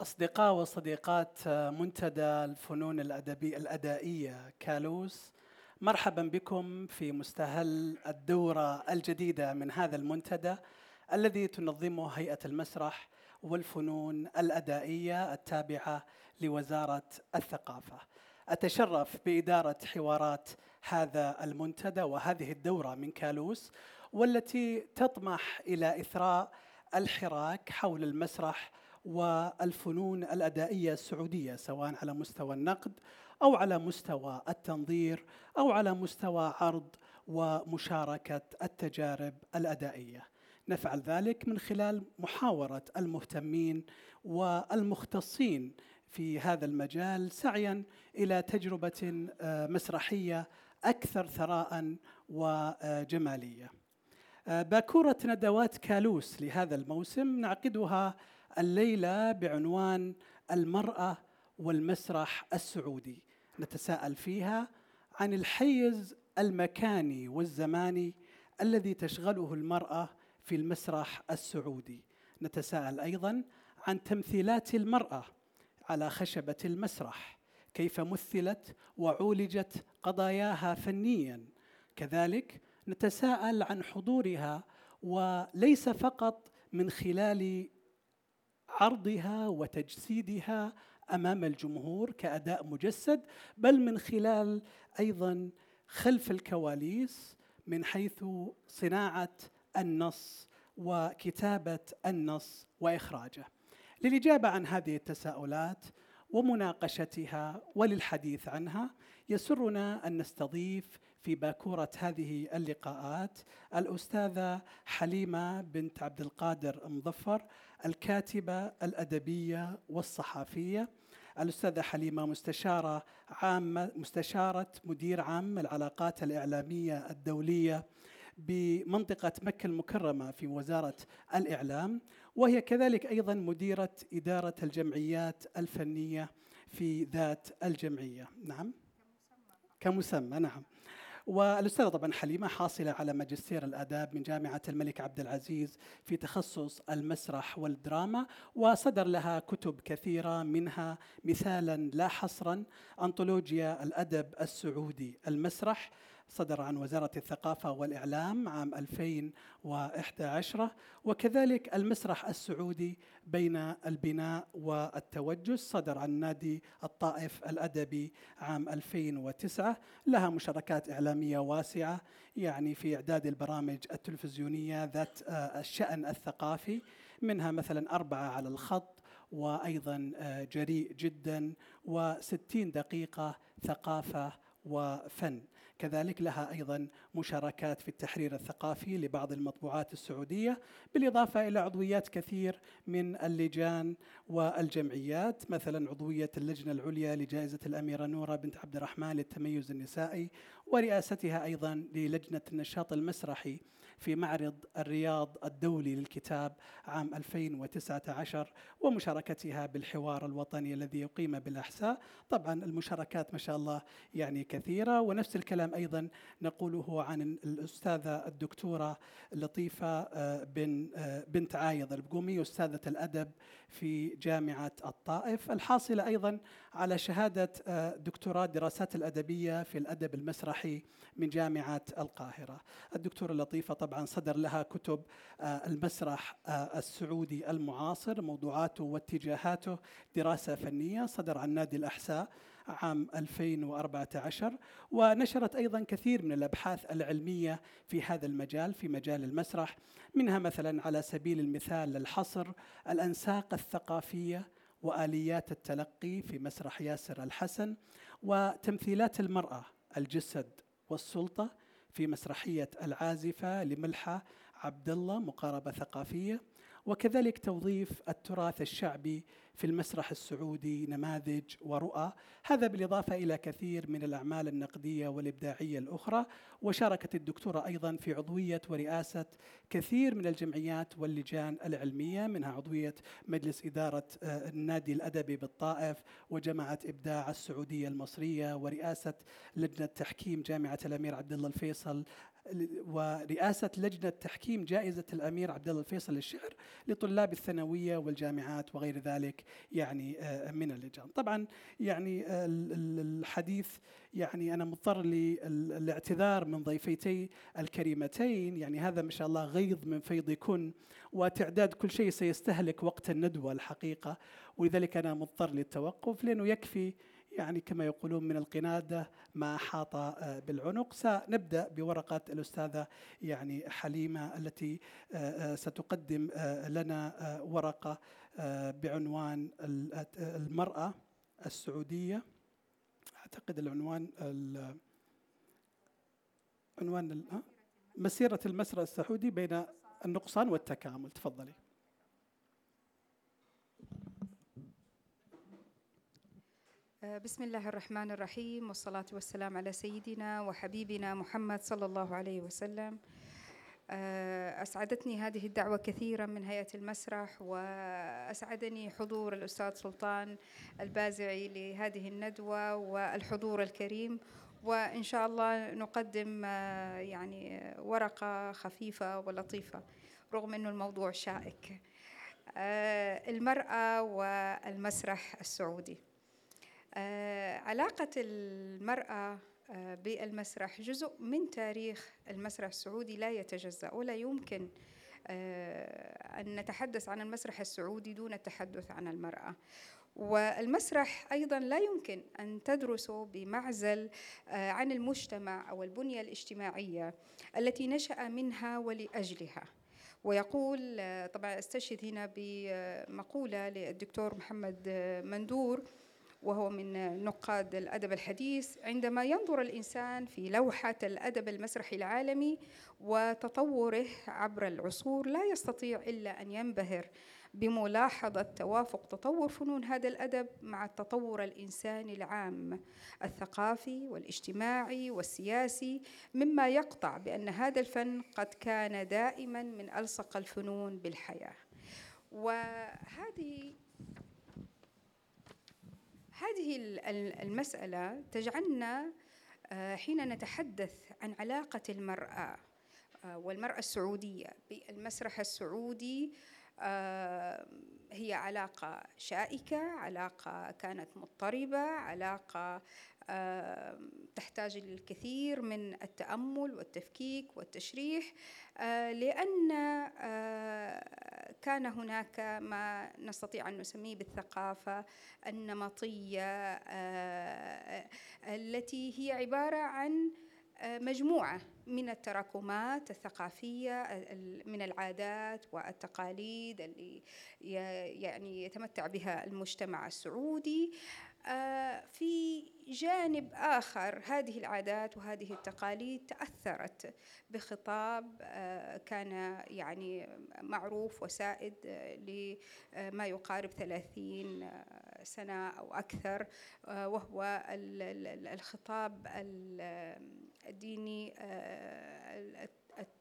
أصدقاء وصديقات منتدى الفنون الأدبي الأدائية كالوس مرحبا بكم في مستهل الدورة الجديدة من هذا المنتدى الذي تنظمه هيئة المسرح والفنون الأدائية التابعة لوزارة الثقافة. أتشرف بإدارة حوارات هذا المنتدى وهذه الدورة من كالوس والتي تطمح إلى إثراء الحراك حول المسرح والفنون الأدائية السعودية سواء على مستوى النقد أو على مستوى التنظير أو على مستوى عرض ومشاركة التجارب الأدائية. نفعل ذلك من خلال محاورة المهتمين والمختصين في هذا المجال سعيا إلى تجربة آه، مسرحية أكثر ثراء وجمالية. آه، باكورة ندوات كالوس لهذا الموسم نعقدها الليلة بعنوان المرأة والمسرح السعودي. نتساءل فيها عن الحيز المكاني والزماني الذي تشغله المرأة في المسرح السعودي. نتساءل أيضا عن تمثيلات المرأة على خشبة المسرح. كيف مثلت وعولجت قضاياها فنيا؟ كذلك نتساءل عن حضورها وليس فقط من خلال عرضها وتجسيدها أمام الجمهور كأداء مجسد بل من خلال أيضا خلف الكواليس من حيث صناعة النص وكتابة النص وإخراجه. للإجابة عن هذه التساؤلات ومناقشتها وللحديث عنها يسرنا أن نستضيف في باكورة هذه اللقاءات الأستاذة حليمة بنت عبد القادر مظفر الكاتبة الأدبية والصحفية الأستاذة حليمة مستشارة عامة مستشارة مدير عام العلاقات الإعلامية الدولية بمنطقة مكة المكرمة في وزارة الإعلام وهي كذلك أيضا مديرة إدارة الجمعيات الفنية في ذات الجمعية. نعم. كمسمى. نعم. والأستاذة طبعا حليمة حاصلة على ماجستير الآداب من جامعة الملك عبد العزيز في تخصص المسرح والدراما وصدر لها كتب كثيرة منها مثالا لا حصرا أنطولوجيا الأدب السعودي المسرح. صدر عن وزارة الثقافة والإعلام عام 2011 وكذلك المسرح السعودي بين البناء والتوجس صدر عن نادي الطائف الأدبي عام 2009 لها مشاركات إعلامية واسعة يعني في إعداد البرامج التلفزيونية ذات آه، الشأن الثقافي. منها مثلا أربعة على الخط وأيضا آه، جريء جدا وستين دقيقة ثقافة وفن. كذلك لها أيضا مشاركات في التحرير الثقافي لبعض المطبوعات السعودية بالإضافة إلى عضويات كثير من اللجان والجمعيات مثلا عضوية اللجنة العليا لجائزة الأميرة نوره بنت عبد الرحمن للتميز النسائي ورئاستها أيضا للجنة النشاط المسرحي. في معرض الرياض الدولي للكتاب عام 2019 ومشاركتها بالحوار الوطني الذي يقيم بالأحساء. طبعا المشاركات ما شاء الله يعني كثيرة ونفس الكلام أيضا نقوله عن الأستاذة الدكتورة لطيفة آه، بن آه، بنت عايض البقومي أستاذة الأدب في جامعة الطائف الحاصلة أيضا على شهادة آه، دكتوراه الدراسات الأدبية في الأدب المسرحي من جامعة القاهرة. الدكتورة لطيفة طبعا صدر لها كتب آه، المسرح آه، السعودي المعاصر موضوعاته واتجاهاته دراسة فنية صدر عن نادي الأحساء عام 2014 ونشرت أيضا كثير من الأبحاث العلمية في هذا المجال في مجال المسرح منها مثلا على سبيل المثال الحصر الأنساق الثقافية وآليات التلقي في مسرح ياسر الحسن وتمثيلات المرأة الجسد والسلطة في مسرحية العازفة لملحة عبد الله مقاربة ثقافية. وكذلك توظيف التراث الشعبي في المسرح السعودي نماذج ورؤى. هذا بالإضافة إلى كثير من الأعمال النقدية والإبداعية الأخرى. وشاركت الدكتورة أيضا في عضوية ورئاسة كثير من الجمعيات واللجان العلمية منها عضوية مجلس إدارة آه، النادي الأدبي بالطائف وجماعة إبداع السعودية المصرية ورئاسة لجنة تحكيم جامعة الأمير عبد الله الفيصل ورئاسة لجنة تحكيم جائزة الأمير عبد الله الفيصل للشعر لطلاب الثانوية والجامعات وغير ذلك يعني آه، من اللجان. طبعا يعني الحديث يعني أنا مضطر للاعتذار من ضيفتي الكريمتين. يعني هذا ما شاء الله غيظ من فيضكن وتعداد كل شيء سيستهلك وقت الندوة الحقيقة. ولذلك أنا مضطر للتوقف لأنه يكفي يعني كما يقولون من القنادة ما حاط آه، بالعنق. سنبدأ بورقة الأستاذة يعني حليمة التي آه، آه، ستقدم لنا ورقة بعنوان المرأة السعودية. أعتقد العنوان عنوان مسيرة المسرى السعودي بين النقصان والتكامل. تفضلي. بسم الله الرحمن الرحيم والصلاة والسلام على سيدنا وحبيبنا محمد صلى الله عليه وسلم. آه، أسعدتني هذه الدعوة كثيرا من هيئة المسرح وأسعدني حضور الأستاذ سلطان البازعي لهذه الندوة والحضور الكريم. وإن شاء الله نقدم آه، يعني ورقة خفيفة ولطيفة رغم أنه الموضوع شائك. المرأة والمسرح السعودي. آه، علاقة المرأة آه، بالمسرح جزء من تاريخ المسرح السعودي لا يتجزأ ولا يمكن آه، أن نتحدث عن المسرح السعودي دون التحدث عن المرأة. والمسرح أيضا لا يمكن أن تدرسه بمعزل عن المجتمع أو البنية الاجتماعية التي نشأ منها ولأجلها. ويقول طبعا أستشهد هنا بمقولة للدكتور محمد مندور وهو من نقاد الأدب الحديث عندما ينظر الإنسان في لوحة الأدب المسرحي العالمي وتطوره عبر العصور لا يستطيع إلا أن ينبهر بملاحظة توافق تطور فنون هذا الأدب مع التطور الإنساني العام الثقافي والاجتماعي والسياسي مما يقطع بأن هذا الفن قد كان دائما من ألصق الفنون بالحياة. وهذه هذه المسألة تجعلنا آه، حين نتحدث عن علاقة المرأة آه، والمرأة السعودية بالمسرح السعودي هي علاقة شائكة علاقة كانت مضطربة علاقة تحتاج للكثير من التأمل والتفكيك والتشريح لأن كان هناك ما نستطيع أن نسميه بالثقافة النمطية التي هي عبارة عن مجموعة من التراكمات الثقافية من العادات والتقاليد اللي يعني يتمتع بها المجتمع السعودي. آه، في جانب آخر هذه العادات وهذه التقاليد تأثرت بخطاب آه، كان يعني معروف وسائد آه، لما يقارب ثلاثين سنة أو أكثر وهو الخطاب الديني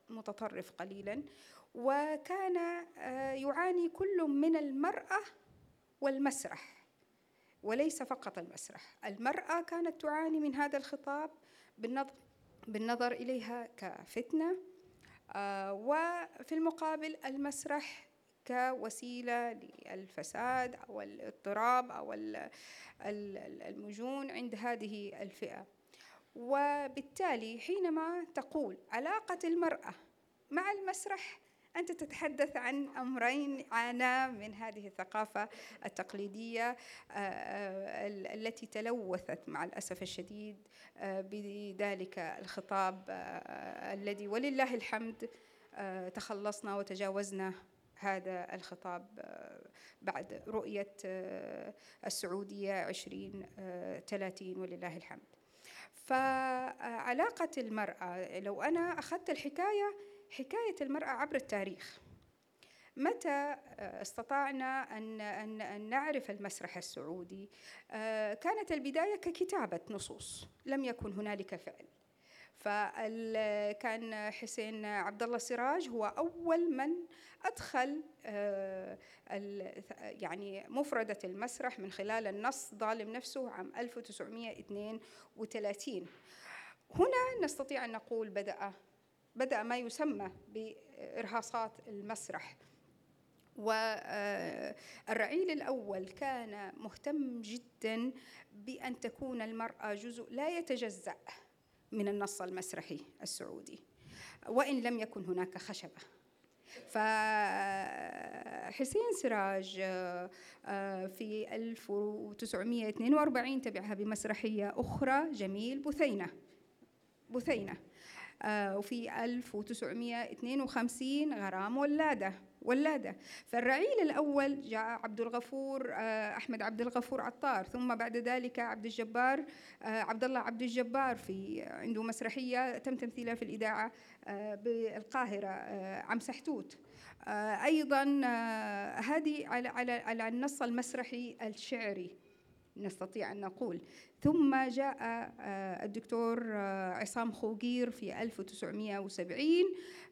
المتطرف قليلا. وكان يعاني كل من المرأة والمسرح وليس فقط المسرح. المرأة كانت تعاني من هذا الخطاب بالنظر, بالنظر إليها كفتنة آه، وفي المقابل المسرح كوسيلة للفساد أو الاضطراب أو المجون عند هذه الفئة. وبالتالي حينما تقول علاقة المرأة مع المسرح أنت تتحدث عن أمرين عانى من هذه الثقافة التقليدية آه، آه، التي تلوثت مع الأسف الشديد آه، بذلك الخطاب الذي ولله الحمد تخلصنا وتجاوزنا هذا الخطاب بعد رؤية السعودية عشرين ثلاثين ولله الحمد. فعلاقة المرأة لو أنا أخذت الحكاية حكاية المرأة عبر التاريخ. متى آه، استطعنا أن, أن, أن نعرف المسرح السعودي؟ آه، كانت البداية ككتابة نصوص. لم يكن هنالك فعل. فكان حسين عبد الله سراج هو أول من أدخل آه، يعني مفردة المسرح من خلال النص ظالم نفسه عام 1932 هنا نستطيع أن نقول بدأ بدأ ما يسمى بإرهاصات المسرح. والرعيل الأول كان مهتم جدا بأن تكون المرأة جزء لا يتجزأ. من النص المسرحي السعودي. وإن لم يكن هناك خشبة. فحسين سراج آه، في 1942 تبعها بمسرحية أخرى جميل بثينة بثينة آه، وفي 1952 غرام ولادة. ولادة. فالرعيل الأول جاء عبد الغفور آه، أحمد عبد الغفور عطار. ثم بعد ذلك عبد الجبار آه، عبد الله عبد الجبار في عنده مسرحية تم تمثيلها في الإذاعة بالقاهرة عم سحتوت. أيضا هذه على على النص المسرحي الشعري. نستطيع أن نقول. ثم جاء آه، الدكتور آه، عصام خوقير في 1970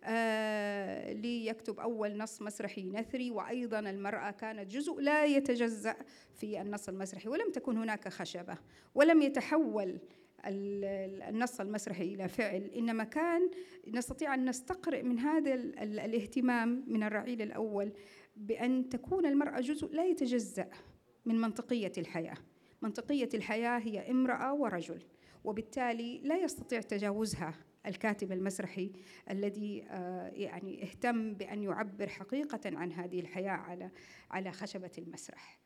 آه، ليكتب أول نص مسرحي نثري وأيضا المرأة كانت جزء لا يتجزأ في النص المسرحي ولم تكن هناك خشبة ولم يتحول النص المسرحي إلى فعل إنما كان نستطيع أن نستقرئ من هذا الاهتمام من الرعيل الأول بأن تكون المرأة جزء لا يتجزأ من منطقية الحياة. منطقية الحياة هي امرأة ورجل وبالتالي لا يستطيع تجاوزها الكاتب المسرحي الذي آه، يعني اهتم بأن يعبر حقيقة عن هذه الحياة على على خشبة المسرح.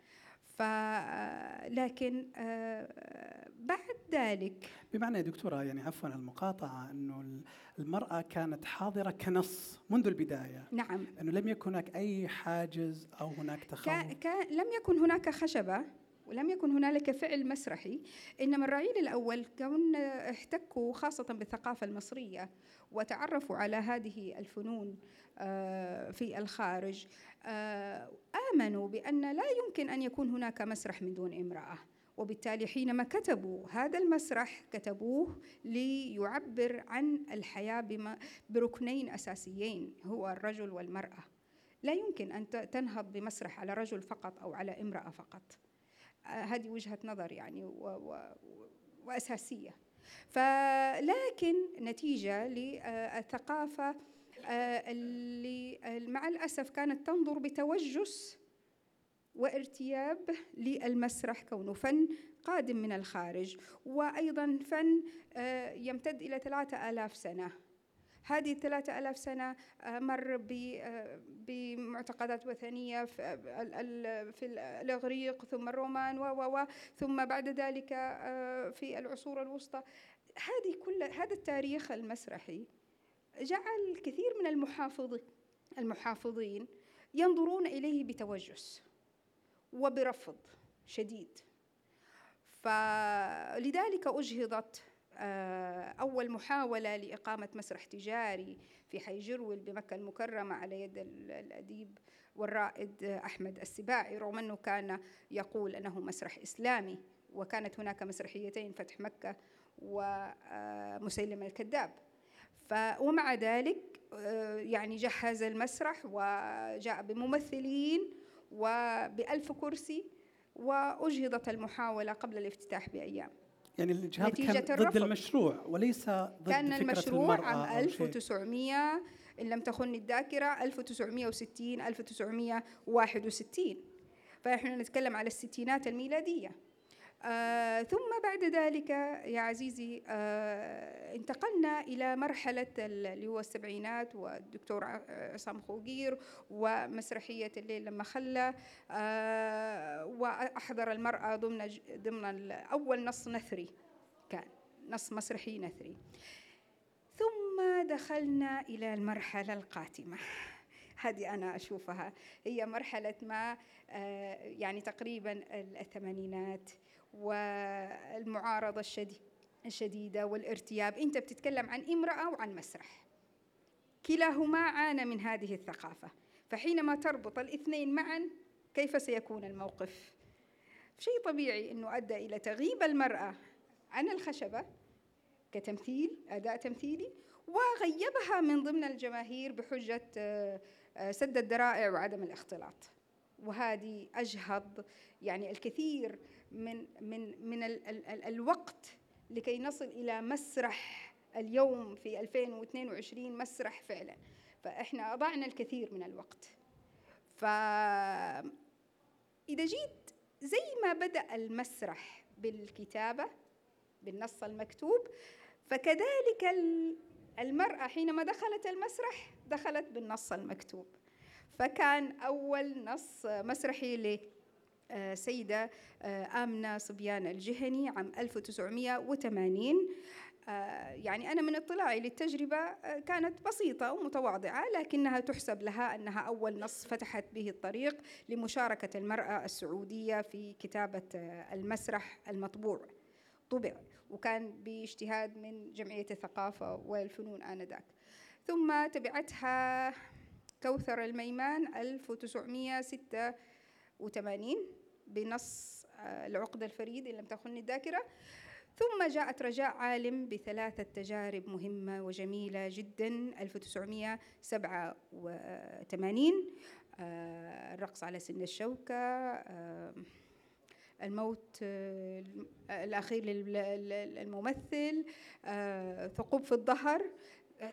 ف آه، لكن آه، بعد ذلك بمعنى يا دكتورة يعني عفوا المقاطعة أنه المرأة كانت حاضرة كنص منذ البداية. نعم. أنه لم يكن هناك أي حاجز أو هناك تخوف. كان لم يكن هناك خشبة ولم يكن هنالك فعل مسرحي إنما الرعيل الأول كون احتكوا خاصة بالثقافة المصرية وتعرفوا على هذه الفنون آه، في الخارج آه، آمنوا بأن لا يمكن أن يكون هناك مسرح من دون امرأة. وبالتالي حينما كتبوا هذا المسرح كتبوه ليعبر عن الحياة بركنين أساسيين هو الرجل والمرأة. لا يمكن أن تنهض بمسرح على رجل فقط أو على امرأة فقط. هذه وجهة نظر يعني و و وأساسية. فلكن نتيجة للثقافة آه، اللي مع الأسف كانت تنظر بتوجس وارتياب للمسرح كونه فن قادم من الخارج وأيضا فن آه، يمتد إلى ثلاثة آلاف سنة. هذه الثلاثة ألاف سنة آه، مر آه، بمعتقدات وثنية في الإغريق ثم الرومان و ثم بعد ذلك آه، في العصور الوسطى. هذه كل هذا التاريخ المسرحي جعل كثير من المحافظين المحافظين ينظرون إليه بتوجس وبرفض شديد. فلذلك أجهضت أول محاولة لإقامة مسرح تجاري في حي جرول بمكة المكرمة على يد الأديب والرائد أحمد السباعي رغم أنه كان يقول أنه مسرح إسلامي وكانت هناك مسرحيتين فتح مكة ومسيلم الكذاب. ومع ذلك آه، يعني جهز المسرح وجاء بممثلين وبألف كرسي وأجهضت المحاولة قبل الافتتاح بأيام. يعني الجهاد كان ضد الرفض. المشروع وليس ضد كان فكرة المشروع عام 1900 إن لم تخن الذاكرة 1960 1961 فنحن نتكلم على الستينات الميلادية. آه ثم بعد ذلك يا عزيزي آه انتقلنا إلى مرحلة اللي هو السبعينات والدكتور عصام خوقير ومسرحية الليل لما خلى آه وأحضر المرأة ضمن ضمن أول نص نثري كان نص مسرحي نثري. ثم دخلنا إلى المرحلة القاتمة. هذه أنا أشوفها هي مرحلة ما يعني تقريبا الثمانينات والمعارضة الشديدة والارتياب. أنت بتتكلم عن امرأة وعن مسرح. كلاهما عانى من هذه الثقافة. فحينما تربط الاثنين معا كيف سيكون الموقف؟ شيء طبيعي أنه أدى إلى تغيب المرأة عن الخشبة كتمثيل أداء تمثيلي وغيبها من ضمن الجماهير بحجة آه، سد الذرائع وعدم الاختلاط. وهذه أجهض يعني الكثير من من من ال ال ال الوقت لكي نصل إلى مسرح اليوم في 2022 مسرح فعلا. فإحنا أضعنا الكثير من الوقت. فإذا جيت زي ما بدأ المسرح بالكتابة بالنص المكتوب فكذلك المرأة حينما دخلت المسرح دخلت بالنص المكتوب. فكان أول نص مسرحي لسيدة آه، آمنة صبيان الجهني عام 1980 آه، يعني أنا من اطلاعي للتجربة آه، كانت بسيطة ومتواضعة لكنها تحسب لها أنها أول نص فتحت به الطريق لمشاركة المرأة السعودية في كتابة المسرح المطبوع. طبع وكان باجتهاد من جمعية الثقافة والفنون آنذاك. ثم تبعتها كوثر الميمان 1986 بنص آه، العقد الفريد إن لم تخني الذاكرة. ثم جاءت رجاء عالم بثلاثة تجارب مهمة وجميلة جدا 1987 آه، الرقص على سن الشوكة آه، الموت الأخير للممثل ثقوب في الظهر.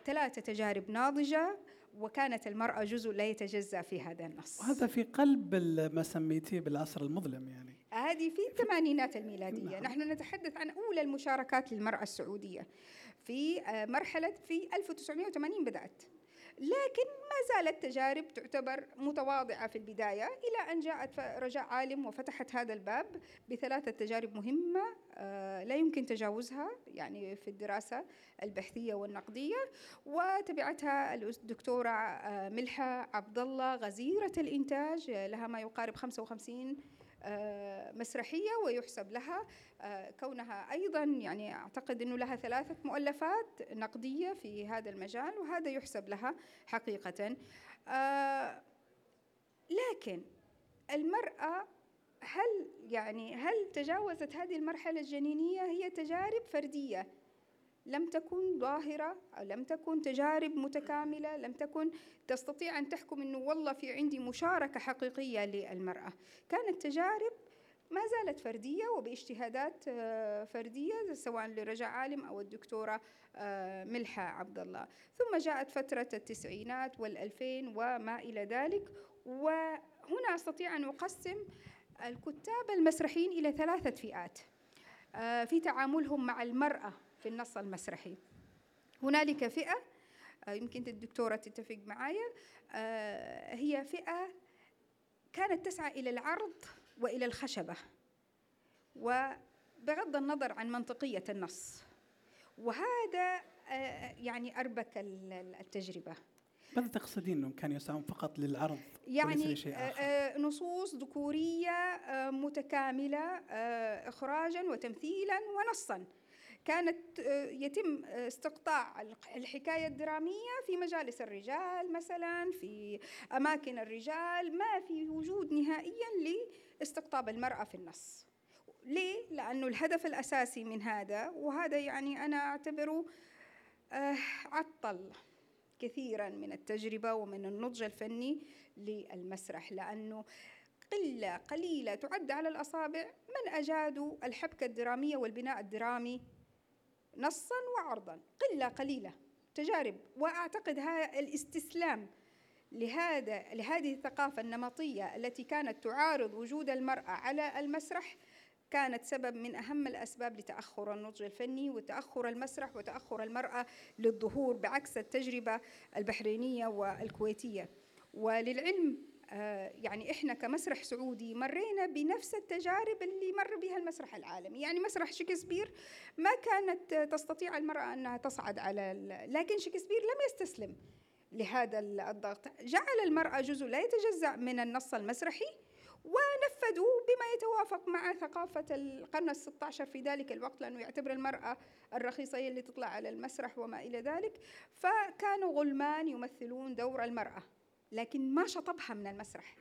ثلاثة تجارب ناضجة. وكانت المرأة جزء لا يتجزأ في هذا النص. وهذا في قلب ما سميتيه بالعصر المظلم يعني. هذه في الثمانينات الميلادية. نعم. نحن نتحدث عن أولى المشاركات للمرأة السعودية. في آه، مرحلة في 1980 بدأت. لكن ما زالت تجارب تعتبر متواضعة في البداية إلى أن جاءت رجاء عالم وفتحت هذا الباب بثلاثة تجارب مهمة آه، لا يمكن تجاوزها يعني في الدراسة البحثية والنقدية. وتبعتها الدكتورة آه، ملحة عبد الله غزيرة الإنتاج. لها ما يقارب 55 آه، مسرحية ويحسب لها آه، كونها أيضا يعني أعتقد أنه لها ثلاثة مؤلفات نقدية في هذا المجال وهذا يحسب لها حقيقة. آه، لكن المرأة هل يعني هل تجاوزت هذه المرحلة الجنينية؟ هي تجارب فردية. لم تكن ظاهرة أو لم تكن تجارب متكاملة لم تكن تستطيع أن تحكم أنه والله في عندي مشاركة حقيقية للمرأة. كانت تجارب ما زالت فردية وباجتهادات آه، فردية سواء لرجاء عالم أو الدكتورة آه، ملحة عبد الله ثم جاءت فترة التسعينات والألفين وما إلى ذلك وهنا أستطيع أن أقسم الكتاب المسرحيين إلى ثلاثة فئات. آه، في تعاملهم مع المرأة في النص المسرحي. هنالك فئة آه، يمكن الدكتورة تتفق معايا آه، هي فئة كانت تسعى إلى العرض وإلى الخشبة وبغض النظر عن منطقية النص. وهذا آه، يعني أربك التجربة. ماذا تقصدين؟ إنهم كانوا يسعون فقط للعرض يعني شيء آخر؟ نصوص ذكورية متكاملة اخراجا وتمثيلا ونصا. كانت آه، يتم استقطاع الحكاية الدرامية في مجالس الرجال مثلا في أماكن الرجال ما في وجود نهائيا لاستقطاب المرأة في النص ليه؟ لأنه الهدف الأساسي من هذا وهذا يعني أنا أعتبره آه، عطل كثيرا من التجربة ومن النضج الفني للمسرح لأنه قلة قليلة تعد على الأصابع من أجادوا الحبكة الدرامية والبناء الدرامي نصا وعرضا قلة قليلة. تجارب وأعتقد الاستسلام لهذا لهذه الثقافة النمطية التي كانت تعارض وجود المرأة على المسرح كانت سبب من أهم الأسباب لتأخر النضج الفني وتأخر المسرح وتأخر المرأة للظهور بعكس التجربة البحرينية والكويتية. وللعلم يعني إحنا كمسرح سعودي مرينا بنفس التجارب اللي مر بها المسرح العالمي. يعني مسرح شكسبير ما كانت تستطيع المرأة أنها تصعد على لكن شكسبير لم يستسلم لهذا الضغط. جعل المرأة جزء لا يتجزأ من النص المسرحي ونفذوا بما يتوافق مع ثقافة القرن الستة عشر في ذلك الوقت لأنه يعتبر المرأة الرخيصة هي اللي تطلع على المسرح وما إلى ذلك. فكانوا غلمان يمثلون دور المرأة. لكن ما شطبها من المسرح.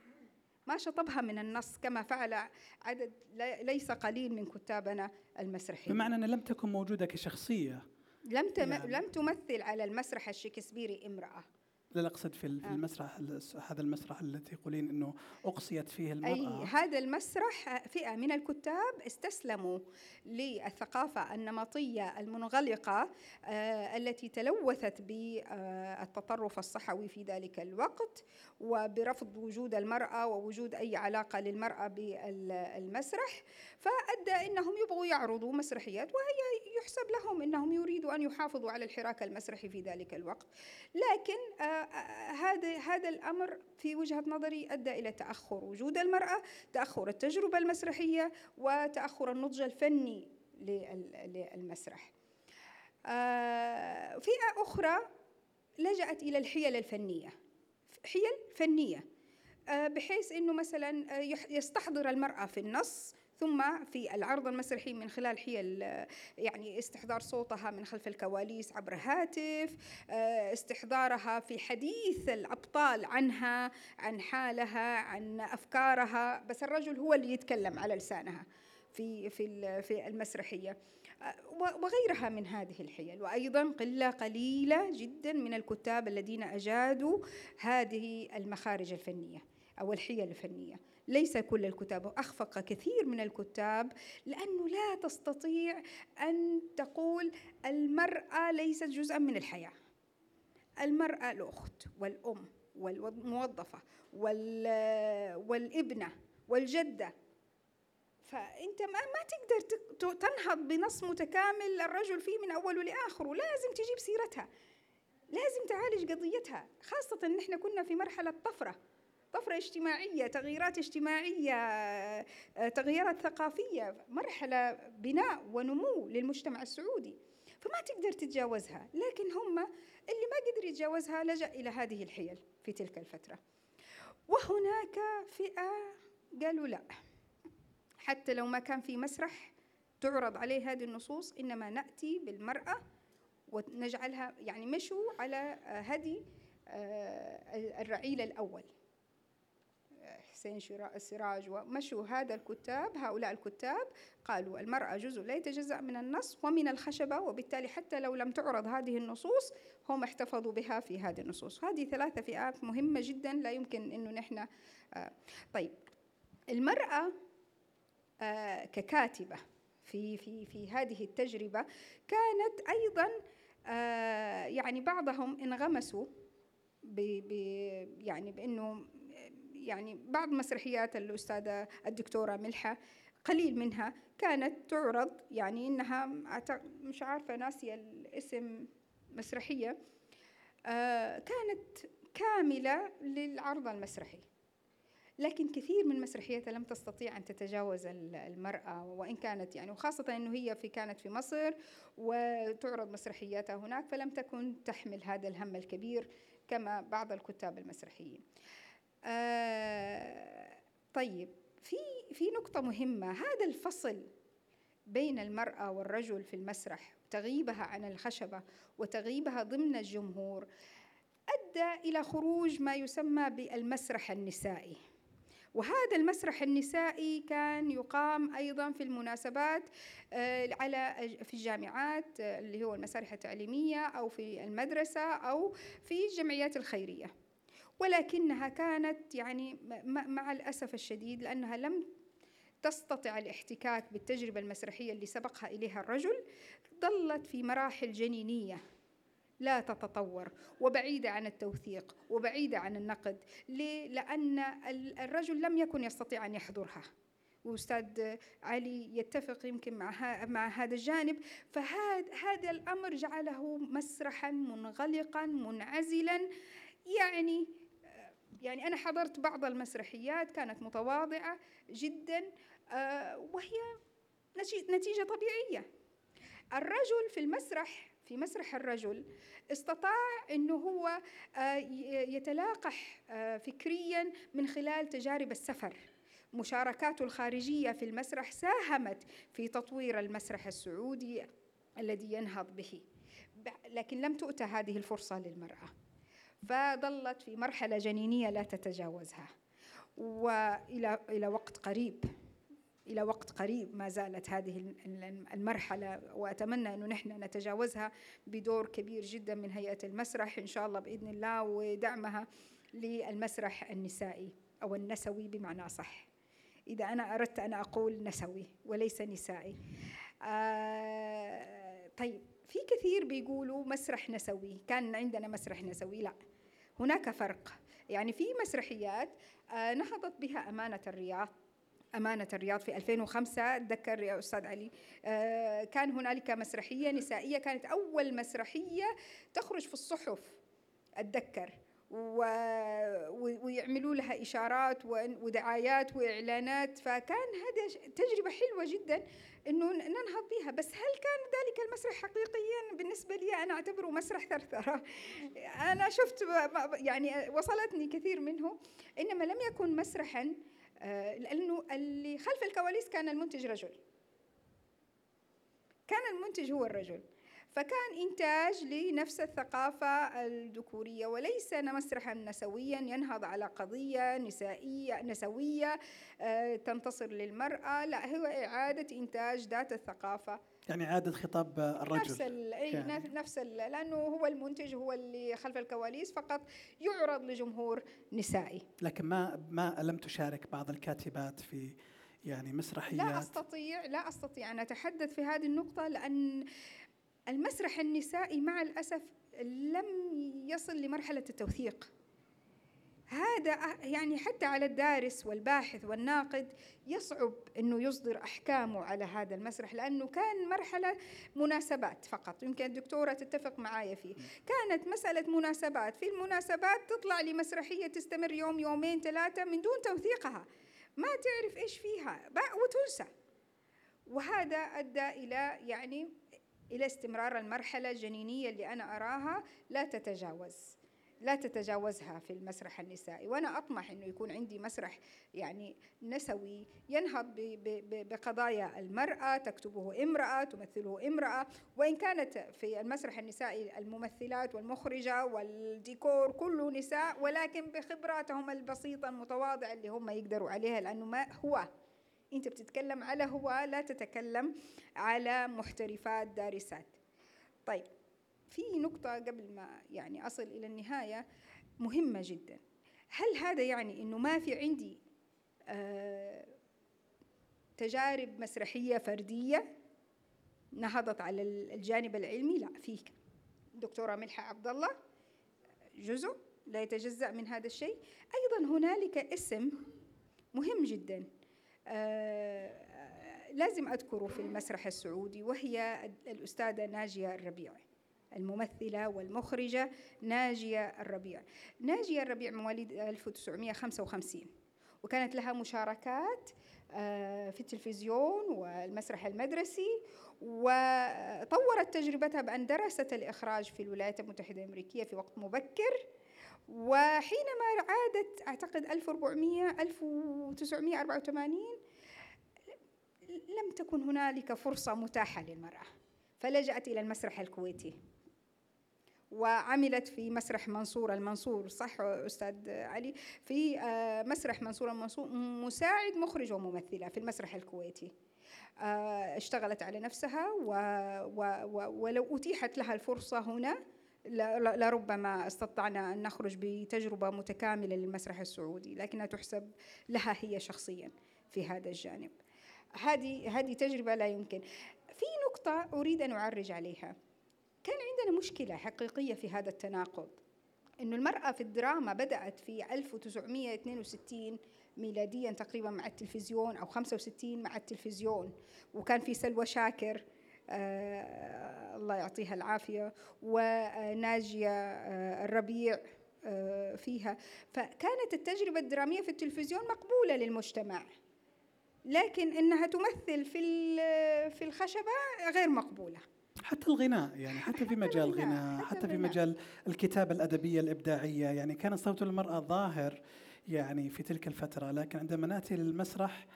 ما شطبها من النص كما فعل عدد ليس قليل من كتابنا المسرحيين. بمعنى أنها لم تكن موجودة كشخصية. لم تم... يعني. لم تمثل على المسرح الشكسبيري امرأة. لا اقصد في آه. المسرح هذا المسرح الذي تقولين إنه أقصيت فيه المرأة أي هذا المسرح فئة من الكتاب استسلموا للثقافة النمطية المنغلقة آه، التي تلوثت بالتطرف الصحوي في ذلك الوقت وبرفض وجود المرأة ووجود أي علاقة للمرأة بالمسرح فأدى أنهم يبغوا يعرضوا مسرحيات وهي يحسب لهم أنهم يريدوا أن يحافظوا على الحراك المسرحي في ذلك الوقت. لكن آه، آه، هذا هذا الأمر في وجهة نظري أدى إلى تأخر وجود المرأة تأخر التجربة المسرحية وتأخر النضج الفني للمسرح. آه، فئة أخرى لجأت إلى الحيل الفنية. حيل فنية. بحيث أنه مثلا يستحضر المرأة في النص ثم في العرض المسرحي من خلال حيل يعني استحضار صوتها من خلف الكواليس عبر هاتف استحضارها في حديث الأبطال عنها عن حالها عن أفكارها بس الرجل هو اللي يتكلم على لسانها في في في المسرحية. وغيرها من هذه الحيل. وأيضا قلة قليلة جدا من الكتاب الذين أجادوا هذه المخارج الفنية أو الحيل الفنية. ليس كل الكتاب أخفق كثير من الكتاب لأنه لا تستطيع أن تقول المرأة ليست جزءا من الحياة. المرأة الأخت والأم والموظفة والابنة والجدة. فأنت ما, ما تقدر تنهض بنص متكامل الرجل فيه من أوله لآخره لازم تجيب سيرتها. لازم تعالج قضيتها خاصة أن إحنا كنا في مرحلة طفرة. طفرة اجتماعية تغييرات اجتماعية آه، تغييرات ثقافية مرحلة بناء ونمو للمجتمع السعودي. فما تقدر تتجاوزها لكن هم اللي ما قدر يتجاوزها لجأ إلى هذه الحيل في تلك الفترة. وهناك فئة قالوا لا. حتى لو ما كان في مسرح تعرض عليه هذه النصوص إنما نأتي بالمرأة ونجعلها يعني مشوا على هدي آه، الرعيل الأول. حسين السراج ومشوا هذا الكتاب هؤلاء الكتاب قالوا المرأة جزء لا يتجزأ من النص ومن الخشبة وبالتالي حتى لو لم تعرض هذه النصوص هم احتفظوا بها في هذه النصوص. هذه ثلاثة فئات مهمة جدا لا يمكن أنه نحن آه طيب. المرأة آه ككاتبة في في في هذه التجربة كانت أيضا آه يعني بعضهم انغمسوا ب يعني بأنه يعني بعض مسرحيات الأستاذة الدكتورة ملحة قليل منها كانت تعرض يعني إنها مش عارفة ناسية الاسم مسرحية آه، كانت كاملة للعرض المسرحي. لكن كثير من مسرحياتها لم تستطيع أن تتجاوز المرأة وإن كانت يعني وخاصة أنه هي في كانت في مصر وتعرض مسرحياتها هناك فلم تكن تحمل هذا الهم الكبير كما بعض الكتاب المسرحيين. آه طيب في في نقطة مهمة. هذا الفصل بين المرأة والرجل في المسرح تغيبها عن الخشبة وتغيبها ضمن الجمهور أدى إلى خروج ما يسمى بالمسرح النسائي. وهذا المسرح النسائي كان يقام أيضا في المناسبات آه، على في الجامعات آه، اللي هو المسارح التعليمية أو في المدرسة أو في الجمعيات الخيرية. ولكنها كانت يعني مع الأسف الشديد لأنها لم تستطع الاحتكاك بالتجربة المسرحية اللي سبقها إليها الرجل ظلت في مراحل جنينية لا تتطور وبعيدة عن التوثيق وبعيدة عن النقد. ليه؟ لأن الرجل لم يكن يستطيع أن يحضرها. وأستاذ علي يتفق يمكن مع مع هذا الجانب. فهذا هذا الأمر جعله مسرحا منغلقا منعزلا يعني يعني أنا حضرت بعض المسرحيات كانت متواضعة جدا آه، وهي نتيجة طبيعية. الرجل في المسرح في مسرح الرجل استطاع إنه هو آه، يتلاقح آه، فكريا من خلال تجارب السفر. مشاركاته الخارجية في المسرح ساهمت في تطوير المسرح السعودي الذي ينهض به. لكن لم تؤتى هذه الفرصة للمرأة. فظلت في مرحلة جنينية لا تتجاوزها. وإلى إلى وقت قريب إلى وقت قريب ما زالت هذه المرحلة وأتمنى أنه نحن نتجاوزها بدور كبير جدا من هيئة المسرح إن شاء الله بإذن الله ودعمها للمسرح النسائي أو النسوي بمعنى صح إذا أنا أردت أن أقول نسوي وليس نسائي. آه طيب. في كثير بيقولوا مسرح نسوي. كان عندنا مسرح نسوي. لا هناك فرق. يعني في مسرحيات آه نهضت بها أمانة الرياض. أمانة الرياض في 2005 أتذكر يا أستاذ علي. آه كان هنالك مسرحية نسائية. كانت أول مسرحية تخرج في الصحف أتذكر. ويعملوا لها إشارات ودعايات وإعلانات. فكان هذا تجربة حلوة جدا أنه ننهض بها. بس هل كان ذلك المسرح حقيقيا؟ بالنسبة لي أنا أعتبره مسرح ثرثرة. أنا شفت يعني وصلتني كثير منه. إنما لم يكن مسرحا آه، لأنه اللي خلف الكواليس كان المنتج رجل. كان المنتج هو الرجل. فكان إنتاج لنفس الثقافة الذكورية وليس مسرحا نسويا ينهض على قضية نسائية نسوية آه، تنتصر للمرأة. لا هو إعادة إنتاج ذات الثقافة. يعني إعادة خطاب الرجل. نفس ال يعني. نفس ال لأنه هو المنتج هو اللي خلف الكواليس فقط يعرض لجمهور نسائي. لكن ما ما لم تشارك بعض الكاتبات في يعني مسرحيات؟ لا أستطيع لا أستطيع أن أتحدث في هذه النقطة لأن المسرح النسائي مع الأسف لم يصل لمرحلة التوثيق. هذا يعني حتى على الدارس والباحث والناقد يصعب إنه يصدر أحكامه على هذا المسرح لأنه كان مرحلة مناسبات فقط. يمكن الدكتورة تتفق معايا فيه. كانت مسألة مناسبات. في المناسبات تطلع لي مسرحيه تستمر يوم يومين ثلاثة من دون توثيقها. ما تعرف إيش فيها. وتنسى. وهذا أدى إلى يعني إلى استمرار المرحلة الجنينية اللي أنا أراها لا تتجاوز لا تتجاوزها في المسرح النسائي. وأنا أطمح أنه يكون عندي مسرح يعني نسوي ينهض بقضايا المرأة تكتبه امرأة تمثله امرأة. وإن كانت في المسرح النسائي الممثلات والمخرجة والديكور كله نساء ولكن بخبراتهم البسيطة المتواضعة اللي هم يقدروا عليها لأنه ما هو انت بتتكلم على هو لا تتكلم على محترفات دارسات. طيب في نقطة قبل ما يعني أصل إلى النهاية مهمة جدا. هل هذا يعني أنه ما في عندي آه تجارب مسرحية فردية نهضت على الجانب العلمي؟ لا في دكتورة ملحة عبد الله جزء لا يتجزأ من هذا الشيء. أيضا هنالك اسم مهم جدا. لازم أذكره في المسرح السعودي وهي الأستاذة ناجية الربيع الممثلة والمخرجة ناجية الربيع ناجية الربيع مواليد 1955 وكانت لها مشاركات آه، في التلفزيون والمسرح المدرسي وطورت تجربتها بأن درست الإخراج في الولايات المتحدة الأمريكية في وقت مبكر وحينما عادت أعتقد 1400 1984 لم تكن هنالك فرصة متاحة للمرأة فلجأت إلى المسرح الكويتي. وعملت في مسرح منصور المنصور صح أستاذ علي؟ في آه، مسرح منصور المنصور مساعد مخرج وممثلة في المسرح الكويتي. آه، اشتغلت على نفسها و و ولو أتيحت لها الفرصة هنا لربما استطعنا أن نخرج بتجربة متكاملة للمسرح السعودي لكنها تحسب لها هي شخصيا في هذا الجانب. هذه هذه تجربة لا يمكن. في نقطة أريد أن أعرج عليها. كان عندنا مشكلة حقيقية في هذا التناقض. أن المرأة في الدراما بدأت في 1962 ميلاديا تقريبا مع التلفزيون أو 65 مع التلفزيون. وكان في سلوى شاكر آه الله يعطيها العافية وناجية آه الربيع آه فيها. فكانت التجربة الدرامية في التلفزيون مقبولة للمجتمع. لكن إنها تمثل في في الخشبة غير مقبولة. حتى الغناء يعني حتى في مجال الغناء حتى, حتى في مجال الكتابة الأدبية الإبداعية يعني كان صوت المرأة ظاهر يعني في تلك الفترة لكن عندما نأتي للمسرح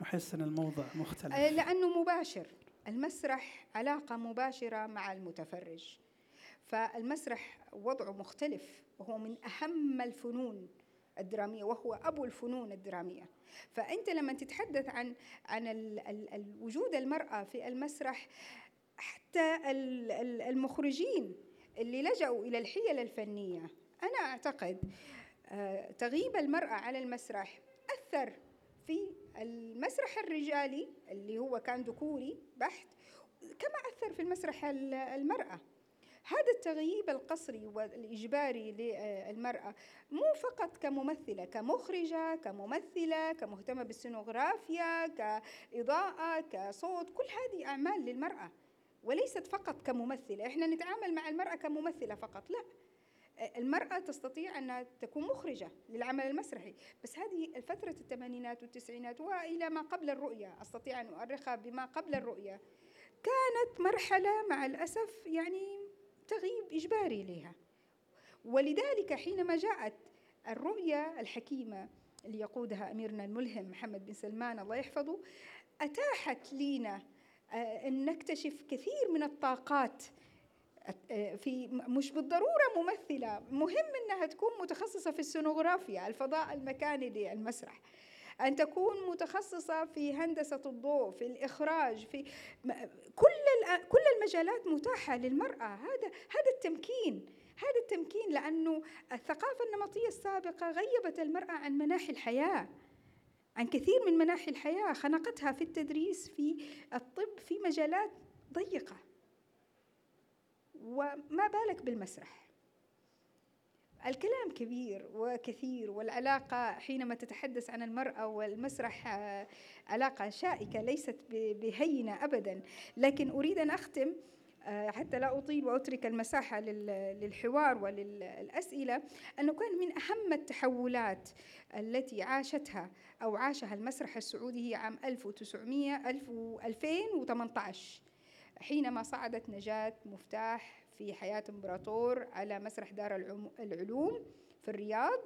نحس إن الموضوع مختلف. آه، لأنه مباشر. المسرح علاقة مباشرة مع المتفرج. فالمسرح وضعه مختلف. وهو من أهم الفنون الدرامية وهو أبو الفنون الدرامية. فأنت لما تتحدث عن عن وجود المرأة في المسرح حتى المخرجين اللي لجأوا إلى الحيل الفنية أنا أعتقد آه، تغيب المرأة على المسرح أثر في المسرح الرجالي اللي هو كان ذكوري بحت كما أثر في المسرح المرأة. هذا التغييب القصري والإجباري للمرأة مو فقط كممثلة كمخرجة كممثلة كمهتمة بالسينوغرافيا كإضاءة كصوت كل هذه أعمال للمرأة وليست فقط كممثلة. إحنا نتعامل مع المرأة كممثلة فقط لا. المرأة تستطيع أن تكون مخرجة للعمل المسرحي بس هذه فترة الثمانينات والتسعينات وإلى ما قبل الرؤية أستطيع أن أؤرخها بما قبل الرؤية كانت مرحلة مع الأسف يعني تغييب إجباري لها ولذلك حينما جاءت الرؤية الحكيمة اللي يقودها أميرنا الملهم محمد بن سلمان الله يحفظه أتاحت لنا آه، أن نكتشف كثير من الطاقات آه، في مش بالضرورة ممثلة مهم أنها تكون متخصصة في السونوغرافيا الفضاء المكاني للمسرح أن تكون متخصصة في هندسة الضوء في الإخراج في كل كل المجالات متاحة للمرأة. هذا هذا التمكين هذا التمكين لأنه الثقافة النمطية السابقة غيبت المرأة عن مناحي الحياة عن كثير من مناحي الحياة. خنقتها في التدريس في الطب في مجالات ضيقة. وما بالك بالمسرح؟ الكلام كبير وكثير والعلاقة حينما تتحدث عن المرأة والمسرح آه، علاقة شائكة ليست بهينة أبدا. لكن أريد أن أختم آه، حتى لا أطيل وأترك المساحة للحوار وللأسئلة أنه كان من أهم التحولات التي عاشتها أو عاشها المسرح السعودي هي عام 1900 2018 حينما صعدت نجاة مفتاح في حياة إمبراطور على مسرح دار العلوم في الرياض.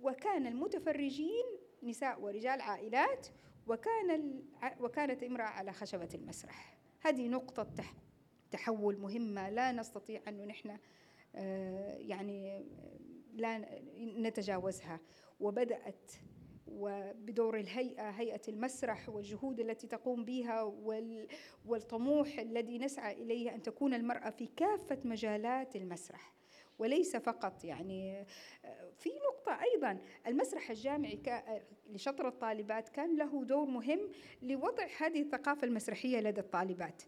وكان المتفرجين نساء ورجال عائلات وكان وكانت امرأة على خشبة المسرح. هذه نقطة تحول مهمة. لا نستطيع أن نحن آه، يعني لا نتجاوزها. وبدأت وبدور الهيئة هيئة المسرح والجهود التي تقوم بها والطموح الذي نسعى إليه أن تكون المرأة في كافة مجالات المسرح. وليس فقط يعني في نقطة أيضا المسرح الجامعي لشطر الطالبات كان له دور مهم لوضع هذه الثقافة المسرحية لدى الطالبات.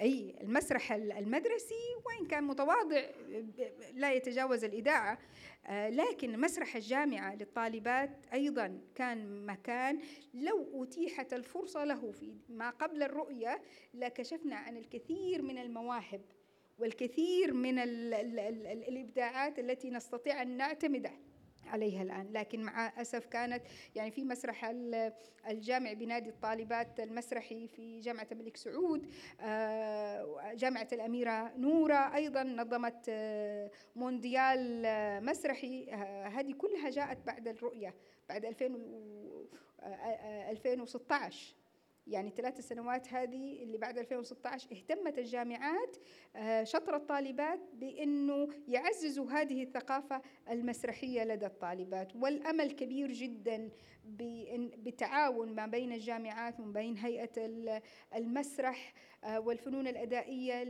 أي المسرح المدرسي وإن كان متواضع لا يتجاوز الإذاعة آه، لكن مسرح الجامعة للطالبات أيضا كان مكان. لو أتيحت الفرصة له في ما قبل الرؤية لكشفنا عن الكثير من المواهب والكثير من الإبداعات التي نستطيع أن نعتمد الآن. لكن مع أسف كانت يعني في مسرح الجامع بنادي الطالبات المسرحي في جامعة الملك سعود آه، جامعة الأميرة نورة أيضا نظمت آه، مونديال آه، مسرحي هذه كلها جاءت بعد الرؤية بعد 2016 يعني ثلاث سنوات هذه اللي بعد 2016 اهتمت الجامعات آه، شطر الطالبات بأنه يعززوا هذه الثقافة المسرحية لدى الطالبات. والأمل كبير جدا بالتعاون ما بين الجامعات وما بين هيئة المسرح آه، والفنون الأدائية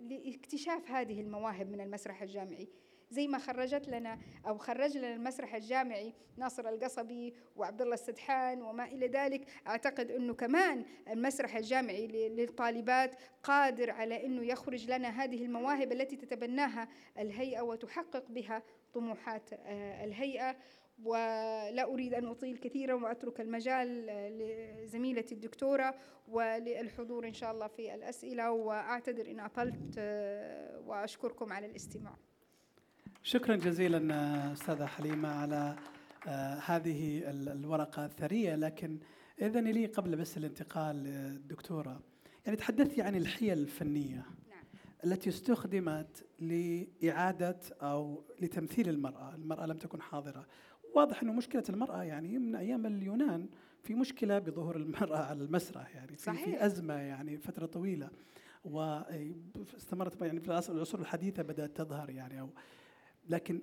لإكتشاف هذه المواهب من المسرح الجامعي. زي ما خرجت لنا أو خرج لنا المسرح الجامعي ناصر القصبي وعبد الله السدحان وما إلى ذلك. أعتقد أنه كمان المسرح الجامعي للطالبات قادر على أنه يخرج لنا هذه المواهب التي تتبناها الهيئة وتحقق بها طموحات آه، الهيئة. ولا أريد أن أطيل كثيرا وأترك المجال آه، لزميلتي الدكتورة وللحضور إن شاء الله في الأسئلة. وأعتذر إن أطلت آه، وأشكركم على الاستماع. شكرا جزيلا أستاذة حليمة على آه، هذه الورقة الثرية لكن إذن لي قبل بس الانتقال للدكتوره يعني تحدثتي عن الحيل الفنية نعم. التي استخدمت لإعادة أو لتمثيل المرأة، المرأة لم تكن حاضرة. واضح أنه مشكلة المرأة يعني من أيام اليونان في مشكلة بظهور المرأة على المسرح يعني في, صحيح. في أزمة يعني فترة طويلة واستمرت يعني في العصور الحديثة بدأت تظهر يعني أو لكن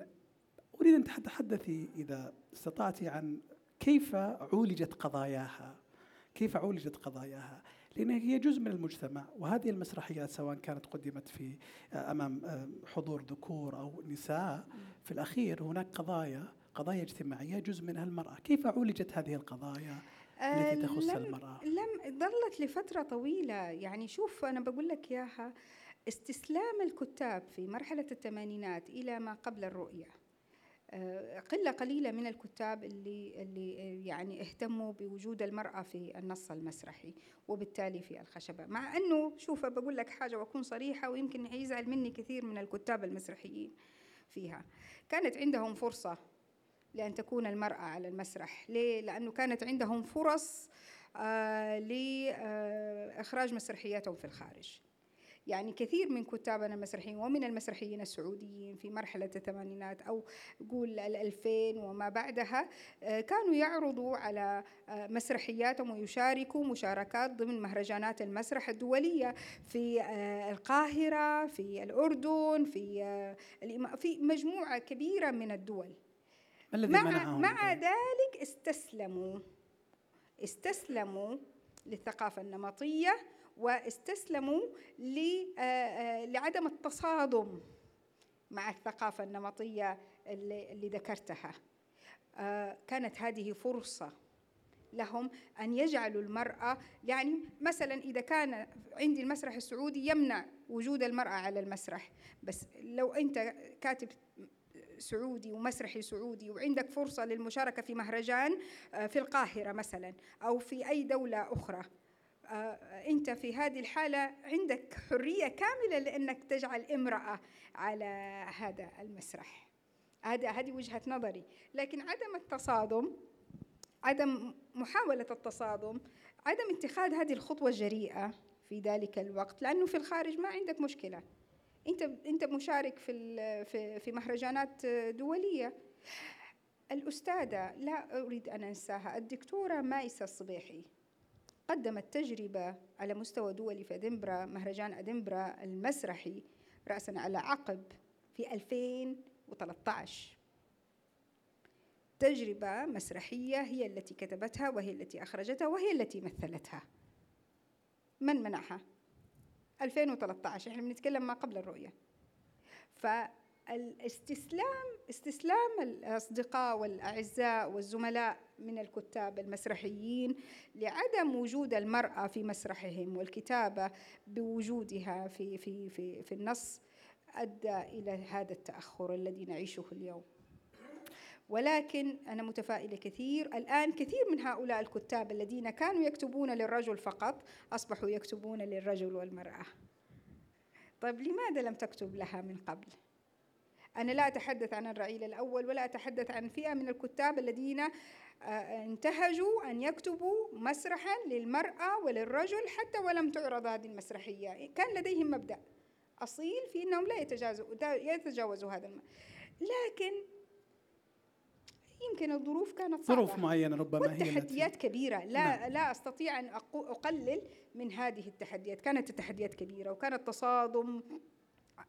أريد أن تتحدثي إذا استطعتي عن كيف عولجت قضاياها كيف عولجت قضاياها؟ لأن هي جزء من المجتمع وهذه المسرحيات سواء كانت قدمت في أمام حضور ذكور أو نساء في الأخير هناك قضايا قضايا اجتماعية جزء منها المرأة. كيف عولجت هذه القضايا التي تخص لم المرأة؟ لم ظلت لفترة طويلة. يعني شوف أنا بقول لك إياها استسلام الكتاب في مرحلة الثمانينات إلى ما قبل الرؤية. قلة قليلة من الكتاب اللي اللي يعني اهتموا بوجود المرأة في النص المسرحي وبالتالي في الخشبة. مع أنه شوف بقول لك حاجة وأكون صريحة ويمكن يزعل مني كثير من الكتاب المسرحيين فيها. كانت عندهم فرصة لأن تكون المرأة على المسرح. ليه؟ لأنه كانت عندهم فرص آه لإخراج مسرحياتهم في الخارج. يعني كثير من كتابنا المسرحيين ومن المسرحيين السعوديين في مرحلة الثمانينات أو قول الألفين وما بعدها آه، كانوا يعرضوا على آه، مسرحياتهم ويشاركوا مشاركات ضمن مهرجانات المسرح الدولية في آه، القاهرة في الأردن في في مجموعة كبيرة من الدول. الذي مع, مع ذلك استسلموا استسلموا للثقافة النمطية واستسلموا آه، آه، لعدم التصادم مع الثقافة النمطية اللي, ذكرتها. آه، كانت هذه فرصة لهم أن يجعلوا المرأة يعني مثلا إذا كان عندي المسرح السعودي يمنع وجود المرأة على المسرح بس لو أنت كاتب سعودي ومسرحي سعودي وعندك فرصة للمشاركة في مهرجان في القاهرة مثلا أو في أي دولة أخرى آه، أنت في هذه الحالة عندك حرية كاملة لأنك تجعل امرأة على هذا المسرح. هذا هذه وجهة نظري. لكن عدم التصادم عدم محاولة التصادم عدم اتخاذ هذه الخطوة الجريئة في ذلك الوقت لأنه في الخارج ما عندك مشكلة. انت أنت مشارك في في مهرجانات دولية. الأستاذة لا أريد أن أنساها الدكتورة مايسة الصبيحي. قدمت تجربة على مستوى دولي في أدنبرا مهرجان أدنبرا المسرحي رأسا على عقب في 2013 تجربة مسرحية هي التي كتبتها وهي التي أخرجتها وهي التي مثلتها. من منعها؟ 2013 إحنا بنتكلم ما قبل الرؤية. ف الاستسلام استسلام الأصدقاء والأعزاء والزملاء من الكتاب المسرحيين لعدم وجود المرأة في مسرحهم والكتابة بوجودها في في في في النص أدى إلى هذا التأخر الذي نعيشه اليوم. ولكن أنا متفائلة كثير الآن كثير من هؤلاء الكتاب الذين كانوا يكتبون للرجل فقط أصبحوا يكتبون للرجل والمرأة. طيب لماذا لم تكتب لها من قبل؟ أنا لا أتحدث عن الرعيل الأول ولا أتحدث عن فئة من الكتاب الذين آه، انتهجوا أن يكتبوا مسرحا للمرأة وللرجل حتى ولم تعرض هذه المسرحية. كان لديهم مبدأ أصيل في أنهم لا يتجاوزوا يتجاوزوا هذا الم... لكن يمكن الظروف كانت صعبة. ظروف معينة ربما هي والتحديات كبيرة. لا نعم. لا أستطيع أن أقلل من هذه التحديات. كانت التحديات كبيرة وكان التصادم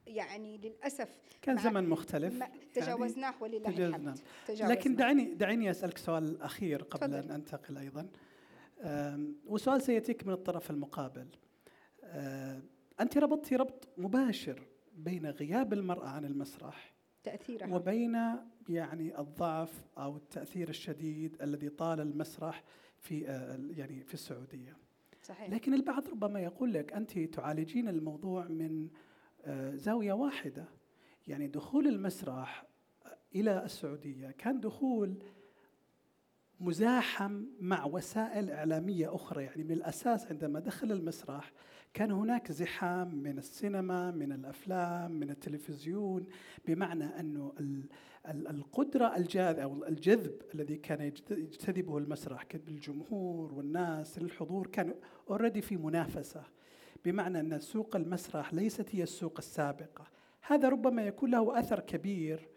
يعني للأسف كان زمن مختلف. يعني تجاوزناه يعني ولله الحمد. تجاوزنا. لكن دعيني دعيني أسألك سؤال أخير قبل فضل. أن أنتقل أيضا. وسؤال سيأتيك من الطرف المقابل. أنت ربطتي ربط مباشر بين غياب المرأة عن المسرح تأثيرها. وبين يعني الضعف أو التأثير الشديد الذي طال المسرح في آه، يعني في السعودية. صحيح. لكن البعض ربما يقول لك أنت تعالجين الموضوع من زاوية واحدة. يعني دخول المسرح إلى السعودية كان دخول مزاحم مع وسائل إعلامية أخرى. يعني من الأساس عندما دخل المسرح كان هناك زحام من السينما من الأفلام من التلفزيون بمعنى أنه القدرة الجاذب أو الجذب الذي كان يجتذبه المسرح بالجمهور والناس للحضور كان اوريدي في منافسة. بمعنى أن سوق المسرح ليست هي السوق السابقة. هذا ربما يكون له أثر كبير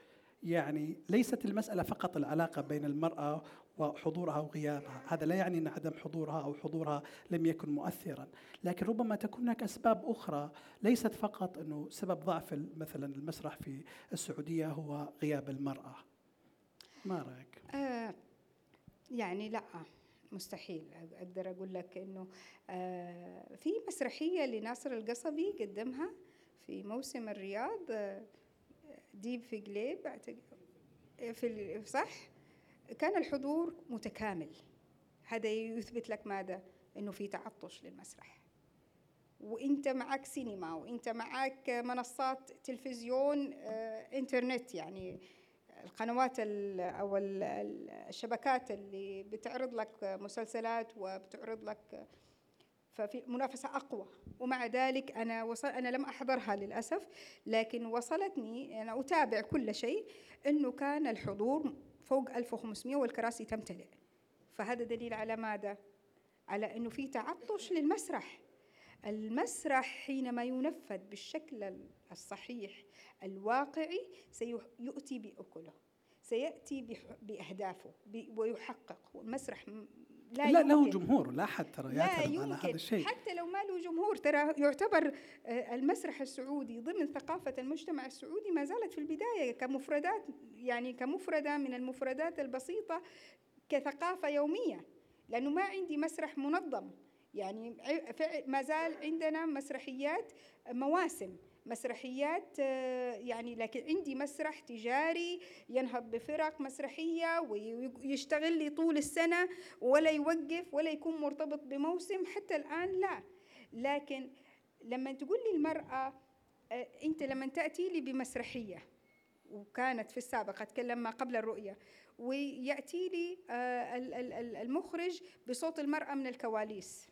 يعني ليست المسألة فقط العلاقة بين المرأة وحضورها وغيابها. هذا لا يعني أن عدم حضورها أو حضورها لم يكن مؤثرا. لكن ربما تكون هناك أسباب أخرى. ليست فقط أنه سبب ضعف مثلا المسرح في السعودية هو غياب المرأة. ما رأيك؟ آه يعني لا. مستحيل. أقدر أقول لك إنه آه في مسرحية لناصر القصبي قدمها في موسم الرياض آه ديب في قليب في صح؟ كان الحضور متكامل. هذا يثبت لك ماذا؟ إنه في تعطش للمسرح. وإنت معك سينما وإنت معك منصات تلفزيون آه، إنترنت يعني القنوات أو الشبكات اللي بتعرض لك مسلسلات وبتعرض لك ففي منافسة أقوى. ومع ذلك أنا وصل أنا لم أحضرها للأسف لكن وصلتني أنا أتابع كل شيء أنه كان الحضور فوق 1500 والكراسي تمتلئ. فهذا دليل على ماذا؟ على أنه في تعطش للمسرح. المسرح حينما ينفذ بالشكل الصحيح الواقعي سيؤتي بأكله سيأتي بأهدافه ويحقق. المسرح لا, لا له جمهور لا حد ترى يعترض على هذا الشيء. حتى لو ما له جمهور ترى يعتبر آه، المسرح السعودي ضمن ثقافة المجتمع السعودي ما زالت في البداية كمفردات يعني كمفردة من المفردات البسيطة كثقافة يومية. لأنه ما عندي مسرح منظم. يعني ما زال عندنا مسرحيات مواسم. مسرحيات آه، يعني لكن عندي مسرح تجاري ينهض بفرق مسرحية ويشتغل لي طول السنة ولا يوقف ولا يكون مرتبط بموسم حتى الآن لا. لكن لما تقول لي المرأة آه، أنت لما تأتي لي بمسرحية وكانت في السابق أتكلم ما قبل الرؤية ويأتي لي آه، المخرج بصوت المرأة من الكواليس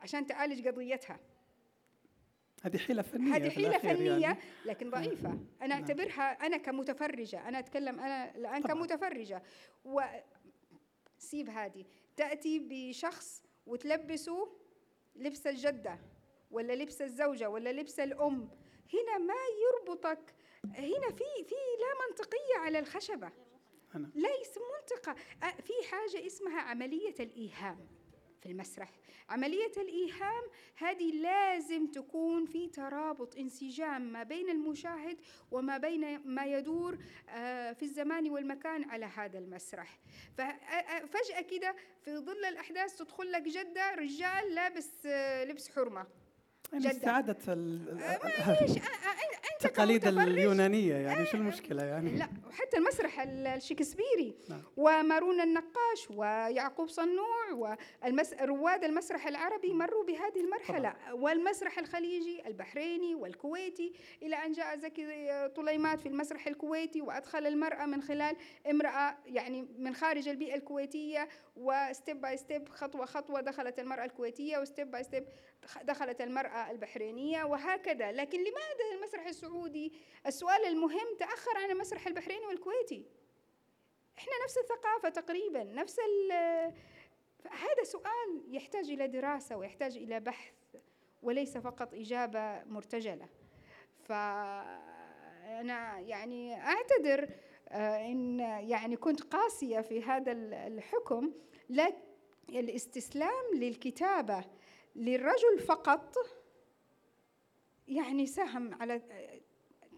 عشان تعالج قضيتها. هذه حيلة فنية هذه حيلة فنية يعني. لكن ضعيفة. أنا نعم. أعتبرها أنا كمتفرجة أنا أتكلم أنا الآن طبعا. كمتفرجة. و سيب هذه. تأتي بشخص وتلبسه لبس الجدة ولا لبس الزوجة ولا لبس الأم. هنا ما يربطك. هنا في في لا منطقية على الخشبة. ليس منطقة. في حاجة اسمها عملية الإيهام. في المسرح. عملية الإيهام هذه لازم تكون في ترابط انسجام ما بين المشاهد وما بين ما يدور آه، في الزمان والمكان على هذا المسرح. ففجأة كده في ظل الأحداث تدخل لك جدة رجال لابس آه، لبس حرمة. يعني استعادة التقاليد اليونانية يعني شو المشكلة يعني؟ لا وحتى المسرح الشكسبيري نعم. ومارون النقاش ويعقوب صنوع ورواد المسرح العربي مروا بهذه المرحلة. طبعا. والمسرح الخليجي البحريني والكويتي إلى أن جاء زكي طليمات في المسرح الكويتي وأدخل المرأة من خلال امرأة يعني من خارج البيئة الكويتية و step by step خطوة خطوة دخلت المرأة الكويتية و step by step دخلت المرأة البحرينية وهكذا. لكن لماذا المسرح السعودي؟ السؤال المهم تأخر عن المسرح البحريني والكويتي. إحنا نفس الثقافة تقريبا نفس هذا سؤال يحتاج إلى دراسة ويحتاج إلى بحث وليس فقط إجابة مرتجلة. فأنا يعني أعتذر آه، إن يعني كنت قاسية في هذا الحكم لكن الإستسلام للكتابة للرجل فقط يعني ساهم على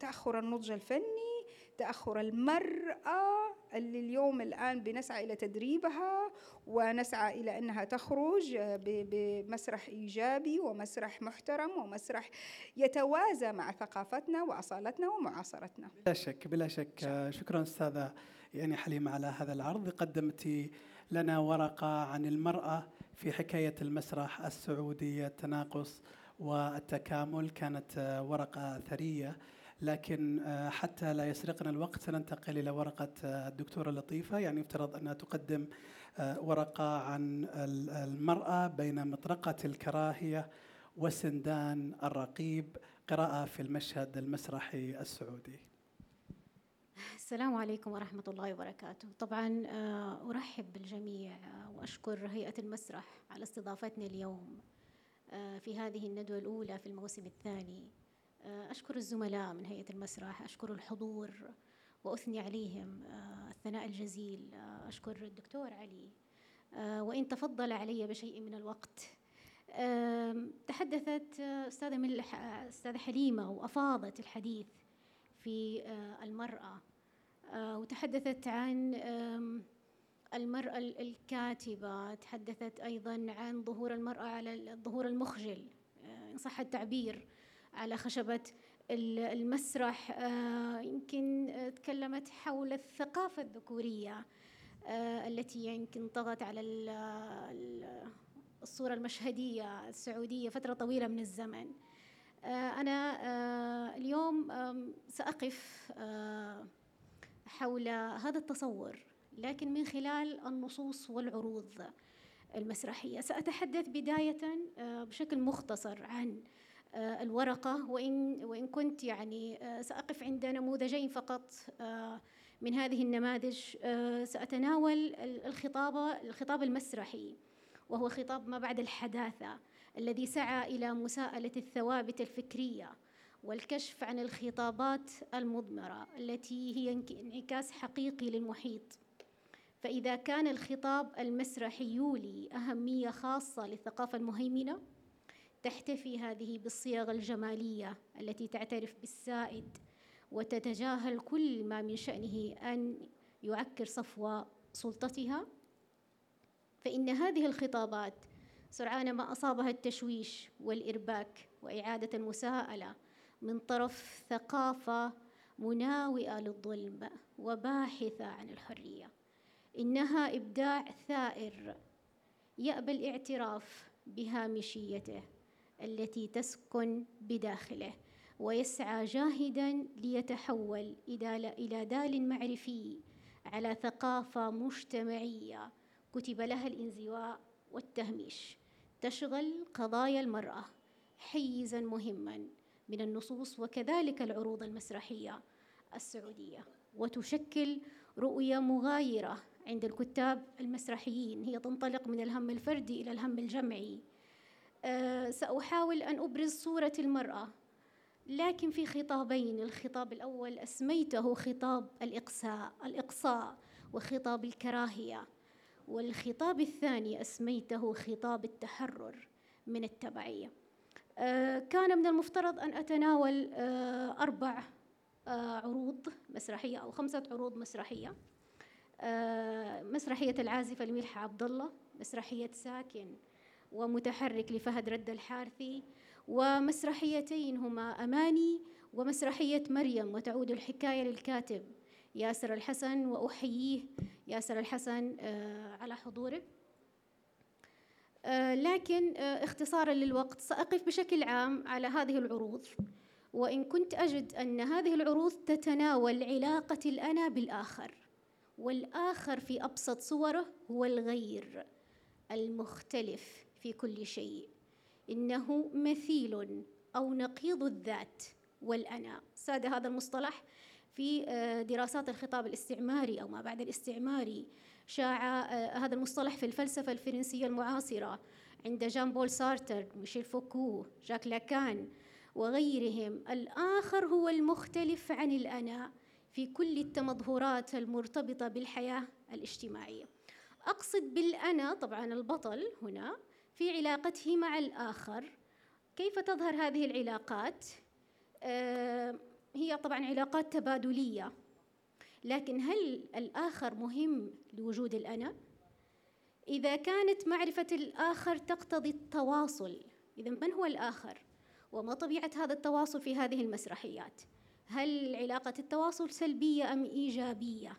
تأخر النضج الفني تأخر المرأة اللي اليوم الآن بنسعى إلى تدريبها ونسعى إلى أنها تخرج بمسرح إيجابي ومسرح محترم ومسرح يتوازى مع ثقافتنا وأصالتنا ومعاصرتنا. بلا شك بلا شك. شكرا أستاذة يعني حليمة على هذا العرض. قدمتي لنا ورقة عن المرأة في حكاية المسرح السعودي التناقص والتكامل كانت ورقة ثرية. لكن حتى لا يسرقنا الوقت سننتقل إلى ورقة الدكتورة لطيفة. يعني يفترض أنها تقدم ورقة عن المرأة بين مطرقة الكراهية وسندان الرقيب. قراءة في المشهد المسرحي السعودي. السلام عليكم ورحمة الله وبركاته. طبعا آه، أرحب بالجميع آه، وأشكر هيئة المسرح على استضافتنا اليوم. آه، في هذه الندوة الأولى في الموسم الثاني. أشكر الزملاء من هيئة المسرح أشكر الحضور وأثني عليهم الثناء الجزيل. أشكر الدكتور علي. وإن تفضل علي بشيء من الوقت. تحدثت أستاذة ملح أستاذة حليمة وأفاضت الحديث في المرأة. وتحدثت عن المرأة الكاتبة تحدثت أيضا عن ظهور المرأة على الظهور المخجل إن صح التعبير على خشبة المسرح يمكن تكلمت حول الثقافة الذكورية التي يمكن طغت على الصورة المشهدية السعودية فترة طويلة من الزمن. أنا اليوم سأقف حول هذا التصور. لكن من خلال النصوص والعروض المسرحية. سأتحدث بداية بشكل مختصر عن الورقة. وإن وإن كنت يعني سأقف عند نموذجين فقط من هذه النماذج. سأتناول الخطابة الخطاب المسرحي وهو خطاب ما بعد الحداثة الذي سعى إلى مساءلة الثوابت الفكرية والكشف عن الخطابات المضمرة التي هي انعكاس حقيقي للمحيط. فإذا كان الخطاب المسرحي يولي أهمية خاصة للثقافة المهيمنة تحتفي هذه بالصيغ الجمالية التي تعترف بالسائد وتتجاهل كل ما من شأنه أن يعكر صفو سلطتها فإن هذه الخطابات سرعان ما أصابها التشويش والإرباك وإعادة المساءلة من طرف ثقافة مناوئة للظلم وباحثة عن الحرية. إنها إبداع ثائر يأبى الاعتراف بهامشيته التي تسكن بداخله ويسعى جاهدا ليتحول إلى دال معرفي على ثقافة مجتمعية كتب لها الإنزواء والتهميش. تشغل قضايا المرأة حيزا مهما من النصوص وكذلك العروض المسرحية السعودية وتشكل رؤية مغايرة عند الكتاب المسرحيين. هي تنطلق من الهم الفردي إلى الهم الجمعي. أه سأحاول أن أبرز صورة المرأة لكن في خطابين. الخطاب الأول أسميته خطاب الإقصاء الإقصاء وخطاب الكراهية. والخطاب الثاني أسميته خطاب التحرر من التبعية. أه كان من المفترض أن أتناول أه أربع عروض مسرحية أو خمسة عروض مسرحية. مسرحية العازفة لملحة عبد الله مسرحية ساكن ومتحرك لفهد رد الحارثي ومسرحيتين هما أماني ومسرحية مريم وتعود الحكاية للكاتب ياسر الحسن وأحييه ياسر الحسن على حضوره. لكن اختصارا للوقت سأقف بشكل عام على هذه العروض وإن كنت أجد أن هذه العروض تتناول علاقة الأنا بالآخر. والآخر في أبسط صوره هو الغير المختلف في كل شيء. إنه مثيل أو نقيض الذات والأنا. ساد هذا المصطلح في دراسات الخطاب الاستعماري أو ما بعد الاستعماري. شاع هذا المصطلح في الفلسفة الفرنسية المعاصرة عند جان بول سارتر ميشيل فوكو جاك لاكان وغيرهم. الآخر هو المختلف عن الأنا. في كل التمظهرات المرتبطة بالحياة الاجتماعية أقصد بالأنا طبعا البطل هنا في علاقته مع الآخر كيف تظهر هذه العلاقات؟ آه هي طبعا علاقات تبادلية لكن هل الآخر مهم لوجود الأنا؟ إذا كانت معرفة الآخر تقتضي التواصل إذا من هو الآخر؟ وما طبيعة هذا التواصل في هذه المسرحيات؟ هل علاقة التواصل سلبية أم إيجابية؟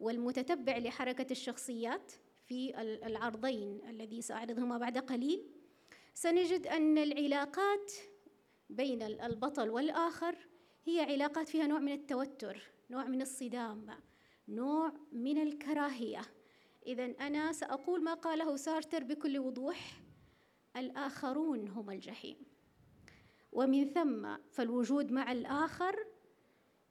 والمتتبع لحركة الشخصيات في العرضين الذي سأعرضهما بعد قليل سنجد أن العلاقات بين البطل والآخر هي علاقات فيها نوع من التوتر نوع من الصدام نوع من الكراهية إذا أنا سأقول ما قاله سارتر بكل وضوح الآخرون هم الجحيم ومن ثم فالوجود مع الآخر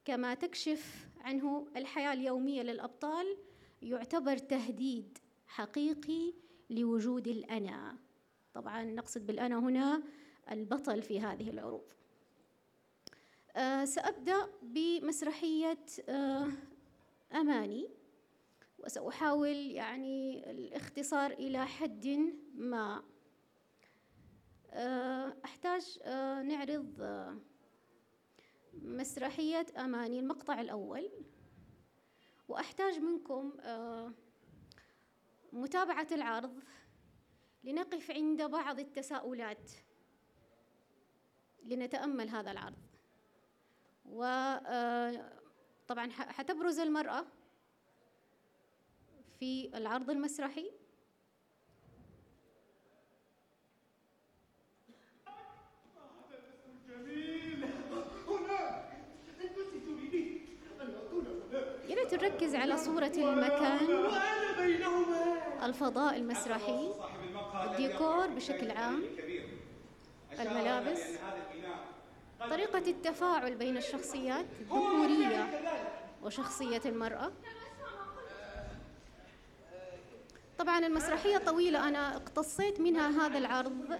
كما تكشف عنه الحياة اليومية للأبطال يعتبر تهديد حقيقي لوجود الأنا. طبعا نقصد بالأنا هنا البطل في هذه العروض. أه سأبدأ بمسرحية أه أماني وسأحاول يعني الاختصار إلى حد ما. أه أحتاج نعرض مسرحية أماني المقطع الأول. وأحتاج منكم آه، متابعة العرض لنقف عند بعض التساؤلات لنتأمل هذا العرض. وطبعا آه، حتبرز المرأة في العرض المسرحي. نركز على صورة المكان. الفضاء المسرحي. الديكور بشكل عام. الملابس. طريقة التفاعل بين الشخصيات الذكورية وشخصية المرأة. طبعا المسرحية طويلة. أنا اقتصيت منها هذا العرض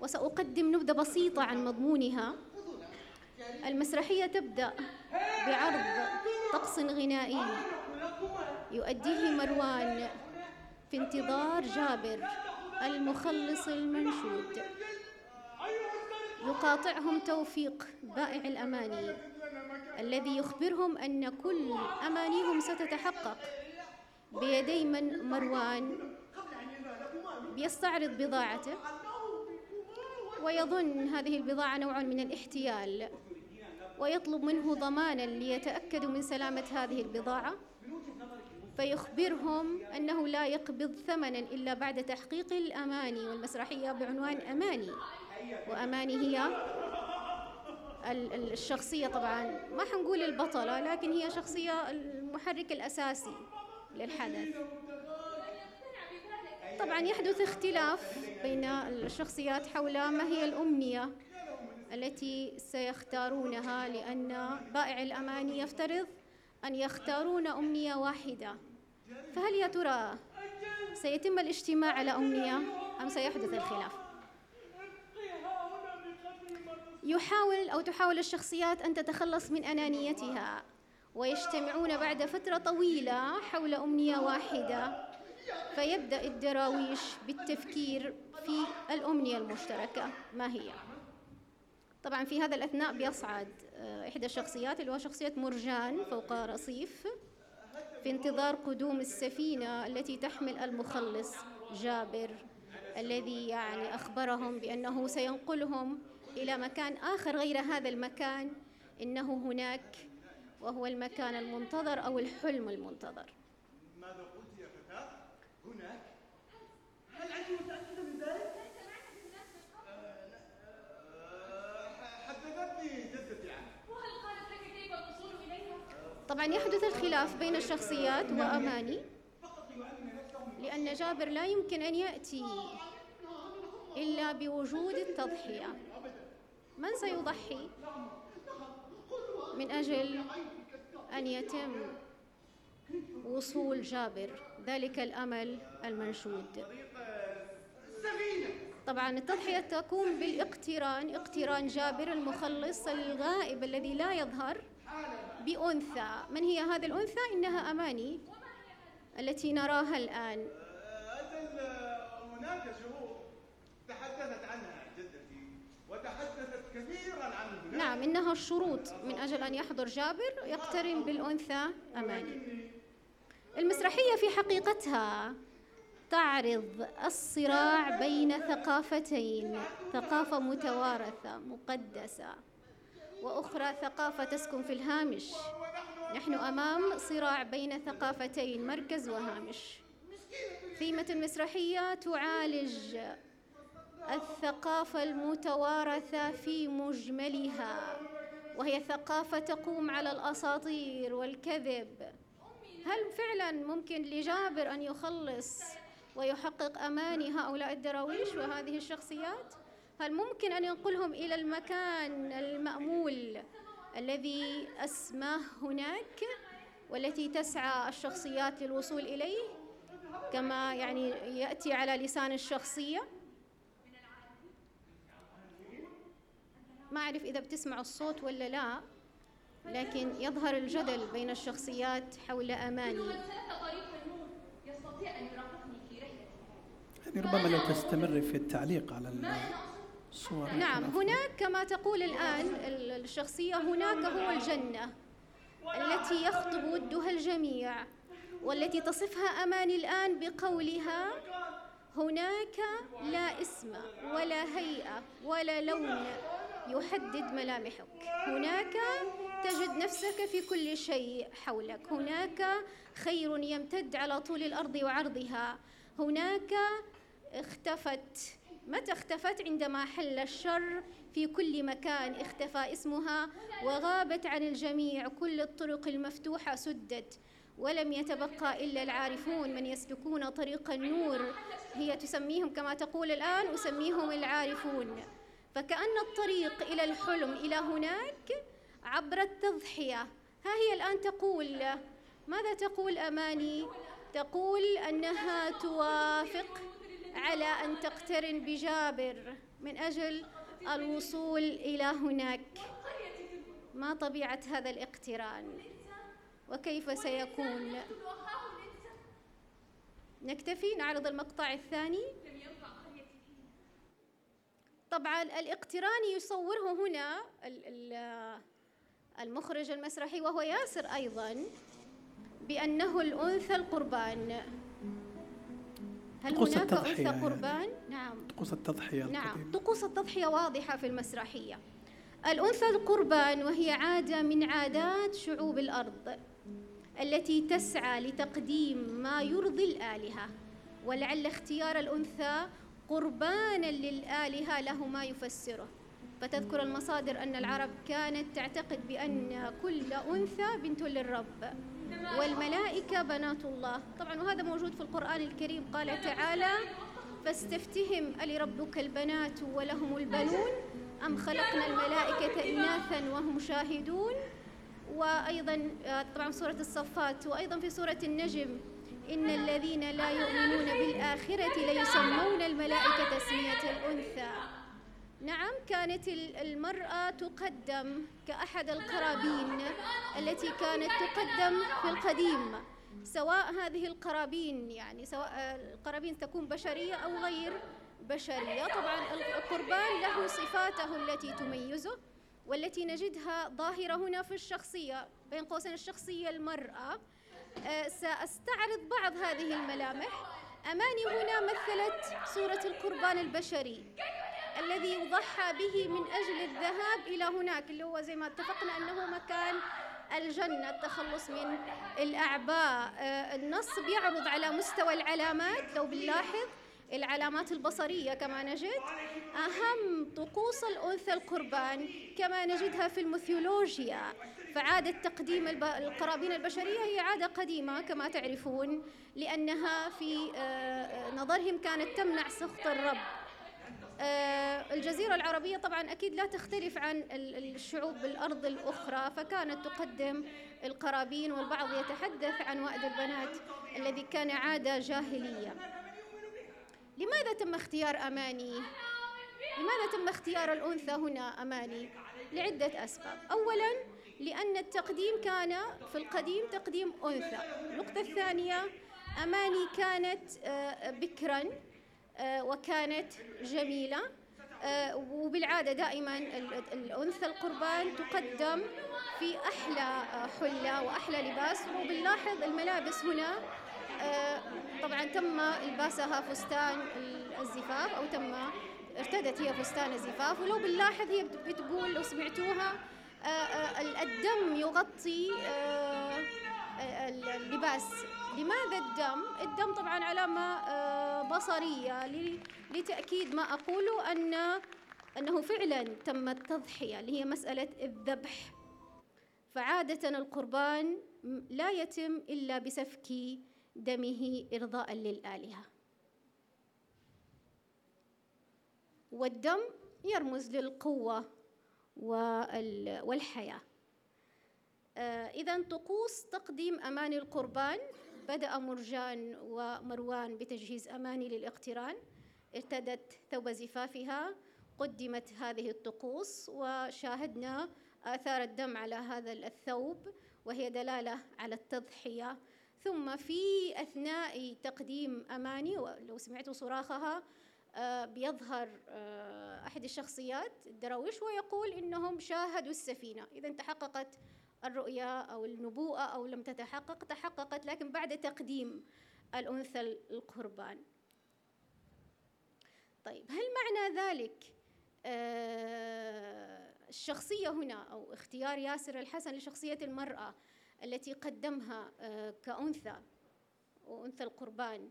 وسأقدم نبذة بسيطة عن مضمونها. المسرحية تبدأ بعرض طقس غنائي. يؤديه مروان في انتظار جابر المخلص المنشود. يقاطعهم توفيق بائع الأماني الذي يخبرهم أن كل أمانيهم ستتحقق بيدي من مروان. بيستعرض بضاعته ويظن هذه البضاعة نوع من الاحتيال. ويطلب منه ضمانا ليتأكدوا من سلامة هذه البضاعة فيخبرهم أنه لا يقبض ثمنا إلا بعد تحقيق الأماني والمسرحية بعنوان أماني. وأماني هي الشخصية طبعا. ما حنقول البطلة لكن هي شخصية المحرك الأساسي للحدث. طبعا يحدث اختلاف بين الشخصيات حول ما هي الأمنية التي سيختارونها لأن بائع الأماني يفترض أن يختارون أمنية واحدة فهل يا ترى سيتم الاجتماع على أمنية أم سيحدث الخلاف؟ يحاول أو تحاول الشخصيات أن تتخلص من أنانيتها ويجتمعون بعد فترة طويلة حول أمنية واحدة فيبدأ الدراويش بالتفكير في الأمنية المشتركة ما هي؟ طبعا في هذا الأثناء بيصعد آه، إحدى الشخصيات اللي هو شخصية مرجان فوق رصيف في انتظار قدوم السفينة التي تحمل المخلص جابر الذي يعني أخبرهم بأنه سينقلهم إلى مكان آخر غير هذا المكان إنه هناك وهو المكان المنتظر أو الحلم المنتظر ماذا قلت يا فتاة؟ هناك؟ هل أنت متأكدة من ذلك؟ حدثتني جدتي عنه وهل قالت لك كيف الوصول إليها؟ طبعا يحدث الخلاف بين الشخصيات وأماني لأن جابر لا يمكن أن يأتي إلا بوجود التضحية. من سيضحي؟ من أجل أن يتم وصول جابر ذلك الأمل المنشود. طبعا التضحية تكون بالإقتران إقتران جابر المخلص الغائب الذي لا يظهر. بأنثى. من هي هذه الأنثى؟ إنها أماني التي نراها الآن. هناك شهور تحدثت عنها جدتي وتحدثت كثيرا عن نعم إنها الشروط. من أجل أن يحضر جابر يقترن بالأنثى أماني. المسرحية في حقيقتها تعرض الصراع بين ثقافتين ثقافة متوارثة مقدسة. وأخرى ثقافة تسكن في الهامش. نحن أمام صراع بين ثقافتين مركز وهامش. ثيمة المسرحية تعالج الثقافة المتوارثة في مجملها وهي ثقافة تقوم على الأساطير والكذب. هل فعلا ممكن لجابر أن يخلص ويحقق أماني هؤلاء الدراويش وهذه الشخصيات؟ هل ممكن أن ينقلهم إلى المكان المأمول الذي أسماه هناك والتي تسعى الشخصيات للوصول إليه كما يعني يأتي على لسان الشخصية. ما أعرف إذا بتسمعوا الصوت ولا لا لكن يظهر الجدل بين الشخصيات حول أماني. يعني ربما لو تستمر في التعليق على نعم هناك كما تقول الآن الشخصية هناك هو الجنة التي يخطب ودها الجميع والتي تصفها أماني الآن بقولها هناك لا اسم ولا هيئة ولا لون يحدد ملامحك. هناك تجد نفسك في كل شيء حولك. هناك خير يمتد على طول الأرض وعرضها. هناك اختفت متى اختفت عندما حل الشر في كل مكان؟ اختفى اسمها وغابت عن الجميع كل الطرق المفتوحة سدت ولم يتبقى إلا العارفون من يسلكون طريق النور. هي تسميهم كما تقول الآن أسميهم العارفون. فكأن الطريق إلى الحلم إلى هناك عبر التضحية. ها هي الآن تقول ماذا تقول أماني؟ تقول أنها توافق. على أن تقترن بجابر من أجل الوصول إلى هناك. ما طبيعة هذا الاقتران؟ وكيف سيكون؟ نكتفي نعرض المقطع الثاني. طبعا الاقتران يصوره هنا المخرج المسرحي وهو ياسر أيضا بأنه الأنثى القربان. هل طقوس هناك التضحية أنثى يعني. قربان؟ نعم طقوس التضحية نعم القديمة. طقوس التضحية واضحة في المسرحية الأنثى القربان وهي عادة من عادات شعوب الأرض التي تسعى لتقديم ما يرضي الآلهة ولعل اختيار الأنثى قربانا للآلهة له ما يفسره فتذكر المصادر أن العرب كانت تعتقد بأن كل أنثى بنت للرب. والملائكة بنات الله. طبعا وهذا موجود في القرآن الكريم. قال تعالى فاستفتهم ألربك البنات ولهم البنون؟ أم خلقنا الملائكة إناثا وهم شاهدون؟ وأيضا طبعا سورة الصفات وأيضا في سورة النجم إن الذين لا يؤمنون بالآخرة ليسمون الملائكة تسمية الأنثى. نعم كانت ال- المرأة تقدم كأحد القرابين التي كانت تقدم في القديم. سواء هذه القرابين يعني سواء القرابين تكون بشرية أو غير بشرية. طبعا القربان له صفاته التي تميزه والتي نجدها ظاهرة هنا في الشخصية بين قوسين الشخصية المرأة. آه، سأستعرض بعض هذه الملامح. أماني هنا مثلت صورة القربان البشري. الذي يضحى به من أجل الذهاب إلى هناك اللي هو زي ما اتفقنا أنه مكان الجنة التخلص من الأعباء. آه، النص بيعرض على مستوى العلامات. لو بنلاحظ العلامات البصرية كما نجد أهم طقوس الأنثى القربان كما نجدها في الميثولوجيا. فعادة تقديم القرابين البشرية هي عادة قديمة كما تعرفون لأنها في آه، آه، نظرهم كانت تمنع سخط الرب. الجزيرة العربية طبعا أكيد لا تختلف عن ال- الشعوب الأرض الأخرى فكانت تقدم القرابين والبعض يتحدث عن وأد البنات الذي كان عادة جاهلية لماذا تم اختيار أماني؟ لماذا تم اختيار الأنثى هنا أماني؟ لعدة أسباب أولا لأن التقديم كان في القديم تقديم أنثى النقطة الثانية أماني كانت آه، بكرا آه، وكانت جميلة. آه، وبالعادة دائما ال- الأنثى القربان تقدم في أحلى آه، حلة وأحلى لباس. وبنلاحظ الملابس هنا آه، طبعا تم إلباسها فستان ال- الزفاف أو تم ارتدت هي فستان الزفاف. ولو بنلاحظ هي بت- بتقول لو سمعتوها آه، آه، ال- الدم يغطي آه، آه، ال- اللباس. لماذا الدم؟ الدم طبعا علامة آه، بصرية ل- لتأكيد ما أقوله أن أنه فعلا تم التضحية اللي هي مسألة الذبح. فعادة القربان لا يتم إلا بسفك دمه إرضاء للآلهة. والدم يرمز للقوة وال- والحياة. إذا طقوس تقديم أماني القربان بدأ مرجان ومروان بتجهيز أماني للاقتران ارتدت ثوب زفافها قدمت هذه الطقوس وشاهدنا آثار الدم على هذا الثوب وهي دلالة على التضحية. ثم في أثناء تقديم أماني ولو سمعتوا صراخها آه، بيظهر آه، أحد الشخصيات الدراويش ويقول إنهم شاهدوا السفينة. إذا تحققت الرؤية أو النبوءة أو لم تتحقق تحققت لكن بعد تقديم الأنثى القربان. طيب هل معنى ذلك آه، الشخصية هنا أو اختيار ياسر الحسن لشخصية المرأة التي قدمها آه، كأنثى وأنثى القربان؟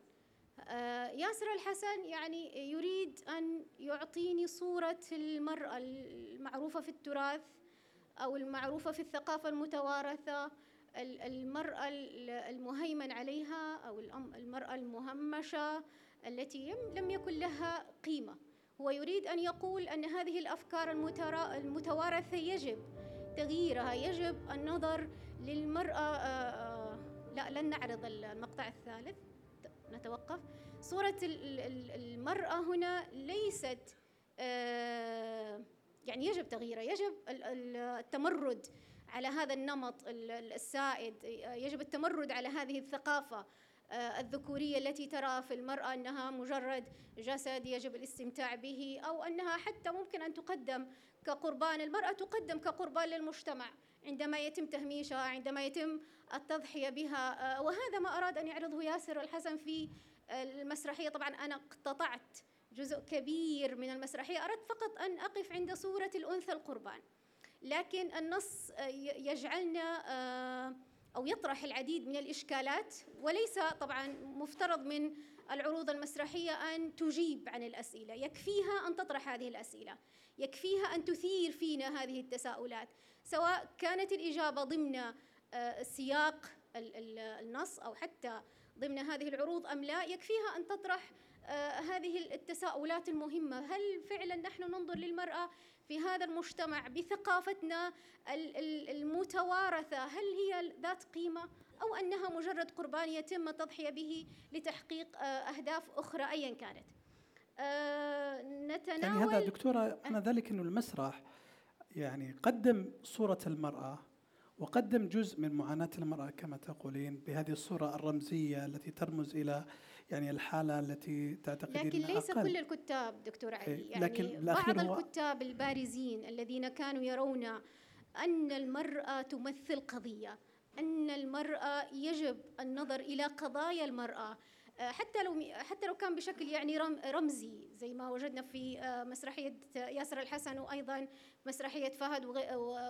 آه، ياسر الحسن يعني يريد أن يعطيني صورة المرأة المعروفة في التراث أو المعروفة في الثقافة المتوارثة المرأة المهيمن عليها أو المرأة المهمشة التي لم يكن لها قيمة. هو يريد أن يقول أن هذه الأفكار المتوارثة يجب تغييرها يجب النظر للمرأة آه، آه، لا لن نعرض المقطع الثالث. نتوقف. صورة المرأة هنا ليست آه، يعني يجب تغييرها يجب التمرد على هذا النمط السائد يجب التمرد على هذه الثقافة آه، الذكورية التي ترى في المرأة أنها مجرد جسد يجب الاستمتاع به أو أنها حتى ممكن أن تقدم كقربان المرأة تقدم كقربان للمجتمع عندما يتم تهميشها عندما يتم التضحية بها آه، وهذا ما أراد أن يعرضه ياسر الحسن في المسرحية. طبعا أنا اقتطعت جزء كبير من المسرحية. أردت فقط أن أقف عند صورة الأنثى القربان. لكن النص آه، يجعلنا أو يطرح العديد من الإشكالات وليس طبعا مفترض من العروض المسرحية أن تجيب عن الأسئلة. يكفيها أن تطرح هذه الأسئلة. يكفيها أن تثير فينا هذه التساؤلات. سواء كانت الإجابة ضمن آه، سياق النص أو حتى ضمن هذه العروض أم لا يكفيها أن تطرح آه، هذه التساؤلات المهمة. هل فعلا نحن ننظر للمرأة في هذا المجتمع بثقافتنا المتوارثة؟ هل هي ذات قيمة أو أنها مجرد قربان يتم التضحية به لتحقيق آه، أهداف أخرى أيا كانت؟ نتناول يعني هذا دكتورة أنا ذلك أنه المسرح يعني قدم صورة المرأة وقدم جزء من معاناة المرأة كما تقولين بهذه الصورة الرمزية التي ترمز إلى يعني الحالة التي تعتقدين لكن ليس أقل. كل الكتاب دكتور علي إيه، يعني لكن بعض الكتاب البارزين الذين كانوا يرون أن المرأة تمثل قضية أن المرأة يجب النظر إلى قضايا المرأة حتى لو حتى لو كان بشكل يعني رمزي زي ما وجدنا في آه، مسرحية ياسر الحسن وأيضا مسرحية فهد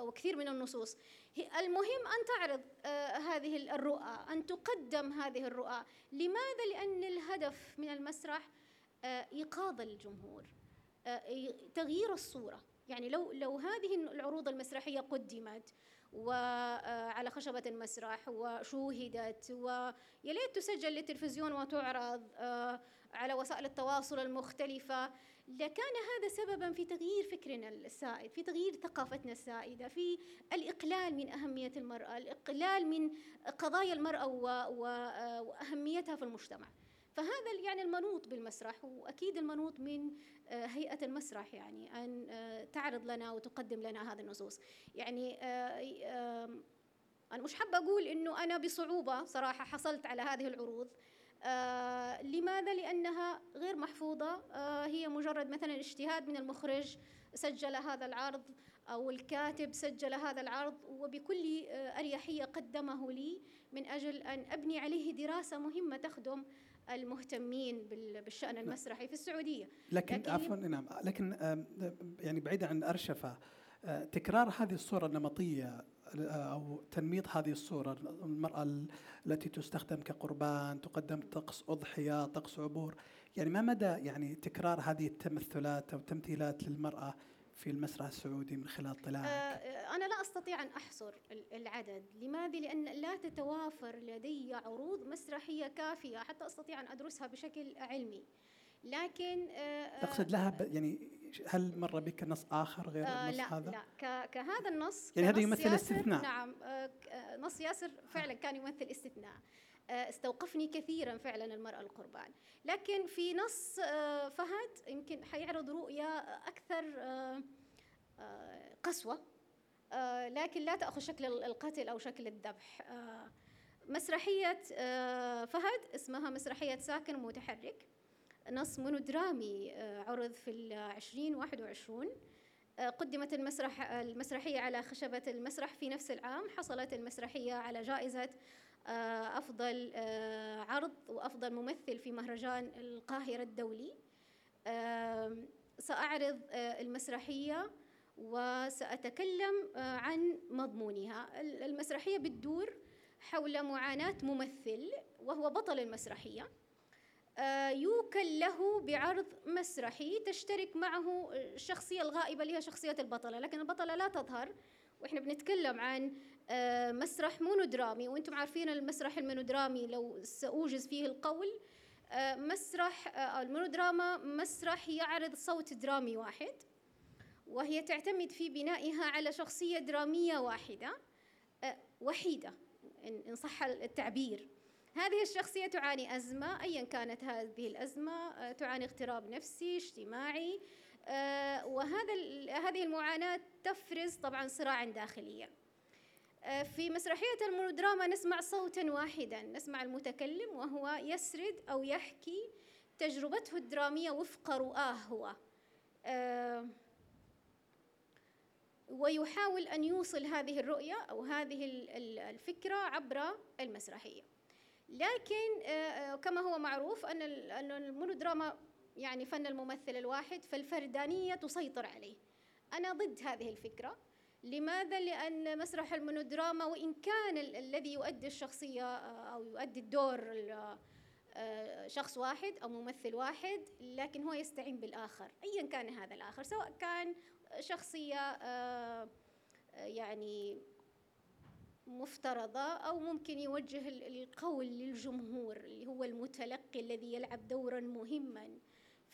وكثير من النصوص. المهم أن تعرض آه، هذه الرؤى أن تقدم هذه الرؤى. لماذا؟ لأن الهدف من المسرح إيقاظ الجمهور تغيير الصورة. يعني لو لو هذه العروض المسرحية قدمت وعلى خشبة المسرح وشوهدت ويليت تسجل للتلفزيون وتعرض آه، على وسائل التواصل المختلفة. لكان هذا سببا في تغيير فكرنا السائد في تغيير ثقافتنا السائدة في الإقلال من أهمية المرأة الإقلال من قضايا المرأة آه، وأهميتها في المجتمع. فهذا يعني المنوط بالمسرح وأكيد المنوط من آه، هيئة المسرح يعني أن آه، تعرض لنا وتقدم لنا هذه النصوص. يعني آه، أنا مش حابة أقول إنه أنا بصعوبة صراحة حصلت على هذه العروض. لماذا؟ لأنها غير محفوظة. هي مجرد مثلا اجتهاد من المخرج سجل هذا العرض أو الكاتب سجل هذا العرض وبكل أريحية قدمه لي من أجل أن أبني عليه دراسة مهمة تخدم المهتمين بالشأن المسرحي في السعودية. لكن, لكن عفوا نعم. لكن يعني بعيدا عن الأرشفة آه، تكرار هذه الصورة النمطية آه، أو تنميط هذه الصورة المرأة التي تستخدم كقربان تقدم طقس أضحية طقس عبور يعني ما مدى يعني تكرار هذه التمثلات أو التمثيلات للمرأة؟ في المسرح السعودي من خلال اطلاعك؟ آه، أنا لا أستطيع أن أحصر العدد. لماذا؟ لأن لا تتوافر لدي عروض مسرحية كافية حتى أستطيع أن أدرسها بشكل علمي. لكن تقصد آه، لها يعني هل مر بك نص آخر غير آه النص لا هذا؟ لا. كهذا النص يعني هذا يمثل استثناء. نعم. نص ياسر فعلا كان يمثل استثناء. آه، استوقفني كثيرا فعلا المرأة القربان. لكن في نص آه، فهد يمكن حيعرض رؤية أكثر آه، قسوة لكن لا تأخذ شكل القتل أو شكل الذبح. مسرحية فهد اسمها مسرحية ساكن متحرك. نص مونودرامي عرض في العشرين واحد وعشرون. آه، قدمت المسرح المسرحية على خشبة المسرح في نفس العام. حصلت المسرحية على جائزة آه، أفضل آه، عرض وأفضل ممثل في مهرجان القاهرة الدولي. آم، سأعرض آه، المسرحية وسأتكلم آه، عن مضمونها. ال- المسرحية بتدور حول معاناة ممثل وهو بطل المسرحية. آه، يوكل له بعرض مسرحي تشترك معه الشخصية الغائبة اللي هي شخصية البطلة. لكن البطلة لا تظهر. وإحنا بنتكلم عن آه، مسرح مونودرامي وأنتم عارفين المسرح المونودرامي لو سأوجز فيه القول آه، مسرح آه، المونودراما مسرح يعرض صوت درامي واحد وهي تعتمد في بنائها على شخصية درامية واحدة آه، وحيدة إن صح التعبير. هذه الشخصية تعاني أزمة أيا كانت هذه الأزمة آه، تعاني اغتراب نفسي اجتماعي آه، وهذا هذه المعاناة تفرز طبعا صراعا داخليا. آه، في مسرحية المونودراما نسمع صوتا واحدا نسمع المتكلم وهو يسرد أو يحكي تجربته الدرامية وفق رؤاه هو. آه، ويحاول أن يوصل هذه الرؤية أو هذه ال- ال- الفكرة عبر المسرحية. لكن آه، آه، كما هو معروف أن المونودراما يعني فن الممثل الواحد فالفردانية تسيطر عليه. أنا ضد هذه الفكرة. لماذا؟ لأن مسرح المونودراما وإن كان ال- الذي يؤدي الشخصية آه، أو يؤدي الدور ال- آه، شخص واحد أو ممثل واحد لكن هو يستعين بالآخر أيا كان هذا الآخر سواء كان شخصية آه، يعني مفترضة أو ممكن يوجه ال- القول للجمهور اللي هو المتلقي الذي يلعب دورا مهما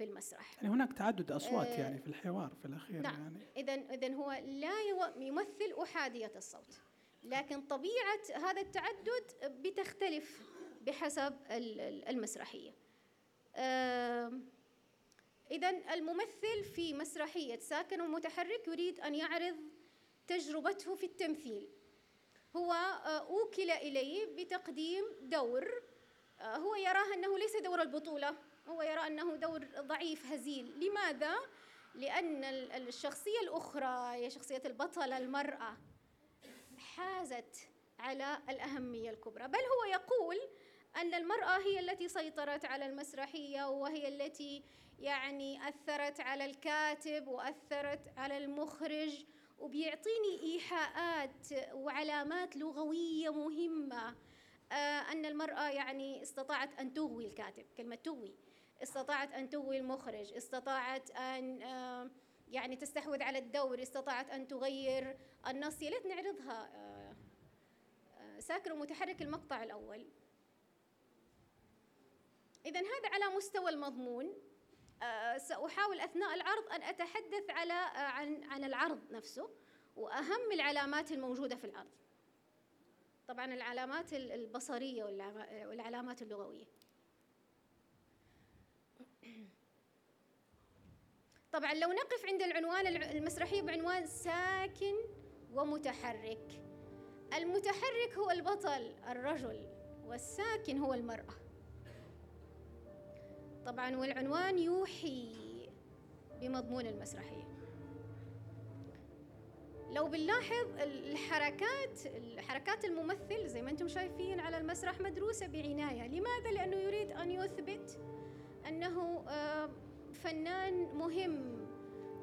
في المسرح. يعني هناك تعدد أصوات آه، يعني في الحوار في الأخير نعم. يعني. إذا إذا هو لا يمثل أحادية الصوت لكن طبيعة هذا التعدد بتختلف بحسب ال- ال- المسرحية. إذا الممثل في مسرحية ساكن ومتحرك يريد أن يعرض تجربته في التمثيل. هو آه، أوكل إليه بتقديم دور آه، هو يراه أنه ليس دور البطولة. هو يرى أنه دور ضعيف هزيل. لماذا؟ لأن ال- الشخصية الأخرى هي شخصية البطلة المرأة حازت على الأهمية الكبرى. بل هو يقول أن المرأة هي التي سيطرت على المسرحية وهي التي يعني أثرت على الكاتب وأثرت على المخرج وبيعطيني إيحاءات وعلامات لغوية مهمة آه، أن المرأة يعني استطاعت أن تغوي الكاتب. كلمة تغوي. استطاعت أن تغوي المخرج استطاعت أن يعني تستحوذ على الدور استطاعت أن تغير النص. يا ليت نعرضها. آه، آه، ساكن ومتحرك المقطع الأول. إذا هذا على مستوى المضمون. آه، سأحاول أثناء العرض أن أتحدث على عن عن العرض نفسه وأهم العلامات الموجودة في العرض. طبعا العلامات ال- البصرية والعلامات اللغوية. طبعا لو نقف عند العنوان الع- المسرحية بعنوان ساكن ومتحرك. المتحرك هو البطل الرجل والساكن هو المرأة. طبعا والعنوان يوحي بمضمون المسرحية. لو بنلاحظ ال- الحركات حركات الممثل زي ما أنتم شايفين على المسرح مدروسة بعناية. لماذا؟ لأنه يريد أن يثبت أنه آه، فنان مهم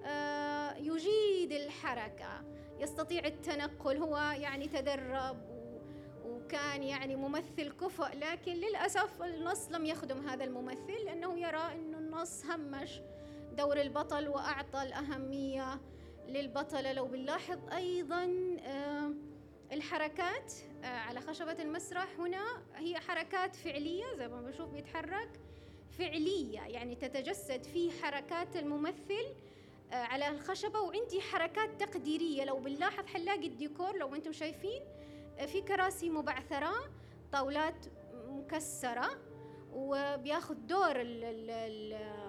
آه، يجيد الحركة يستطيع التنقل هو يعني تدرب وكان يعني ممثل كفؤ لكن للأسف النص لم يخدم هذا الممثل لأنه يرى أنه النص همش دور البطل وأعطى الأهمية للبطلة لو بنلاحظ أيضا آه، الحركات على خشبة المسرح هنا هي حركات فعلية زي ما بنشوف بيتحرك. فعلية يعني تتجسد في حركات الممثل آه، على الخشبة وعندي حركات تقديرية. لو بنلاحظ حنلاقي الديكور لو أنتم شايفين آه، في كراسي مبعثرة طاولات مكسرة وبياخذ دور ال-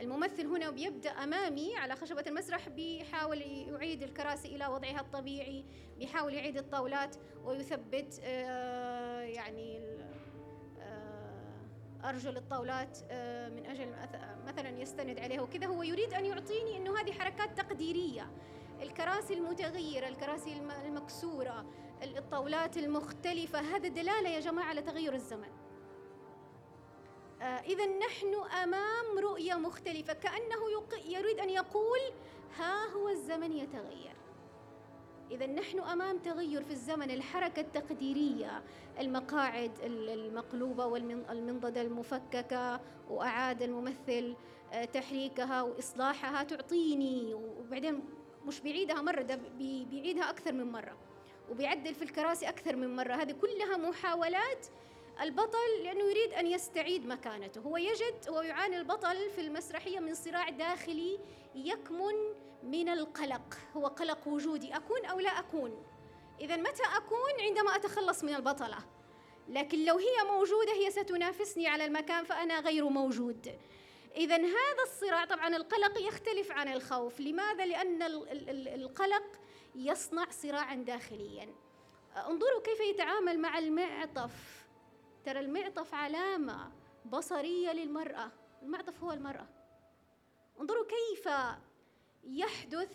الممثل هنا بيبدأ أمامي على خشبة المسرح بيحاول يعيد الكراسي إلى وضعها الطبيعي بيحاول يعيد الطاولات ويثبت آه، يعني آه، أرجل الطاولات آه، من أجل مث- مثلا يستند عليها وكذا هو يريد أن يعطيني أنه هذه حركات تقديرية. الكراسي المتغيرة الكراسي الم- المكسورة ال- الطاولات المختلفة هذا دلالة يا جماعة على تغير الزمن. إذا نحن أمام رؤية مختلفة كأنه يريد أن يقول ها هو الزمن يتغير. إذا نحن أمام تغير في الزمن الحركة التقديرية المقاعد ال- المقلوبة والمنضدة المفككة وأعاد الممثل آه، تحريكها وإصلاحها تعطيني وبعدين مش بيعيدها مرة ده بي- بيعيدها أكثر من مرة وبيعدل في الكراسي أكثر من مرة. هذه كلها محاولات البطل لأنه يريد أن يستعيد مكانته. هو يجد ويعاني البطل في المسرحية من صراع داخلي يكمن من القلق. هو قلق وجودي. أكون أو لا أكون؟ إذا متى أكون عندما أتخلص من البطلة؟ لكن لو هي موجودة هي ستنافسني على المكان فأنا غير موجود. إذا هذا الصراع طبعا القلق يختلف عن الخوف. لماذا؟ لأن ال- ال- ال- القلق يصنع صراعا داخليا. انظروا كيف يتعامل مع المعطف. ترى المعطف علامة بصرية للمرأة. المعطف هو المرأة. انظروا كيف يحدث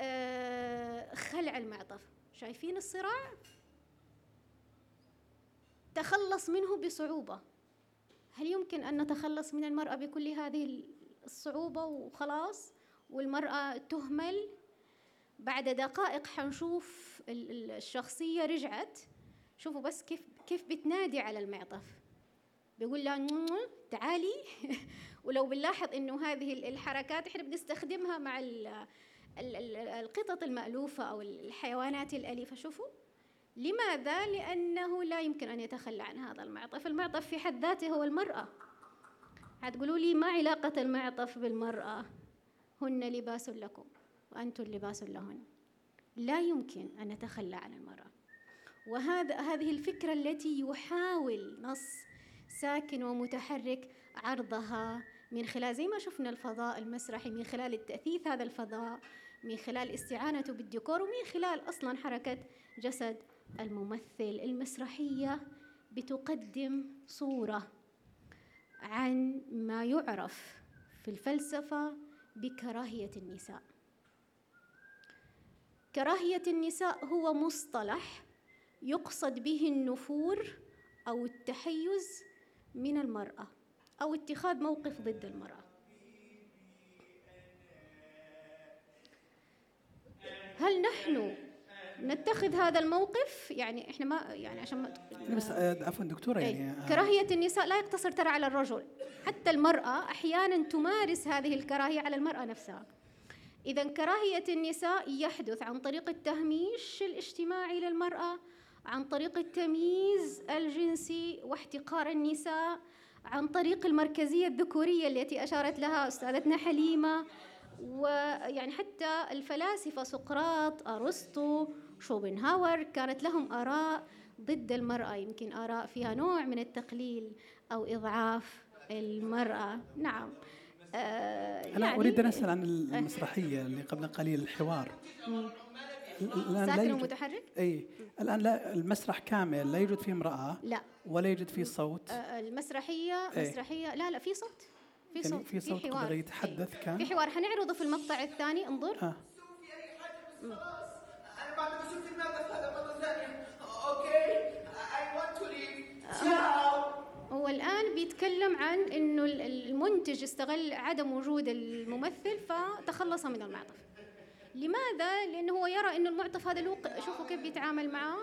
آه، خلع المعطف. شايفين الصراع؟ تخلص منه بصعوبة. هل يمكن أن نتخلص من المرأة بكل هذه الصعوبة وخلاص؟ والمرأة تهمل؟ بعد دقائق حنشوف ال- ال- الشخصية رجعت. شوفوا بس كيف كيف بتنادي على المعطف. بيقول لها "نعم، تعالي. ولو بنلاحظ إنه هذه ال- الحركات إحنا بنستخدمها مع ال- ال- ال- القطط المألوفة أو الحيوانات الأليفة. شوفوا لماذا؟ لأنه لا يمكن أن يتخلى عن هذا المعطف. المعطف في حد ذاته هو المرأة. هتقولوا لي ما علاقة المعطف بالمرأة؟ هن لباس لكم وأنتم لباس لهن. لا يمكن أن نتخلى عن المرأة. وهذا هذه الفكرة التي يحاول نص ساكن ومتحرك عرضها من خلال زي ما شفنا الفضاء المسرحي من خلال التأثيث هذا الفضاء من خلال استعانته بالديكور ومن خلال أصلا حركة جسد الممثل المسرحية بتقدم صورة عن ما يعرف في الفلسفة بكراهية النساء. كراهية النساء هو مصطلح يقصد به النفور أو التحيز من المرأة. أو اتخاذ موقف ضد المرأة. هل نحن نتخذ هذا الموقف؟ يعني إحنا ما يعني عشان ما بس آه، عفوا دكتورة أي. يعني آه، كراهية النساء لا يقتصر ترى على الرجل. حتى المرأة أحيانا تمارس هذه الكراهية على المرأة نفسها. إذا كراهية النساء يحدث عن طريق التهميش الاجتماعي للمرأة عن طريق التمييز الجنسي واحتقار النساء عن طريق المركزية الذكورية التي أشارت لها أستاذتنا حليمة ويعني حتى الفلاسفة سقراط أرسطو شوبنهاور كانت لهم آراء ضد المرأة. يمكن آراء فيها نوع من التقليل أو إضعاف المرأة. نعم. آه أنا أريد أن أسأل عن المسرحية اللي قبل قليل الحوار. الآن لا ساكن يوجد ومتحرك؟ إي الآن لا المسرح كامل لا يوجد فيه امرأة لا ولا يوجد فيه صوت آه، المسرحية إيه. مسرحية لا لا في صوت في يعني صوت في صوت حوار قدر إيه. يتحدث كان في حوار حنعرضه في المقطع الثاني انظر تشاو هو الآن بيتكلم عن ال- المنتج استغل عدم وجود الممثل فتخلص من المعطف. لماذا؟ لأنه هو يرى إنه المعطف هذا له شوفوا كيف بيتعامل معاه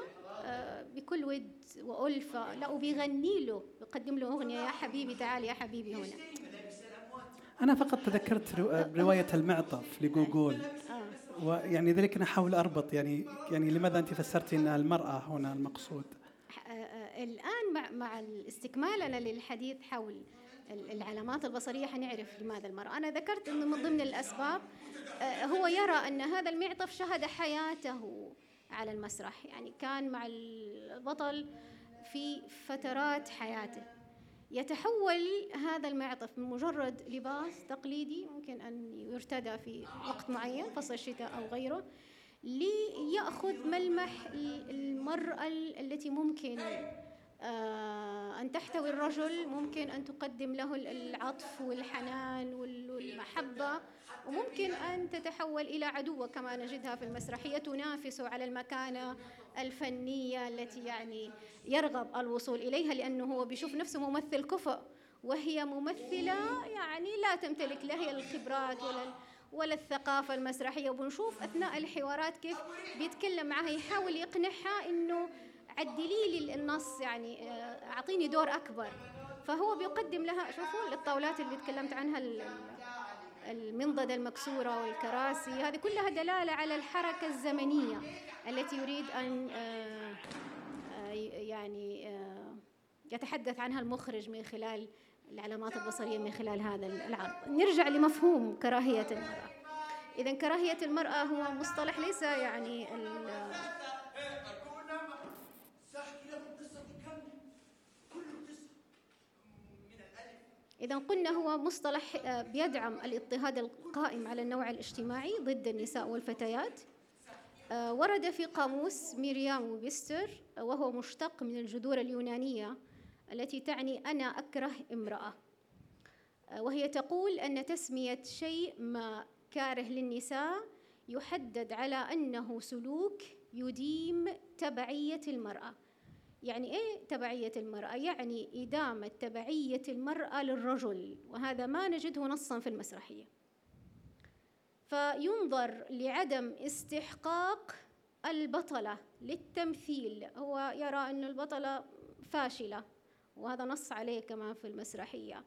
بكل ود وألفة، لا وبيغني له، بيقدم له أغنية يا حبيبي تعال يا حبيبي هنا. أنا فقط تذكرت آه، رواية المعطف لجوجول آه. ويعني ذلك أنا احاول أربط يعني يعني لماذا أنت فسرتي إن المرأة هنا المقصود آه، الآن مع مع استكمالنا للحديث حول العلامات البصرية حنعرف لماذا المرأة. أنا ذكرت أنه من ضمن الأسباب آه، هو يرى أن هذا المعطف شهد حياته على المسرح. يعني كان مع البطل في فترات حياته. يتحول هذا المعطف من مجرد لباس تقليدي ممكن أن يرتدى في وقت معين فصل الشتاء أو غيره ليأخذ ملمح ال- المرأة ال- التي ممكن أن تحتوي الرجل ممكن أن تقدم له العطف والحنان والمحبة وممكن أن تتحول إلى عدوة كما نجدها في المسرحية تنافسه على المكانة الفنية التي يعني يرغب الوصول إليها لأنه هو بيشوف نفسه ممثل كفء وهي ممثلة يعني لا تمتلك لا هي الخبرات ولا ولا الثقافة المسرحية. وبنشوف أثناء الحوارات كيف بيتكلم معها يحاول يقنعها إنه عدلي لي النص يعني آه، أعطيني دور أكبر. فهو بيقدم لها شوفوا الطاولات اللي تكلمت عنها المنضدة المكسورة والكراسي هذه كلها دلالة على الحركة الزمنية التي يريد أن آه، آه، يعني يتحدث عنها المخرج من خلال العلامات البصرية من خلال هذا العرض. نرجع لمفهوم كراهية المرأة. إذا كراهية المرأة هو مصطلح ليس يعني إذا قلنا هو مصطلح آه، بيدعم الاضطهاد القائم على النوع الاجتماعي ضد النساء والفتيات. آه، ورد في قاموس ميريام وبيستر وهو مشتق من الجذور اليونانية التي تعني أنا أكره امرأة. آه، وهي تقول أن تسمية شيء ما كاره للنساء يحدد على أنه سلوك يديم تبعية المرأة. يعني إيه تبعية المرأة؟ يعني إدامة تبعية المرأة للرجل وهذا ما نجده نصا في المسرحية. فينظر لعدم استحقاق البطلة للتمثيل. هو يرى أن البطلة فاشلة وهذا نص عليه كمان في المسرحية.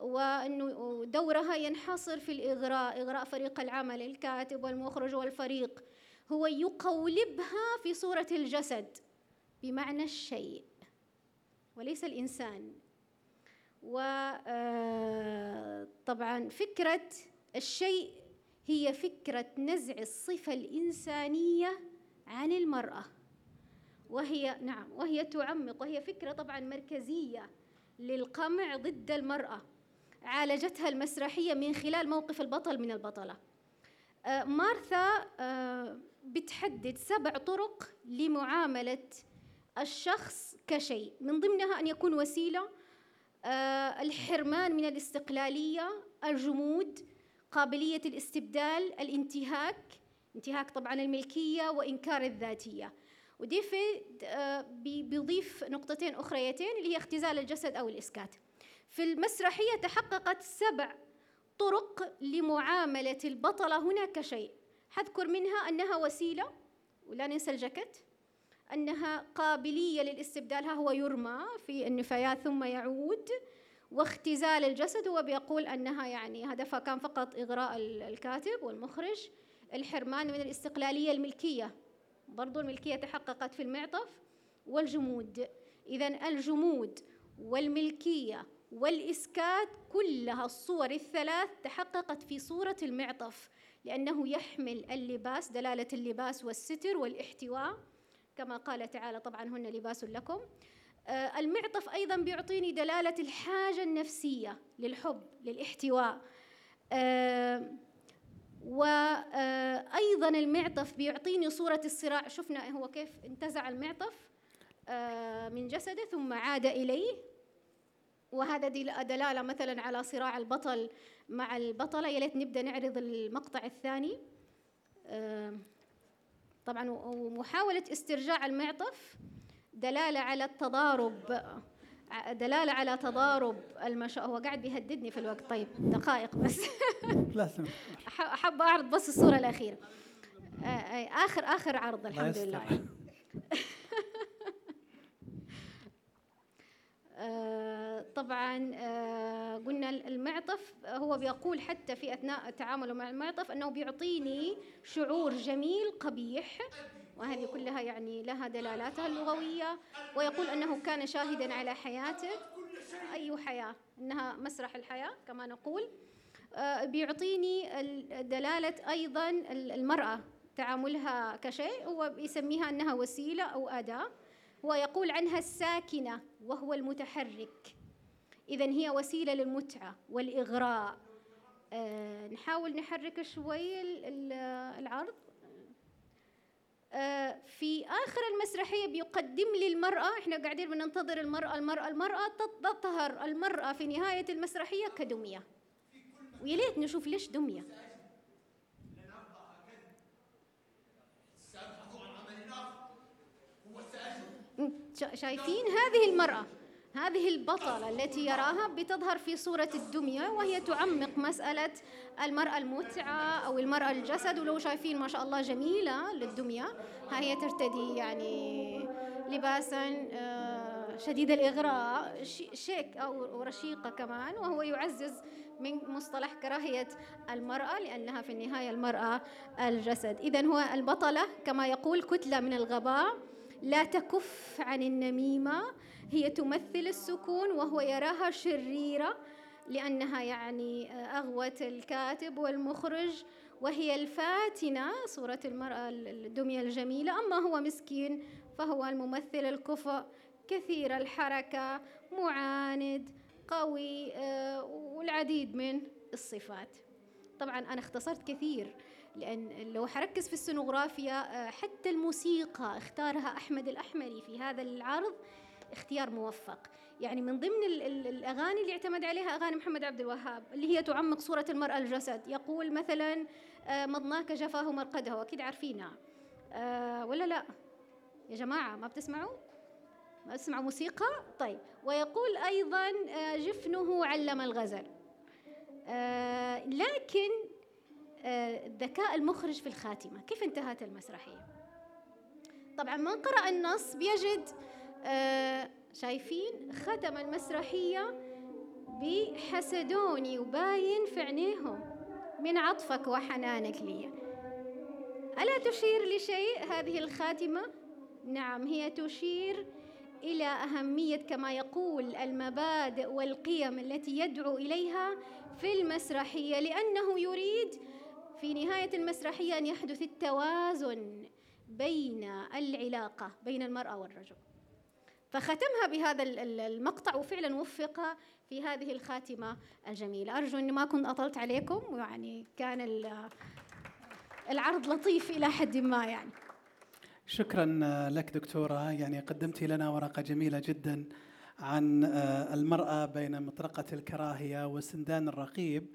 وأنه دورها ينحصر في الإغراء إغراء فريق العمل الكاتب والمخرج والفريق. هو يقولبها في صورة الجسد. بمعنى الشيء وليس الإنسان. وطبعا آه، فكرة الشيء هي فكرة نزع الصفة الإنسانية عن المرأة. وهي نعم وهي تعمق وهي فكرة طبعا مركزية للقمع ضد المرأة. عالجتها المسرحية من خلال موقف البطل من البطلة. آه، مارثا آه، بتحدد سبع طرق لمعاملة الشخص كشيء. من ضمنها أن يكون وسيلة آه، الحرمان من الاستقلالية الجمود قابلية الاستبدال الانتهاك. انتهاك طبعا الملكية وإنكار الذاتية. وديفيد آه، بيضيف نقطتين أخريتين اللي هي اختزال الجسد أو الإسكات. في المسرحية تحققت سبع طرق لمعاملة البطلة هنا كشيء. حذكر منها أنها وسيلة ولا ننسى الجاكيت. أنها قابلية للاستبدال. ها هو يرمى في النفايات ثم يعود واختزال الجسد هو بيقول أنها يعني هدفها كان فقط إغراء الكاتب والمخرج الحرمان من الاستقلالية الملكية. برضو الملكية تحققت في المعطف والجمود. إذا الجمود والملكية والإسكات كلها الصور الثلاث تحققت في صورة المعطف لأنه يحمل اللباس دلالة اللباس والستر والاحتواء. كما قال تعالى طبعا هن لباس لكم. آه، المعطف أيضا بيعطيني دلالة الحاجة النفسية للحب للاحتواء. آه، وأيضا آه، المعطف بيعطيني صورة الصراع. شفنا هو كيف انتزع المعطف من جسده ثم عاد إليه. وهذا دلالة مثلا على صراع البطل مع البطلة. يا ليت نبدأ نعرض المقطع الثاني. طبعا ومحاولة استرجاع المعطف دلالة على التضارب. دلالة على تضارب المشا هو قاعد بيهددني في الوقت. طيب دقائق بس. أحب أعرض بس الصورة الأخيرة. آخر آخر عرض الحمد لله آه، طبعا آه، قلنا المعطف هو بيقول حتى في أثناء تعامله مع المعطف أنه بيعطيني شعور جميل قبيح وهذه كلها يعني لها دلالاتها اللغوية ويقول أنه كان شاهدا على حياته. أي حياة؟ إنها مسرح الحياة كما نقول. آه، بيعطيني دلالة أيضا المرأة تعاملها كشيء هو بيسميها أنها وسيلة أو أداة. هو يقول عنها الساكنة وهو المتحرك. إذا هي وسيلة للمتعة والإغراء. آه، نحاول نحرك شوي العرض. آه، في آخر المسرحية بيقدم لي المرأة إحنا قاعدين بننتظر المرأة المرأة المرأة تظهر المرأة في نهاية المسرحية كدمية. ويا ليت نشوف ليش دمية. شايفين هذه المرأة هذه البطلة التي يراها بتظهر في صورة الدمية وهي تعمق مسألة المرأة المتعة أو المرأة الجسد. ولو شايفين ما شاء الله جميلة للدمية ها هي ترتدي يعني لباسا آه، شديد الإغراء شيك أو رشيقة كمان. وهو يعزز من مصطلح كراهية المرأة لأنها في النهاية المرأة الجسد. إذا هو البطلة كما يقول كتلة من الغباء. لا تكف عن النميمة. هي تمثل السكون وهو يراها شريرة لأنها يعني أغوت الكاتب والمخرج وهي الفاتنة صورة المرأة الدمية الجميلة. أما هو مسكين فهو الممثل الكفء كثير الحركة معاند قوي آه، والعديد من الصفات. طبعا أنا اختصرت كثير. لأن لو حركز في السنوغرافيا آه، حتى الموسيقى اختارها أحمد الأحمري في هذا العرض اختيار موفق. يعني من ضمن الأغاني اللي اعتمد عليها أغاني محمد عبد الوهاب اللي هي تعمق صورة المرأة الجسد. يقول مثلا آه، مضناك جفاه مرقده. أكيد عارفينها آه، ولا لا؟ يا جماعة ما بتسمعوا؟ ما بتسمعوا موسيقى؟ طيب. ويقول أيضا جفنه علم الغزل. لكن ذكاء المخرج في الخاتمة. كيف انتهت المسرحية؟ طبعا من قرأ النص بيجد آه شايفين ختم المسرحية بحسدوني وباين في عينيهم من عطفك وحنانك لي. ألا تشير لشيء هذه الخاتمة؟ نعم هي تشير إلى أهمية كما يقول المبادئ والقيم التي يدعو إليها في المسرحية لأنه يريد في نهاية المسرحية أن يحدث التوازن بين العلاقة بين المرأة والرجل. فختمها بهذا المقطع وفعلا وفق في هذه الخاتمة الجميلة. أرجو أني ما كنت أطلت عليكم ويعني كان العرض لطيف إلى حد ما يعني. شكرا لك دكتورة. يعني قدمتي لنا ورقة جميلة جدا عن المرأة بين مطرقة الكراهية وسندان الرقيب.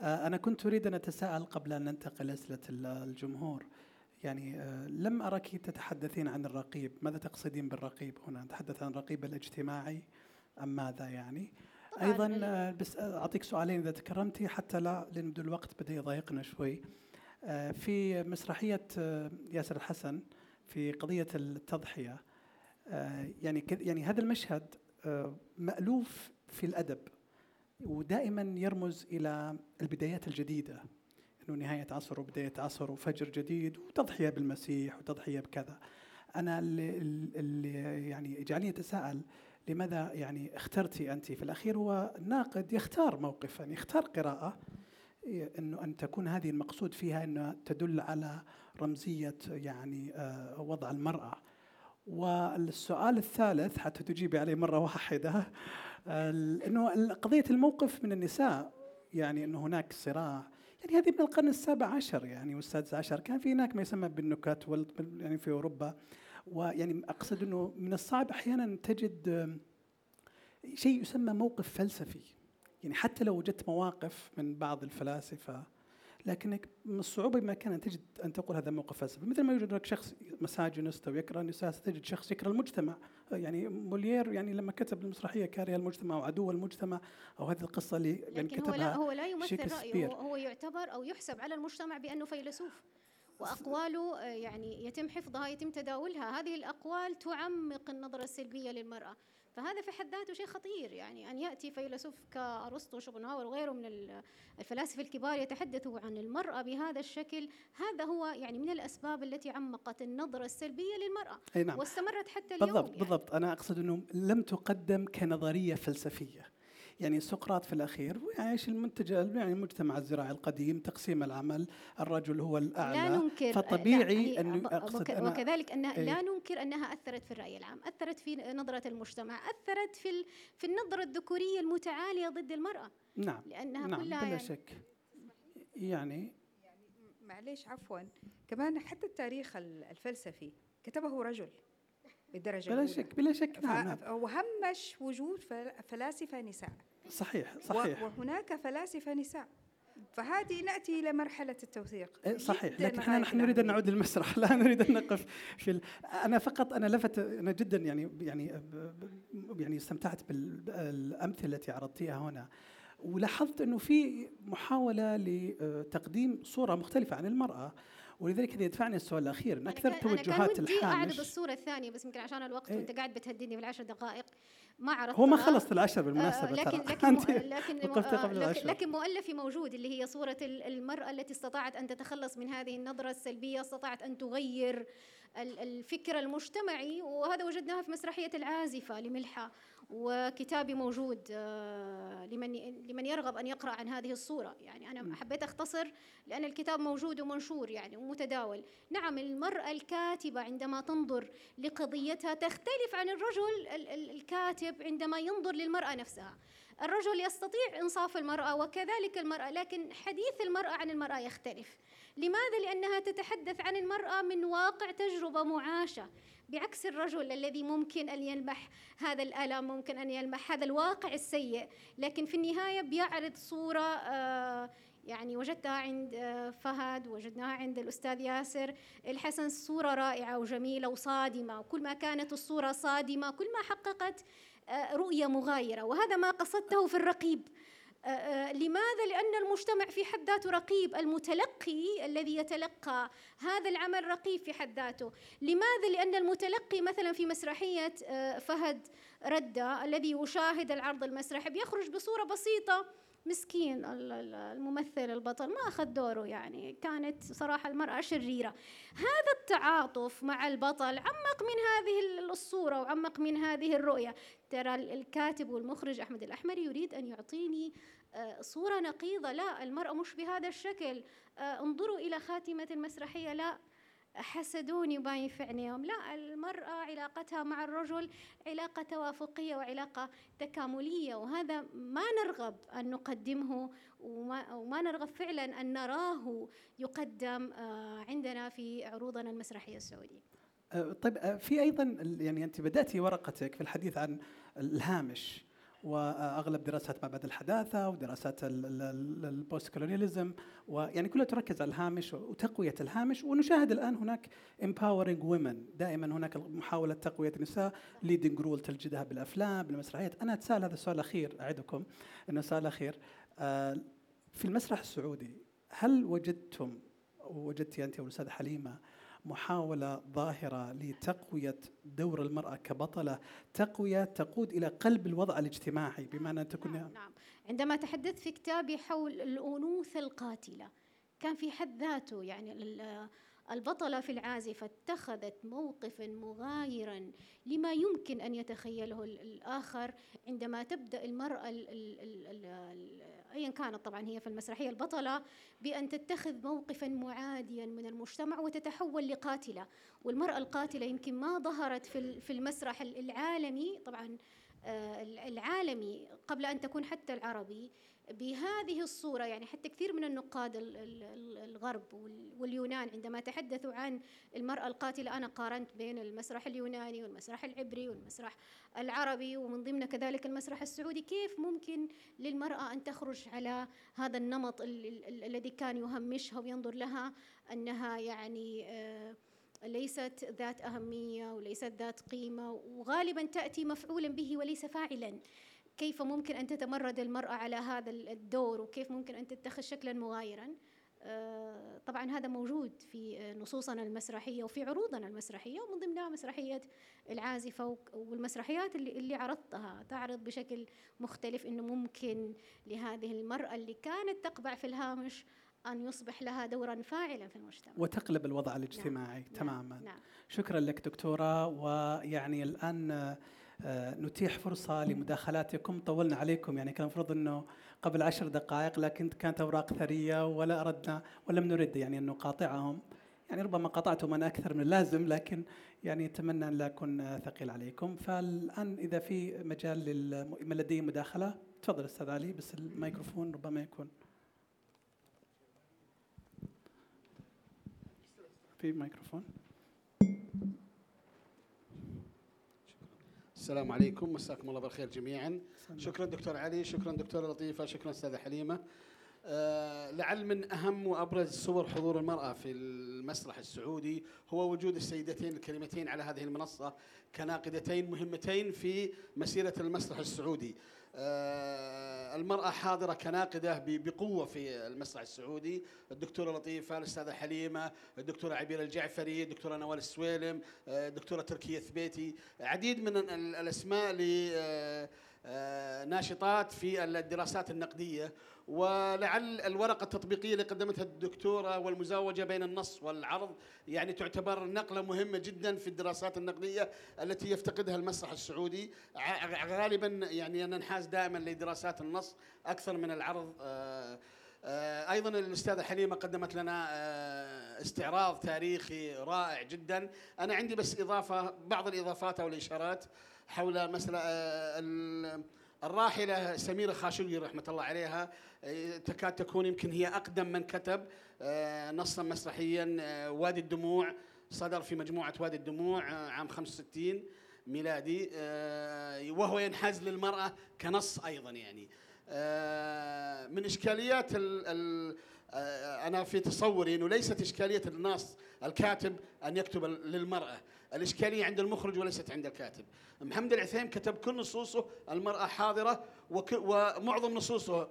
أنا كنت أريد أن أتساءل قبل أن ننتقل أسئلة الجمهور. يعني آه، لم أرك تتحدثين عن الرقيب. ماذا تقصدين بالرقيب هنا؟ نتحدث عن الرقيب الاجتماعي أم ماذا يعني؟ أيضا آه، بس أعطيك سؤالين إذا تكرمتي حتى لا لأن الوقت بدأ يضايقنا شوي. آه، في مسرحية ياسر الحسن في قضية التضحية يعني يعني هذا المشهد مألوف في الأدب. ودائما يرمز إلى البدايات الجديدة إنه نهاية عصر وبدايه عصر وفجر جديد وتضحية بالمسيح وتضحية بكذا. أنا اللي, اللي يعني يجعلني أتساءل لماذا يعني اخترتي أنت؟ في الأخير هو الناقد يختار موقفا يختار قراءة إنه أن تكون هذه المقصود فيها انها تدل على رمزية يعني آه، وضع المرأة. والسؤال الثالث حتى تجيبي عليه مرة واحدة إنه قضية الموقف من النساء يعني إنه هناك صراع. يعني هذه من القرن السابع عشر يعني والسادس عشر. كان في هناك ما يسمى بالنكت يعني في أوروبا. ويعني أقصد إنه من الصعب أحيانا تجد شيء يسمى موقف فلسفي. يعني حتى لو وجدت مواقف من بعض الفلاسفة لكنك من الصعوبة ما كان تجد أن تقول هذا موقف فلسفي. مثل ما يوجد هناك شخص مساجنست أو يكره النساء تجد شخص يكره المجتمع. يعني موليير يعني لما كتب المسرحيه كاره المجتمع وعدو المجتمع أو هذه القصة اللي يعني كتبها هو لا, هو لا يمثل رأيه هو يعتبر أو يحسب على المجتمع بأنه فيلسوف. وأقواله آه، يعني يتم حفظها يتم تداولها. هذه الأقوال تعمق النظرة السلبية للمرأة. فهذا في حد ذاته شيء خطير يعني أن يأتي فيلسوف كأرسطو وشوبنهاور وغيره من الفلاسفة الكبار يتحدثوا عن المرأة بهذا الشكل هذا هو يعني من الأسباب التي عمقت النظرة السلبية للمرأة أي نعم. واستمرت حتى اليوم بالضبط يعني. بالضبط أنا أقصد أنه لم تقدم كنظرية فلسفية يعني سقراط في الأخير يعيش المنتج يعني المجتمع الزراعي القديم تقسيم العمل الرجل هو الأعلى. لا ننكر فطبيعي أنه أقصد أنا وكذلك أنها إيه؟ لا ننكر أنها أثرت في الرأي العام أثرت في نظرة المجتمع أثرت في في النظرة الذكورية المتعالية ضد المرأة. نعم لأنها نعم كلها بلا يعني شك. يعني معليش عفوا. كمان حتى التاريخ ال- الفلسفي كتبه رجل. بالدرجة بلا الأولى. شك بلا شك نعم نعم. وهمش وجود فل- فلاسفة نساء. صحيح صحيح. وهناك فلاسفة نساء. فهذه نأتي إلى مرحلة التوثيق. إيه، صحيح. لكن إحنا نحن نريد أن. نعود للمسرح. لا نريد أن نقف في ال... أنا فقط أنا لفت أنا جدا يعني يعني يعني استمتعت بالأمثلة التي عرضتيها هنا. ولاحظت أنه في محاولة لتقديم صورة مختلفة عن المرأة. ولذلك هذا يدفعني السؤال الأخير ان أنا أكثر أنا توجهات ودي أعرض الحامش. الصورة الثانية بس يمكن عشان الوقت إيه. وأنت قاعد بتهددني بالعشر دقائق. ما عرضتها هو ما خلصت العشر آه، بالمناسبة لكن ترى. لكن لكن آه، لكن, العشر. لكن مؤلفي موجود اللي هي صورة ال- المرأة التي استطاعت أن تتخلص من هذه النظرة السلبية استطاعت أن تغير ال- الفكر المجتمعي وهذا وجدناها في مسرحية العازفة لملحة. وكتابي موجود آه، لمن لمن يرغب أن يقرأ عن هذه الصورة. يعني أنا حبيت أختصر لأن الكتاب موجود ومنشور يعني ومتداول. نعم المرأة الكاتبة عندما تنظر لقضيتها تختلف عن الرجل ال- ال- الكاتب عندما ينظر للمرأة نفسها. الرجل يستطيع إنصاف المرأة وكذلك المرأة لكن حديث المرأة عن المرأة يختلف. لماذا؟ لأنها تتحدث عن المرأة من واقع تجربة معاشة. بعكس الرجل الذي ممكن أن يلمح هذا الألم ممكن أن يلمح هذا الواقع السيء. لكن في النهاية بيعرض صورة آه، يعني وجدتها عند آه، فهد وجدناها عند الأستاذ ياسر. الحسن صورة رائعة وجميلة وصادمة. وكل ما كانت الصورة صادمة كل ما حققت آه، رؤية مغايرة. وهذا ما قصدته في الرقيب. لماذا؟ لأن المجتمع في حد ذاته رقيب المتلقي الذي يتلقى هذا العمل رقيب في حد ذاته لماذا؟ لأن المتلقي مثلا في مسرحية آه، فهد ردة الذي يشاهد العرض المسرحي بيخرج بصورة بسيطة مسكين ال- ال- الممثل البطل ما أخذ دوره يعني. كانت صراحة المرأة شريرة. هذا التعاطف مع البطل عمق من هذه الصورة وعمق من هذه الرؤية. ترى ال- الكاتب والمخرج أحمد الأحمري يريد أن يعطيني آه، صورة نقيضة. لا المرأة مش بهذا الشكل. آه، انظروا إلى خاتمة المسرحية. لا حسدوني باين في عينيهم لا المرأة علاقتها مع الرجل علاقة توافقية وعلاقة تكاملية وهذا ما نرغب أن نقدمه وما, وما نرغب فعلا أن نراه يقدم آه، عندنا في عروضنا المسرحية السعودية. آه، طيب آه، في أيضا ال- يعني أنت بدأتي ورقتك في الحديث عن الهامش. وأغلب دراسات ما بعد الحداثة ودراسات البوست كولونياليزم ويعني كلها تركز على الهامش وتقوية الهامش ونشاهد الآن هناك empowering women. دائما هناك محاولة تقوية النساء leading role تجدها بالأفلام بالمسرحيات. أنا أتساءل هذا السؤال الأخير أعدكم. إنه السؤال الأخير آه، في المسرح السعودي هل وجدتم وجدتي أنت والاستاذه حليمة محاولة ظاهرة لتقوية دور المرأة كبطلة تقوية تقود إلى قلب الوضع الاجتماعي بمعنى أن تكون نعم, نعم. عندما تحدثت في كتابي حول الأنوثة القاتلة كان في حد ذاته يعني ال- البطلة في العازفة اتخذت موقفا مغايرا لما يمكن أن يتخيله ال- الآخر عندما تبدأ المرأة أيا كانت طبعا هي في المسرحية البطلة بأن تتخذ موقفا معاديا من المجتمع وتتحول لقاتلة. والمرأة القاتلة يمكن ما ظهرت في في المسرح ال- العالمي طبعا آه، العالمي قبل أن تكون حتى العربي بهذه الصورة يعني حتى كثير من النقاد ال- ال- ال- الغرب وال- واليونان عندما تحدثوا عن المرأة القاتلة أنا قارنت بين المسرح اليوناني والمسرح العبري والمسرح العربي ومن ضمن كذلك المسرح السعودي كيف ممكن للمرأة أن تخرج على هذا النمط ال- ال- ال- الذي كان يهمشها وينظر لها أنها يعني آه، ليست ذات أهمية وليست ذات قيمة وغالبا تأتي مفعولا به وليس فاعلا. كيف ممكن أن تتمرد المرأة على هذا الدور وكيف ممكن أن تتخذ شكلا مغايرا؟ آه، طبعا هذا موجود في آه، نصوصنا المسرحية وفي عروضنا المسرحية ومن ضمنها مسرحية العازفة والمسرحيات اللي, اللي عرضتها. تعرض بشكل مختلف أنه ممكن لهذه المرأة اللي كانت تقبع في الهامش أن يصبح لها دورا فاعلا في المجتمع. وتقلب الوضع الاجتماعي نعم، تماما. نعم. شكرا لك دكتورة ويعني الآن نتيح فرصة لمداخلاتكم. طولنا عليكم يعني كان المفروض أنه قبل عشر دقائق لكن كانت أوراق ثرية ولا أردنا ولم نرد يعني أن نقاطعهم. يعني ربما قطعتم أنا أكثر من اللازم لكن يعني أتمنى أن لا أكون آه، ثقيل عليكم. فالآن إذا في مجال لل- من لديه مداخلة تفضل أستاذ علي بس الميكروفون ربما يكون في ميكروفون. السلام عليكم مساكم الله بالخير جميعا. شكرا دكتور علي شكرا دكتورة لطيفة شكرا أستاذة حليمة. آه، لعل من أهم وأبرز صور حضور المرأة في المسرح السعودي هو وجود السيدتين الكريمتين على هذه المنصة كناقدتين مهمتين في مسيرة المسرح السعودي. آه، المرأة حاضرة كناقدة ب- بقوة في المسرح السعودي، الدكتورة لطيفة، الأستاذة حليمة، الدكتورة عبير الجعفري، الدكتورة نوال السويلم، آه، الدكتورة تركية ثبيتي، عديد من ال- ال- آه، ناشطات في الدراسات النقدية ولعل الورقة التطبيقية اللي قدمتها الدكتورة والمزاوجه بين النص والعرض يعني تعتبر نقلة مهمة جدا في الدراسات النقدية التي يفتقدها المسرح السعودي. غالبا يعني ننحاز دائما لدراسات النص أكثر من العرض. آه، آه، أيضا الأستاذة حليمة قدمت لنا استعراض تاريخي رائع جدا. أنا عندي بس إضافة بعض الإضافات أو الإشارات. حول مساله آه، ال- الراحلة سميرة خاشقجي رحمة الله عليها آه، تكاد تكون يمكن هي أقدم من كتب آه، نصا مسرحيا وادي الدموع صدر في مجموعة وادي الدموع عام 65 ميلادي وهو ينحاز للمرأة كنص أيضا يعني. من إشكاليات ال ال آه، أنا في تصوري إنه ليست إشكالية النص الكاتب أن يكتب للمرأة. الإشكالية عند المخرج وليست عند الكاتب. محمد العثيم كتب كل نصوصه المرأة حاضرة وك- ومعظم نصوصه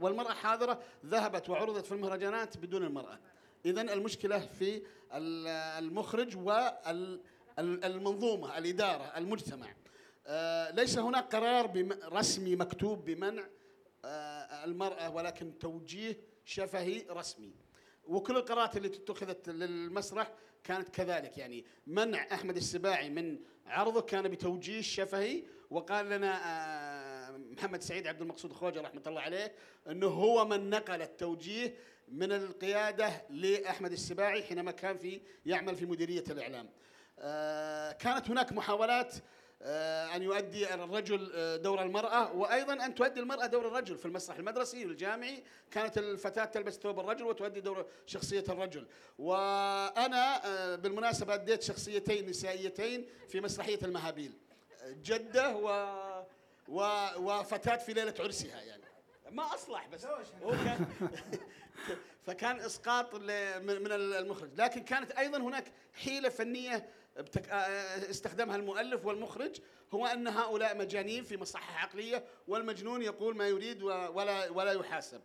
والمرأة حاضرة ذهبت وعرضت في المهرجانات بدون المرأة. اذا المشكلة في ال- المخرج والمنظومه الإدارة المجتمع. آه، ليس هناك قرار رسمي مكتوب بمنع آه، المرأة ولكن توجيه شفهي رسمي. وكل القرارات اللي اتخذت للمسرح كانت كذلك. يعني منع أحمد السباعي من عرضه كان بتوجيه شفهي وقال لنا آه، محمد سعيد عبد المقصود خوجة رحمة الله عليه أنه هو من نقل التوجيه من القيادة لأحمد السباعي حينما كان في يعمل في مديرية الإعلام. آه، كانت هناك محاولات أن يؤدي الرجل آه، دور المرأة وأيضا أن تؤدي المرأة دور الرجل في المسرح المدرسي والجامعي. كانت الفتاة تلبس ثوب الرجل وتؤدي دور شخصية الرجل. وأنا آه، بالمناسبة أديت شخصيتين نسائيتين في مسرحية المهابيل. جدة و و وفتاة في ليلة عرسها يعني. ما أصلح بس. هو كان فكان إسقاط من المخرج. لكن كانت أيضا هناك حيلة فنية آه، استخدمها المؤلف والمخرج هو أن هؤلاء مجانين في مصحة عقلية والمجنون يقول ما يريد ولا ولا يحاسب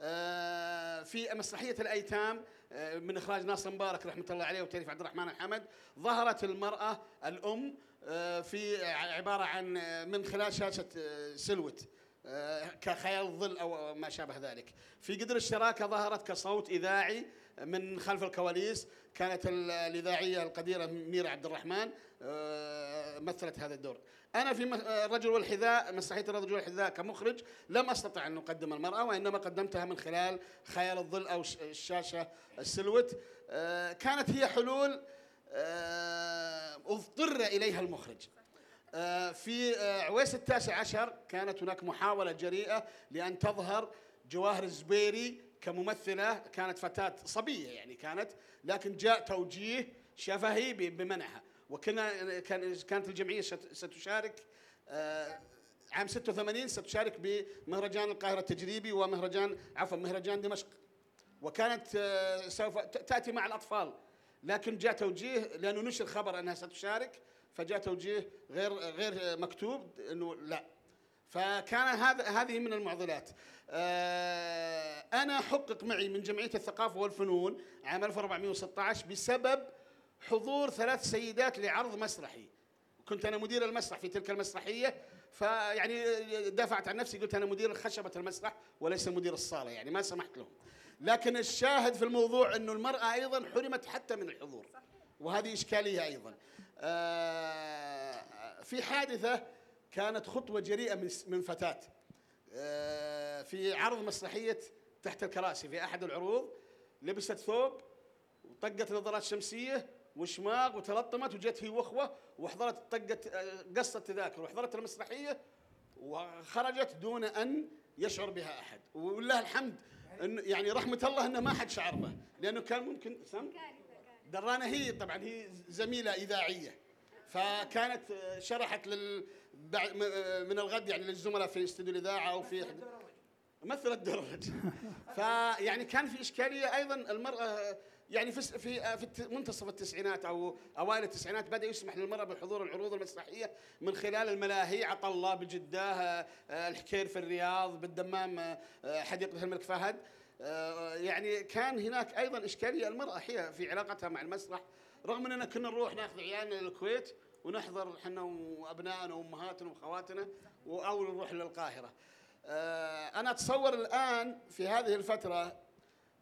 آه، في مسرحية الأيتام آه، من إخراج ناصر مبارك رحمة الله عليه وتأليف عبد الرحمن الحمد ظهرت المرأة الأم آه، في عبارة عن آه، من خلال شاشة آه، سلوت آه، كخيال الظل أو ما شابه ذلك. في قدر الشراكة ظهرت كصوت إذاعي من خلف الكواليس كانت ال- الإذاعية القديرة ميرا عبد الرحمن آه، مثلت هذا الدور. أنا في آه، الرجل والحذاء مسرحية الرجل والحذاء كمخرج لم أستطع أن أقدم المرأة وإنما قدمتها من خلال خيال الظل أو ش- الشاشة السلوت. آه، كانت هي حلول أضطر إليها المخرج. في عويس التاسع عشر كانت هناك محاولة جريئة لأن تظهر جواهر الزبيري كممثلة كانت فتاة صبية يعني كانت لكن جاء توجيه شفهي بمنعها. وكنا كان كانت الجمعية ست- ستشارك آه، عام 86 ستشارك بمهرجان القاهرة التجريبي ومهرجان عفوا مهرجان دمشق. وكانت آه، سوف تأتي مع الأطفال. لكن جاء توجيه لأنه نشر خبر أنها ستشارك فجاء توجيه غير غير مكتوب إنه لا. فكان هذا هذه من المعضلات. آه، أنا حقق معي من جمعية الثقافه والفنون عام 1416 بسبب حضور ثلاث سيدات لعرض مسرحي. كنت أنا مدير المسرح في تلك المسرحية فيعني دافعت عن نفسي قلت أنا مدير خشبة المسرح وليس مدير الصالة يعني ما سمحت لهم. لكن الشاهد في الموضوع أنه المرأة أيضا حرمت حتى من الحضور وهذه إشكالية أيضا. آه، في حادثة كانت خطوة جريئة من من فتاة. آه، في عرض مسرحية تحت الكراسي في أحد العروض لبست ثوب وطقت نظارات شمسية وشماغ وتلطمت وجت هي وخوة وحضرت طقت آه، قصه تذاكر وحضرت المسرحية وخرجت دون أن يشعر بها أحد. ولله الحمد إن يعني رحمة الله إنه ما حد شعر به لأنه كان ممكن سم؟ درانا هي طبعا هي زميلة إذاعية. فكانت شرحت لل من الغد يعني للزملاء في استوديو الإذاعة أو في مثلت درج فيعني كان في إشكالية أيضا المرأة يعني في في في الت- منتصف التسعينات أو أوائل التسعينات بدأ يسمح للمرأة بحضور العروض المسرحية من خلال الملاهي عطله بجده آه، آه، الحكير في الرياض بالدمام آه، آه، حديقه الملك فهد. آه، يعني كان هناك أيضا إشكالية المرأة هي في علاقتها مع المسرح رغم أننا كنا نروح ناخذ عيالنا للكويت. ونحضر إحنا وأبنائنا وأمهاتنا وأخواتنا أو نروح للقاهرة. آه، أنا أتصور الآن في هذه الفترة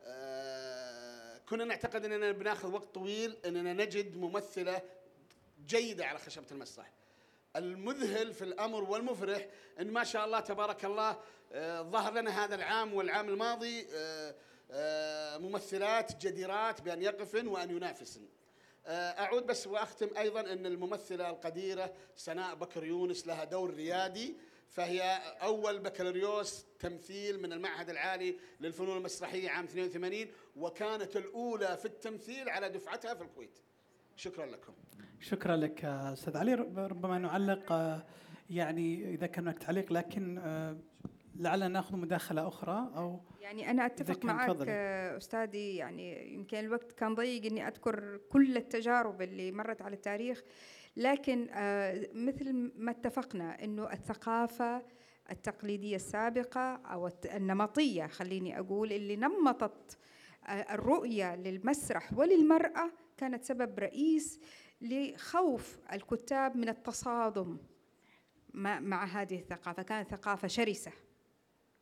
آه، كنا نعتقد إننا بناخذ وقت طويل إننا نجد ممثلة جيدة على خشبة المسرح. المذهل في الأمر والمفرح إن ما شاء الله تبارك الله آه، ظهر لنا هذا العام والعام الماضي ممثلات جديرات بأن يقفن وأن ينافسن. آه، أعود بس وأختم أيضا أن الممثلة القديرة سناء بكر يونس لها دور ريادي فهي أول بكالوريوس تمثيل من المعهد العالي للفنون المسرحية عام 82 وكانت الأولى في التمثيل على دفعتها في الكويت. شكرا لكم. شكرا لك أستاذ علي رب- ربما نعلق آه، يعني إذا كان هناك تعليق لكن آه، لعلنا ناخذ مداخلة أخرى أو يعني أتفق كان معك تفضلي. آه، أستاذي يعني يمكن الوقت كان ضيق إني أذكر كل التجارب اللي مرت على التاريخ لكن آه، مثل ما اتفقنا إنه الثقافة التقليدية السابقة أو الت- النمطية خليني أقول اللي نمطت آه، الرؤية للمسرح وللمرأة كانت سبب رئيس لخوف الكتاب من التصادم مع مع هذه الثقافة كانت ثقافة شرسة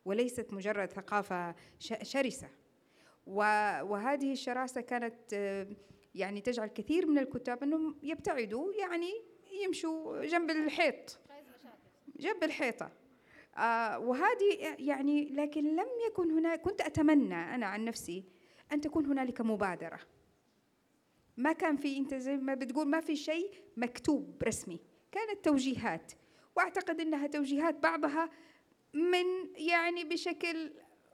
وليست مجرد ثقافة شرسة. وهذه الشراسة كانت آه، يعني تجعل كثير من الكتاب أنهم يبتعدوا يعني يمشوا جنب الحيط. جنب الحيطة. آه وهذه يعني لكن لم يكن هناك كنت أتمنى أنا عن نفسي أن تكون هنالك مبادرة. ما كان في أنت زي ما بتقول ما في شيء مكتوب رسمي. كانت توجيهات. وأعتقد أنها توجيهات بعضها من يعني بشكل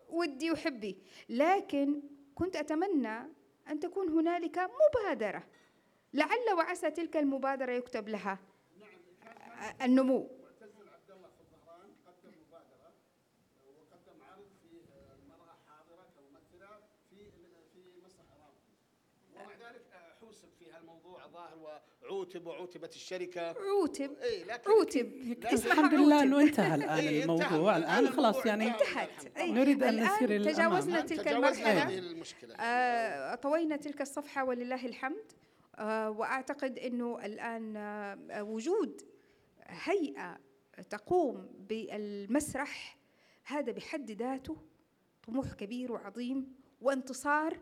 ودي وحبي. لكن كنت أتمنى أن تكون هنالك مبادرة. لعل وعسى تلك المبادرة يكتب لها آه، النمو معتز عبد الله في الظهران قدم مبادره وقدم عرض فيه المراه حاضره كممثله في في مسرح ارامكو ومع ذلك حوسب في هالموضوع وعوتب وعوتبت الشركة عوتب اي لكن عوتب الحمد لله عوتب. إنه انتهى الآن إيه،. الموضوع الآن الآن خلاص يعني. انتهت أي. نريد أن الآن نسير الأمام. تجاوزنا تلك المشكلة آه، طوينا تلك الصفحة ولله الحمد آه، وأعتقد أنه الآن آه، وجود هيئة تقوم بالمسرح هذا بحد ذاته طموح كبير وعظيم وانتصار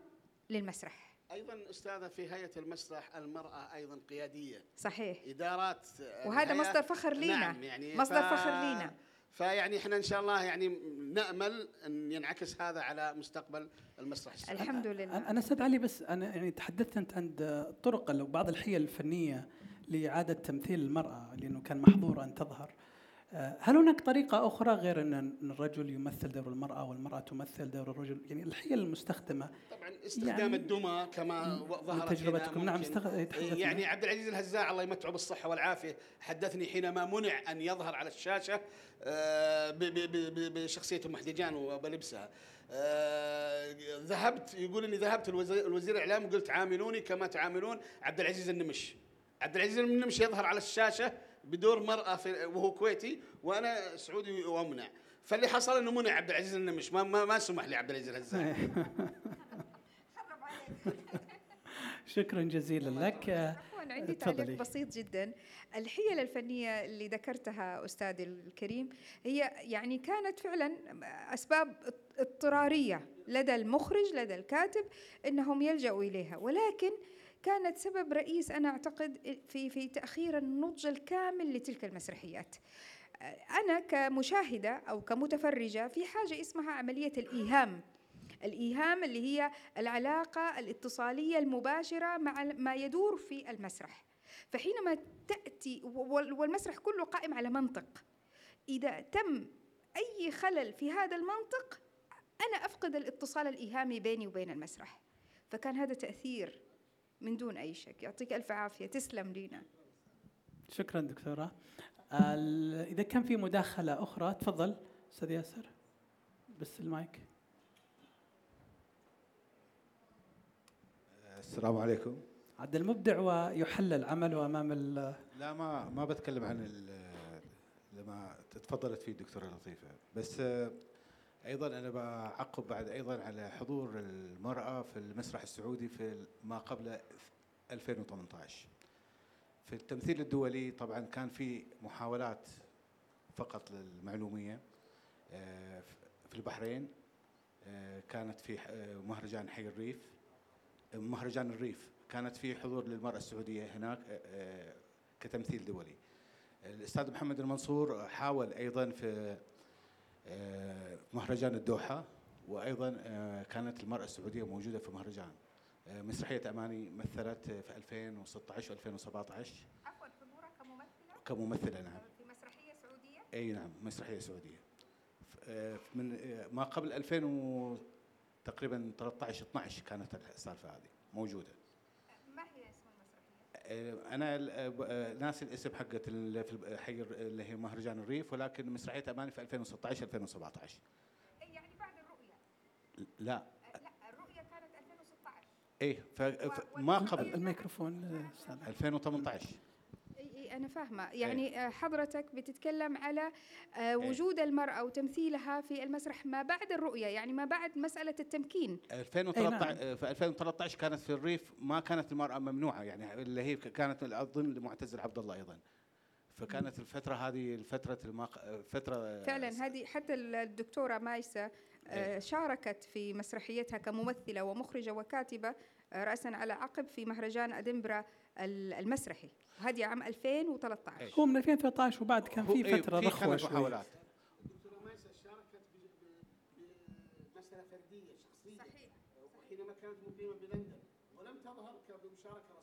للمسرح أيضا أستاذة في هيئة المسرح المرأة أيضا قيادية. صحيح. إدارات وهذا الهيئة- مصدر فخر لينا. نعم يعني مصدر فخر لينا. فيعني إحنا إن شاء الله يعني نأمل أن ينعكس هذا على مستقبل المسرح. السعودي. الحمد لله. أنا أستاذ علي بس أنا يعني تحدثت أنت عن الطرق أو بعض الحيل الفنية لإعادة تمثيل المرأة لأنه كان محظور أن تظهر. آه، هل هناك طريقة أخرى غير أن الرجل يمثل دور المرأة والمرأة تمثل دور الرجل؟ يعني الحيل المستخدمة. طبعا استخدام يعني- الدمى كما ظهرت تجربتكم نعم. يعني عبد العزيز الهزاع الله يمتعه بالصحة والعافية حدثني حينما منع أن يظهر على الشاشة آه، بشخصية أم حديجان وبلبسها. آه، ذهبت يقول إني ذهبت الوزير, الوزير الاعلام وقلت عاملوني كما تعاملون عبد العزيز النمش. عبد العزيز النمش يظهر على الشاشة بدور مرأة في وهو كويتي وأنا سعودي وامنع فاللي حصل إنه منع عبد العزيز النمش ما ما, ما سمح لعبد العزيز الهزاع شكرا جزيلا لك. عفوا عندي. تعليق بسيط جدا. الحيل الفنية اللي ذكرتها أستاذي الكريم هي يعني كانت فعلا أسباب اضطرارية لدى المخرج لدى الكاتب أنهم يلجأوا إليها. ولكن كانت سبب رئيس أنا أعتقد في في تأخير النضج الكامل لتلك المسرحيات. أنا كمشاهدة أو كمتفرجة في حاجة اسمها عملية الإيهام. الإيهام اللي هي العلاقة الاتصالية المباشرة مع ما يدور في المسرح. فحينما تأتي وال- والمسرح كله قائم على منطق. إذا تم أي خلل في هذا المنطق أنا أفقد الاتصال الإيهامي بيني وبين المسرح. فكان هذا تأثير من دون أي شك. يعطيك ألف عافية. تسلم لينا. شكرا دكتورة. إذا كان في مداخلة أخرى تفضل أستاذ ياسر. بس المايك. السلام عليكم. عاد المبدع ويحلل عمله أمام ال- لا ما ما بتكلم عن ال- لما تفضلت فيه الدكتورة لطيفة. بس آه، أيضا أنا بعقب بعد أيضا على حضور المرأة في المسرح السعودي في ما قبل 2018 في التمثيل الدولي طبعا كان في محاولات فقط للمعلومية آه، في البحرين آه، كانت في آه، مهرجان حي الريف. مهرجان الريف كانت في حضور للمرأة السعودية هناك كتمثيل دولي. الأستاذ محمد المنصور حاول أيضا في مهرجان الدوحة وأيضا آه، كانت المرأة السعودية موجودة في مهرجان. آه، مسرحية أماني مثلت في 2016 و 2017 عفوا حضورك كممثلة؟ كممثلة نعم. في مسرحية سعودية؟ أي نعم مسرحية سعودية. ف- آه، من آه، ما قبل 2000 و تقريبا 13 12 كانت السالفة هذه موجودة ما هي اسم المسرحية؟ آه، أنا ال- آه، آه، ناسي الاسم حقت ال- في حي اللي هي مهرجان الريف ولكن مسرحيه اماني في 2016 2017 يعني بعد الرؤية. لا. لا الرؤية كانت 2016 اي ف- ف- ما قبل. الميكروفون أستاذ 2018 اي أنا فاهمة. يعني آه، حضرتك بتتكلم على آه، وجود المرأة وتمثيلها في المسرح ما بعد الرؤية يعني ما بعد مسألة التمكين. 2013 آه، في 2013 كانت في الريف ما كانت المرأة ممنوعة يعني اللي هي كانت اظن لمعتز عبد الله أيضا. فكانت الفترة هذه الفترة الماق... فترة فعلا هذه حتى الدكتورة مايسة آه، شاركت في مسرحيتها كممثلة ومخرجة وكاتبة آه، راسا على عقب في مهرجان أدنبرا ال- المسرحي هذه عام 2013 إيه. هو من 2013 وبعد كان في إيه، رخوة كانت شوي محاولات شاركت صحيح. وحينما كانت مقيمة بلندن ولم تظهر آه،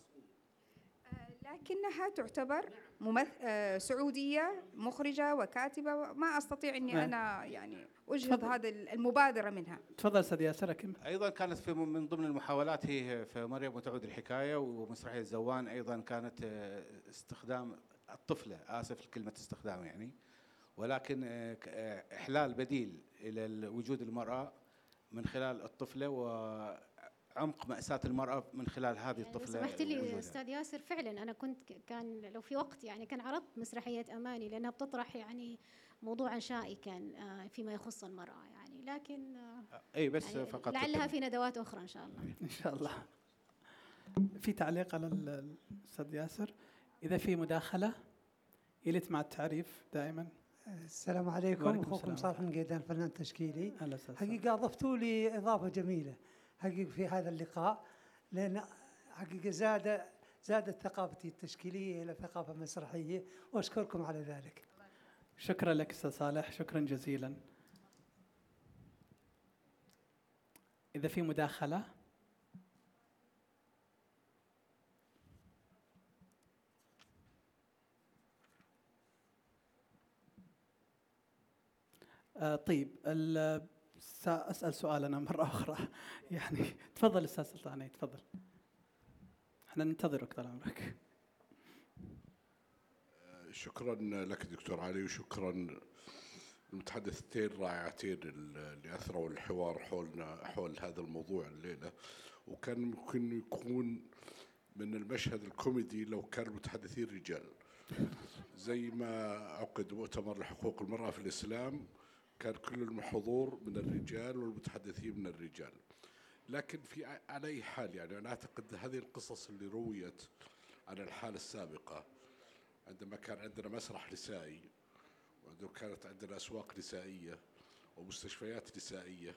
لكنها تعتبر ممث... آه، سعودية مخرجة وكاتبة ما أستطيع أني نعم. أنا يعني أجهض. هذا المبادرة منها تفضل أستاذ ياسر أكمل أيضا كانت في من ضمن المحاولات هي في مريم وتعود الحكاية ومسرحية زوان أيضا كانت آه، استخدام الطفلة آسف الكلمة استخدام يعني ولكن آه، إحلال بديل إلى ال- وجود المرأة من خلال الطفلة وعمق مأساة المرأة من خلال هذه يعني لو الطفلة سمحت لي وجودها. أستاذ ياسر فعلا أنا كنت كان لو في وقت يعني كان عرضت مسرحية أماني لأنها بتطرح يعني موضوعا شائكا آه، فيما يخص المرأة يعني لكن آه، اي بس يعني فقط. لعلها في ندوات أخرى إن شاء الله. إن شاء الله. في تعليق على ال- الأستاذ ياسر؟ إذا في مداخلة يلت مع التعريف دائما. السلام عليكم. أخوكم. صالح المقيدان فنان تشكيلي. أستاذ حقيقة اضفتوا لي اضافه جميلة. حقيقة في هذا اللقاء لأن حقيقة زاد زادت ثقافتي التشكيلية إلى ثقافة مسرحية وأشكركم على ذلك. شكرا لك أستاذ صالح شكرا جزيلا. إذا في مداخلة؟ آه طيب ال- سأسأل سؤال أنا مرة أخرى. يعني تفضل أستاذ سلطاني تفضل. إحنا ننتظرك طال عمرك. شكرا لك دكتور علي وشكرا المتحدثتين الرائعتين اللي أثروا الحوار حولنا حول هذا الموضوع الليلة. وكان ممكن يكون من المشهد الكوميدي لو كان المتحدثين رجال. زي ما عقد مؤتمر لحقوق المرأة في الإسلام كان كل الحضور من الرجال والمتحدثين من الرجال. لكن في على أي حال يعني أنا أعتقد هذه القصص اللي رويت عن الحالة السابقة عندما كان عندنا مسرح نسائي وعندما كانت عندنا أسواق نسائية ومستشفيات نسائية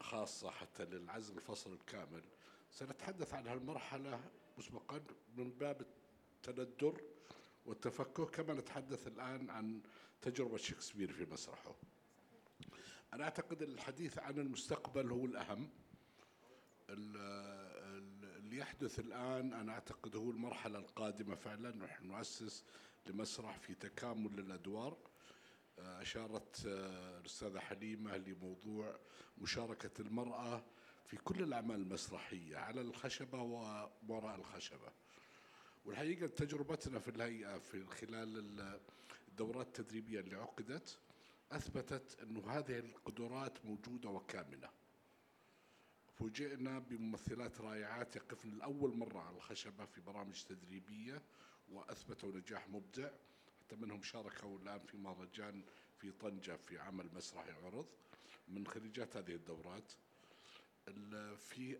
خاصة حتى للعزل الفصل الكامل سنتحدث عن هالمرحلة مسبقا من باب التندر والتفكك كما نتحدث الآن عن تجربة شكسبير في مسرحه. أنا أعتقد الحديث عن المستقبل هو الأهم. ال- ال- اللي يحدث الآن أنا أعتقد هو المرحلة القادمة فعلا. نحن نؤسس لمسرح في تكامل للأدوار آه، أشارت آه، الأستاذة حليمة لموضوع مشاركة المرأة في كل الأعمال المسرحية على الخشبة ووراء الخشبة. والحقيقة تجربتنا في الهيئة في خلال الدورات التدريبية اللي عقدت أثبتت أنه هذه القدرات موجودة وكامنة فوجئنا بممثلات رائعات يقفن لأول مرة على الخشبة في برامج تدريبية وأثبتوا نجاح مبدع حتى منهم شاركوا الآن في مهرجان في طنجة في عمل مسرحي عرض من خريجات هذه الدورات. ال- في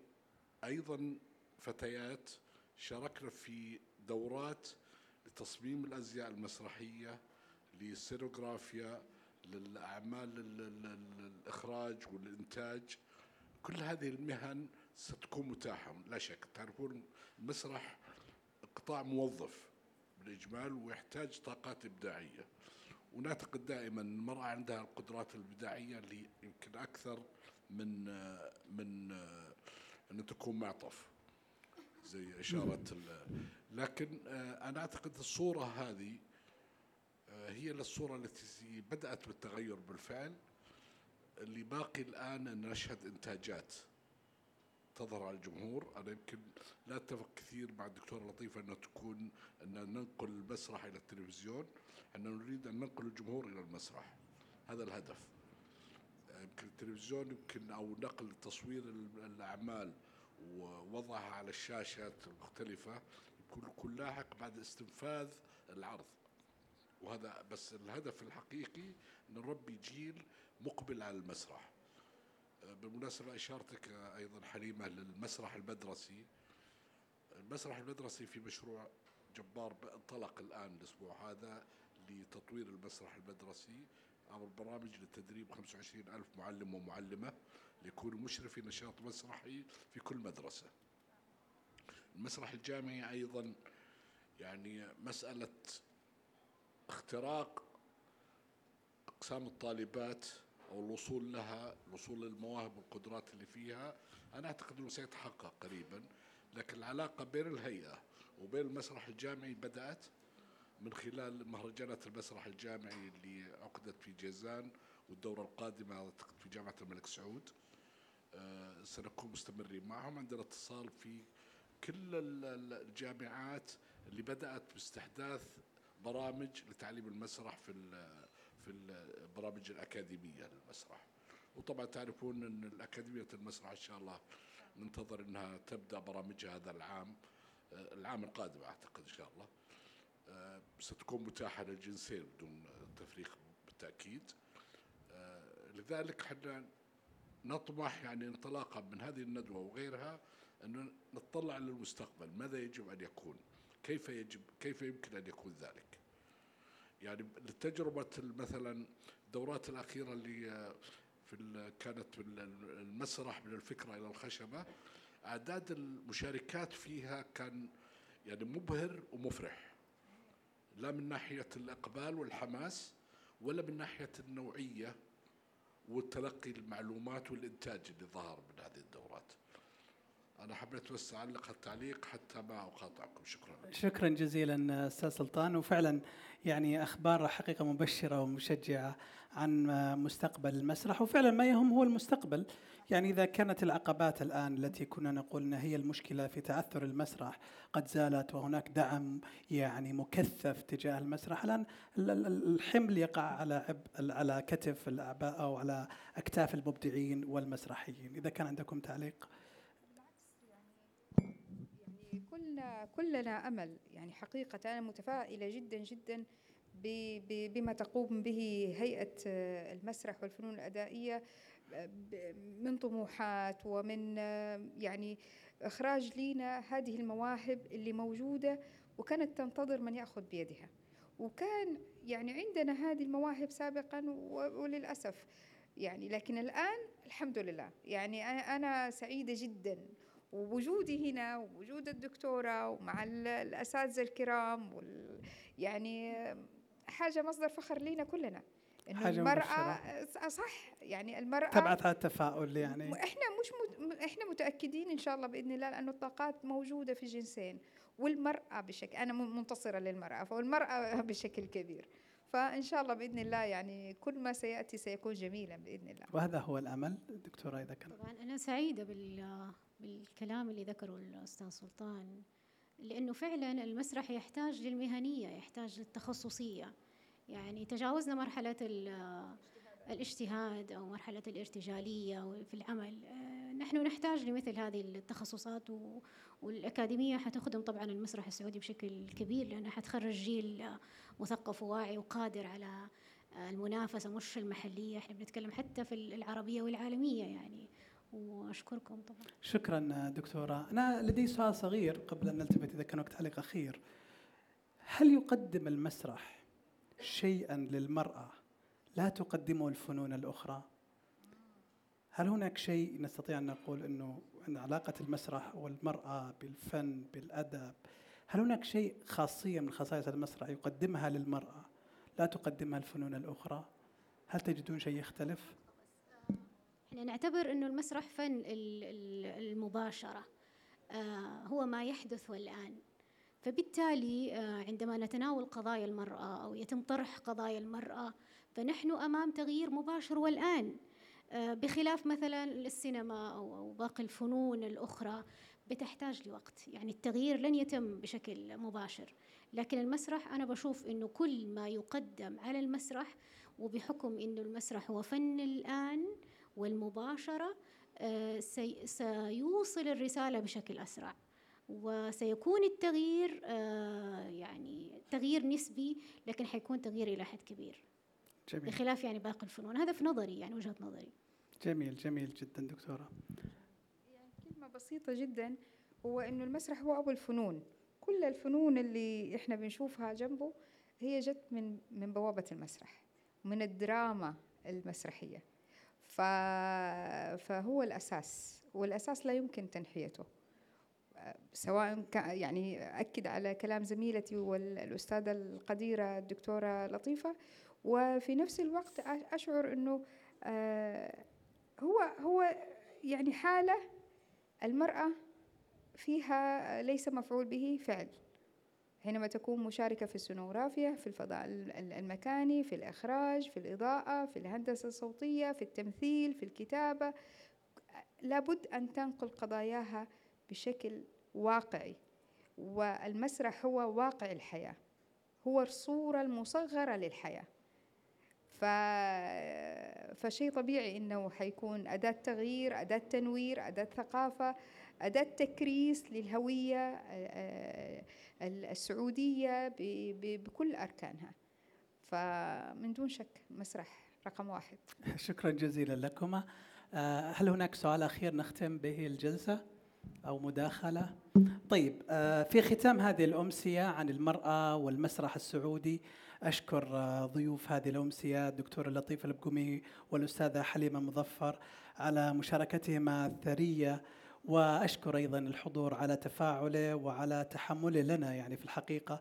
أيضا فتيات شاركنا في دورات لتصميم الأزياء المسرحية للسينوغرافيا للأعمال ال- ال- ال- الإخراج والإنتاج كل هذه المهن ستكون متاحة. لا شك. تعرفون المسرح قطاع موظف بالإجمال ويحتاج طاقات إبداعية. ونعتقد دائما المرأة عندها القدرات الإبداعية اللي يمكن أكثر من من أن تكون معطف زي إشارة لكن آه، أنا أعتقد الصورة هذه هي الصورة التي بدأت بالتغير بالفعل. اللي باقي الآن أن نشهد إنتاجات تظهر على الجمهور. أنا يمكن لا أتفق كثير مع الدكتورة لطيفة أنها تكون أن ننقل المسرح إلى التلفزيون أن نريد أن ننقل الجمهور إلى المسرح. هذا الهدف. يمكن التلفزيون يمكن أو نقل تصوير ال- الأعمال ووضعها على الشاشات المختلفة يكون يكون لاحق بعد استنفاذ العرض. وهذا بس الهدف الحقيقي نربي جيل مقبل على المسرح. آه، بالمناسبة إشارتك أيضا حليمة للمسرح المدرسي. المسرح المدرسي في مشروع جبار انطلق الآن الأسبوع هذا لتطوير المسرح المدرسي عبر برامج لتدريب 25 ألف معلم ومعلمة ليكونوا مشرفي نشاط مسرحي في كل مدرسة. المسرح الجامعي أيضا يعني مسألة اختراق أقسام الطالبات أو الوصول لها الوصول للمواهب والقدرات اللي فيها. أنا أعتقد أنه سيتحقق قريبا لكن العلاقة بين الهيئة وبين المسرح الجامعي بدأت من خلال مهرجانات المسرح الجامعي اللي عقدت في جيزان والدورة القادمة أعتقد في جامعة الملك سعود. آه، سنكون مستمرين معهم. عندنا اتصال في كل ال- ال- الجامعات اللي بدأت باستحداث برامج لتعليم المسرح في في البرامج الأكاديمية للمسرح. وطبعا تعرفون أن الأكاديمية المسرح إن شاء الله ننتظر أنها تبدأ برامجها هذا العام آه، العام القادم أعتقد إن شاء الله. آه، ستكون متاحة للجنسين بدون تفريق بالتأكيد. آه، لذلك إحنا نطمح يعني انطلاقا من هذه الندوة وغيرها أن نطلع للمستقبل. ماذا يجب أن يكون؟ كيف يجب كيف يمكن أن يكون ذلك؟ يعني لتجربة مثلا الدورات الأخيرة اللي آه، في كانت في ال- المسرح من الفكرة إلى الخشبة أعداد المشاركات فيها كان يعني مبهر ومفرح. لا من ناحية الإقبال والحماس ولا من ناحية النوعية وتلقي المعلومات والإنتاج اللي ظهر من هذه الدورات. أنا حبيت بس أعلق التعليق حتى ما أقاطعكم. شكرا. شكرا جزيلا أستاذ سلطان. وفعلا يعني أخبار حقيقة مبشرة ومشجعة عن مستقبل المسرح. وفعلا ما يهم هو المستقبل. يعني إذا كانت العقبات الآن التي كنا نقول إنها هي المشكلة في تعثر المسرح قد زالت وهناك دعم يعني مكثف تجاه المسرح. الآن ال- ال- الحمل يقع على على كتف الأعباء أو على أكتاف المبدعين والمسرحيين. إذا كان عندكم تعليق يعني كلنا أمل. يعني حقيقة أنا متفائلة جدا جدا بما تقوم به هيئة آه، المسرح والفنون الأدائية آه، من طموحات ومن آه، يعني إخراج لينا هذه المواهب اللي موجودة وكانت تنتظر من يأخذ بيدها. وكان يعني عندنا هذه المواهب سابقا و- وللأسف. يعني لكن الآن الحمد لله. يعني أنا- أنا سعيدة جدا ووجودي هنا ووجود الدكتورة ومع ال- الأساتذة الكرام وال يعني حاجة مصدر فخر لينا كلنا. إنه حاجة المرأة صح. يعني المرأة تبعت على التفاؤل يعني. إحنا مش مت... إحنا متأكدين إن شاء الله بإذن الله لأنه الطاقات موجودة في الجنسين. والمرأة بشكل أنا منتصرة للمرأة فالمرأة بشكل كبير. فإن شاء الله بإذن الله يعني كل ما سيأتي سيكون جميلا بإذن الله. وهذا هو الأمل. دكتورة إذا كان طبعا أنا سعيدة بال بالكلام اللي ذكره الأستاذ سلطان لأنه فعلا المسرح يحتاج للمهنية يحتاج للتخصصية. يعني تجاوزنا مرحلة ال- الاجتهاد أو مرحلة الارتجالية في العمل. آه، نحن نحتاج لمثل هذه التخصصات والأكاديمية حتخدم طبعا المسرح السعودي بشكل كبير لأنها حتخرج جيل مثقف وواعي وقادر على آه، المنافسة مش المحلية. إحنا بنتكلم حتى في العربية والعالمية يعني. وأشكركم طبعا. شكرا دكتورة. أنا لدي سؤال صغير قبل أن نلتفت إذا كان وقت تعليق أخير. هل يقدم المسرح شيئا للمرأة لا تقدمه الفنون الأخرى؟ هل هناك شيء نستطيع أن نقول إنه إن علاقة المسرح والمرأة بالفن بالأدب هل هناك شيء خاصية من خصائص المسرح يقدمها للمرأة لا تقدمها الفنون الأخرى؟ هل تجدون شيء يختلف؟ إحنا نعتبر إنه المسرح فن ال- ال- المباشرة آه، هو ما يحدث والآن. فبالتالي آه، عندما نتناول قضايا المرأة أو يتم طرح قضايا المرأة فنحن أمام تغيير مباشر والآن آه، بخلاف مثلا السينما أو باقي الفنون الأخرى بتحتاج لوقت. يعني التغيير لن يتم بشكل مباشر. لكن المسرح أنا بشوف أنه كل ما يقدم على المسرح وبحكم أنه المسرح هو فن الآن والمباشرة آه، سي- سيوصل الرسالة بشكل أسرع. وسيكون التغيير آه، يعني تغيير نسبي لكن حيكون تغيير إلى حد كبير. جميل. بخلاف يعني باقي الفنون. هذا في نظري يعني وجهة نظري. جميل جميل جدا دكتورة. كلمة بسيطة جدا هو إنه المسرح هو أبو الفنون. كل الفنون اللي إحنا بنشوفها جنبه هي جت من من بوابة المسرح من الدراما المسرحية. فهو الأساس والأساس لا يمكن تنحيته. سواء يعني أكد على كلام زميلتي والأستاذة القديرة الدكتورة لطيفة وفي نفس الوقت أشعر أنه آه، هو هو يعني حالة المرأة فيها ليس مفعول به فعل. حينما تكون مشاركة في السونوغرافيا في الفضاء ال- ال- المكاني في الإخراج في الإضاءة في الهندسة الصوتية في التمثيل في الكتابة لابد أن تنقل قضاياها بشكل واقعي. والمسرح هو واقع الحياة. هو الصورة المصغرة للحياة. ف... فشيء طبيعي إنه حيكون أداة تغيير أداة تنوير أداة ثقافة أداة تكريس للهوية ب... بكل أركانها. فمن دون شك مسرح رقم واحد. شكرا جزيلا لكما. آه، هل هناك سؤال أخير نختم به الجلسة أو مداخلة؟ طيب آه، في ختام هذه الأمسية عن المرأة والمسرح السعودي أشكر آه، ضيوف هذه الأمسية الدكتور لطيف البقمي والأستاذة حليمة مظفر على مشاركتهما الثرية وأشكر أيضا الحضور على تفاعله وعلى تحمله لنا يعني في الحقيقة.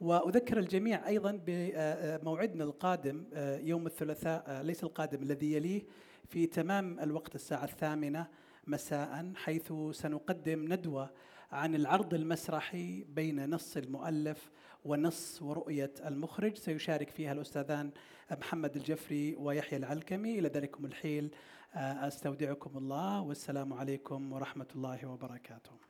وأذكر الجميع أيضا بموعدنا القادم آه، يوم الثلاثاء آه، ليس القادم الذي يليه في تمام الوقت الساعة الثامنة مساء حيث سنقدم ندوة عن العرض المسرحي بين نص المؤلف ونص ورؤية المخرج. سيشارك فيها الأستاذان محمد الجفري ويحيى العلكمي. إلى ذلكم الحين أستودعكم الله والسلام عليكم ورحمة الله وبركاته.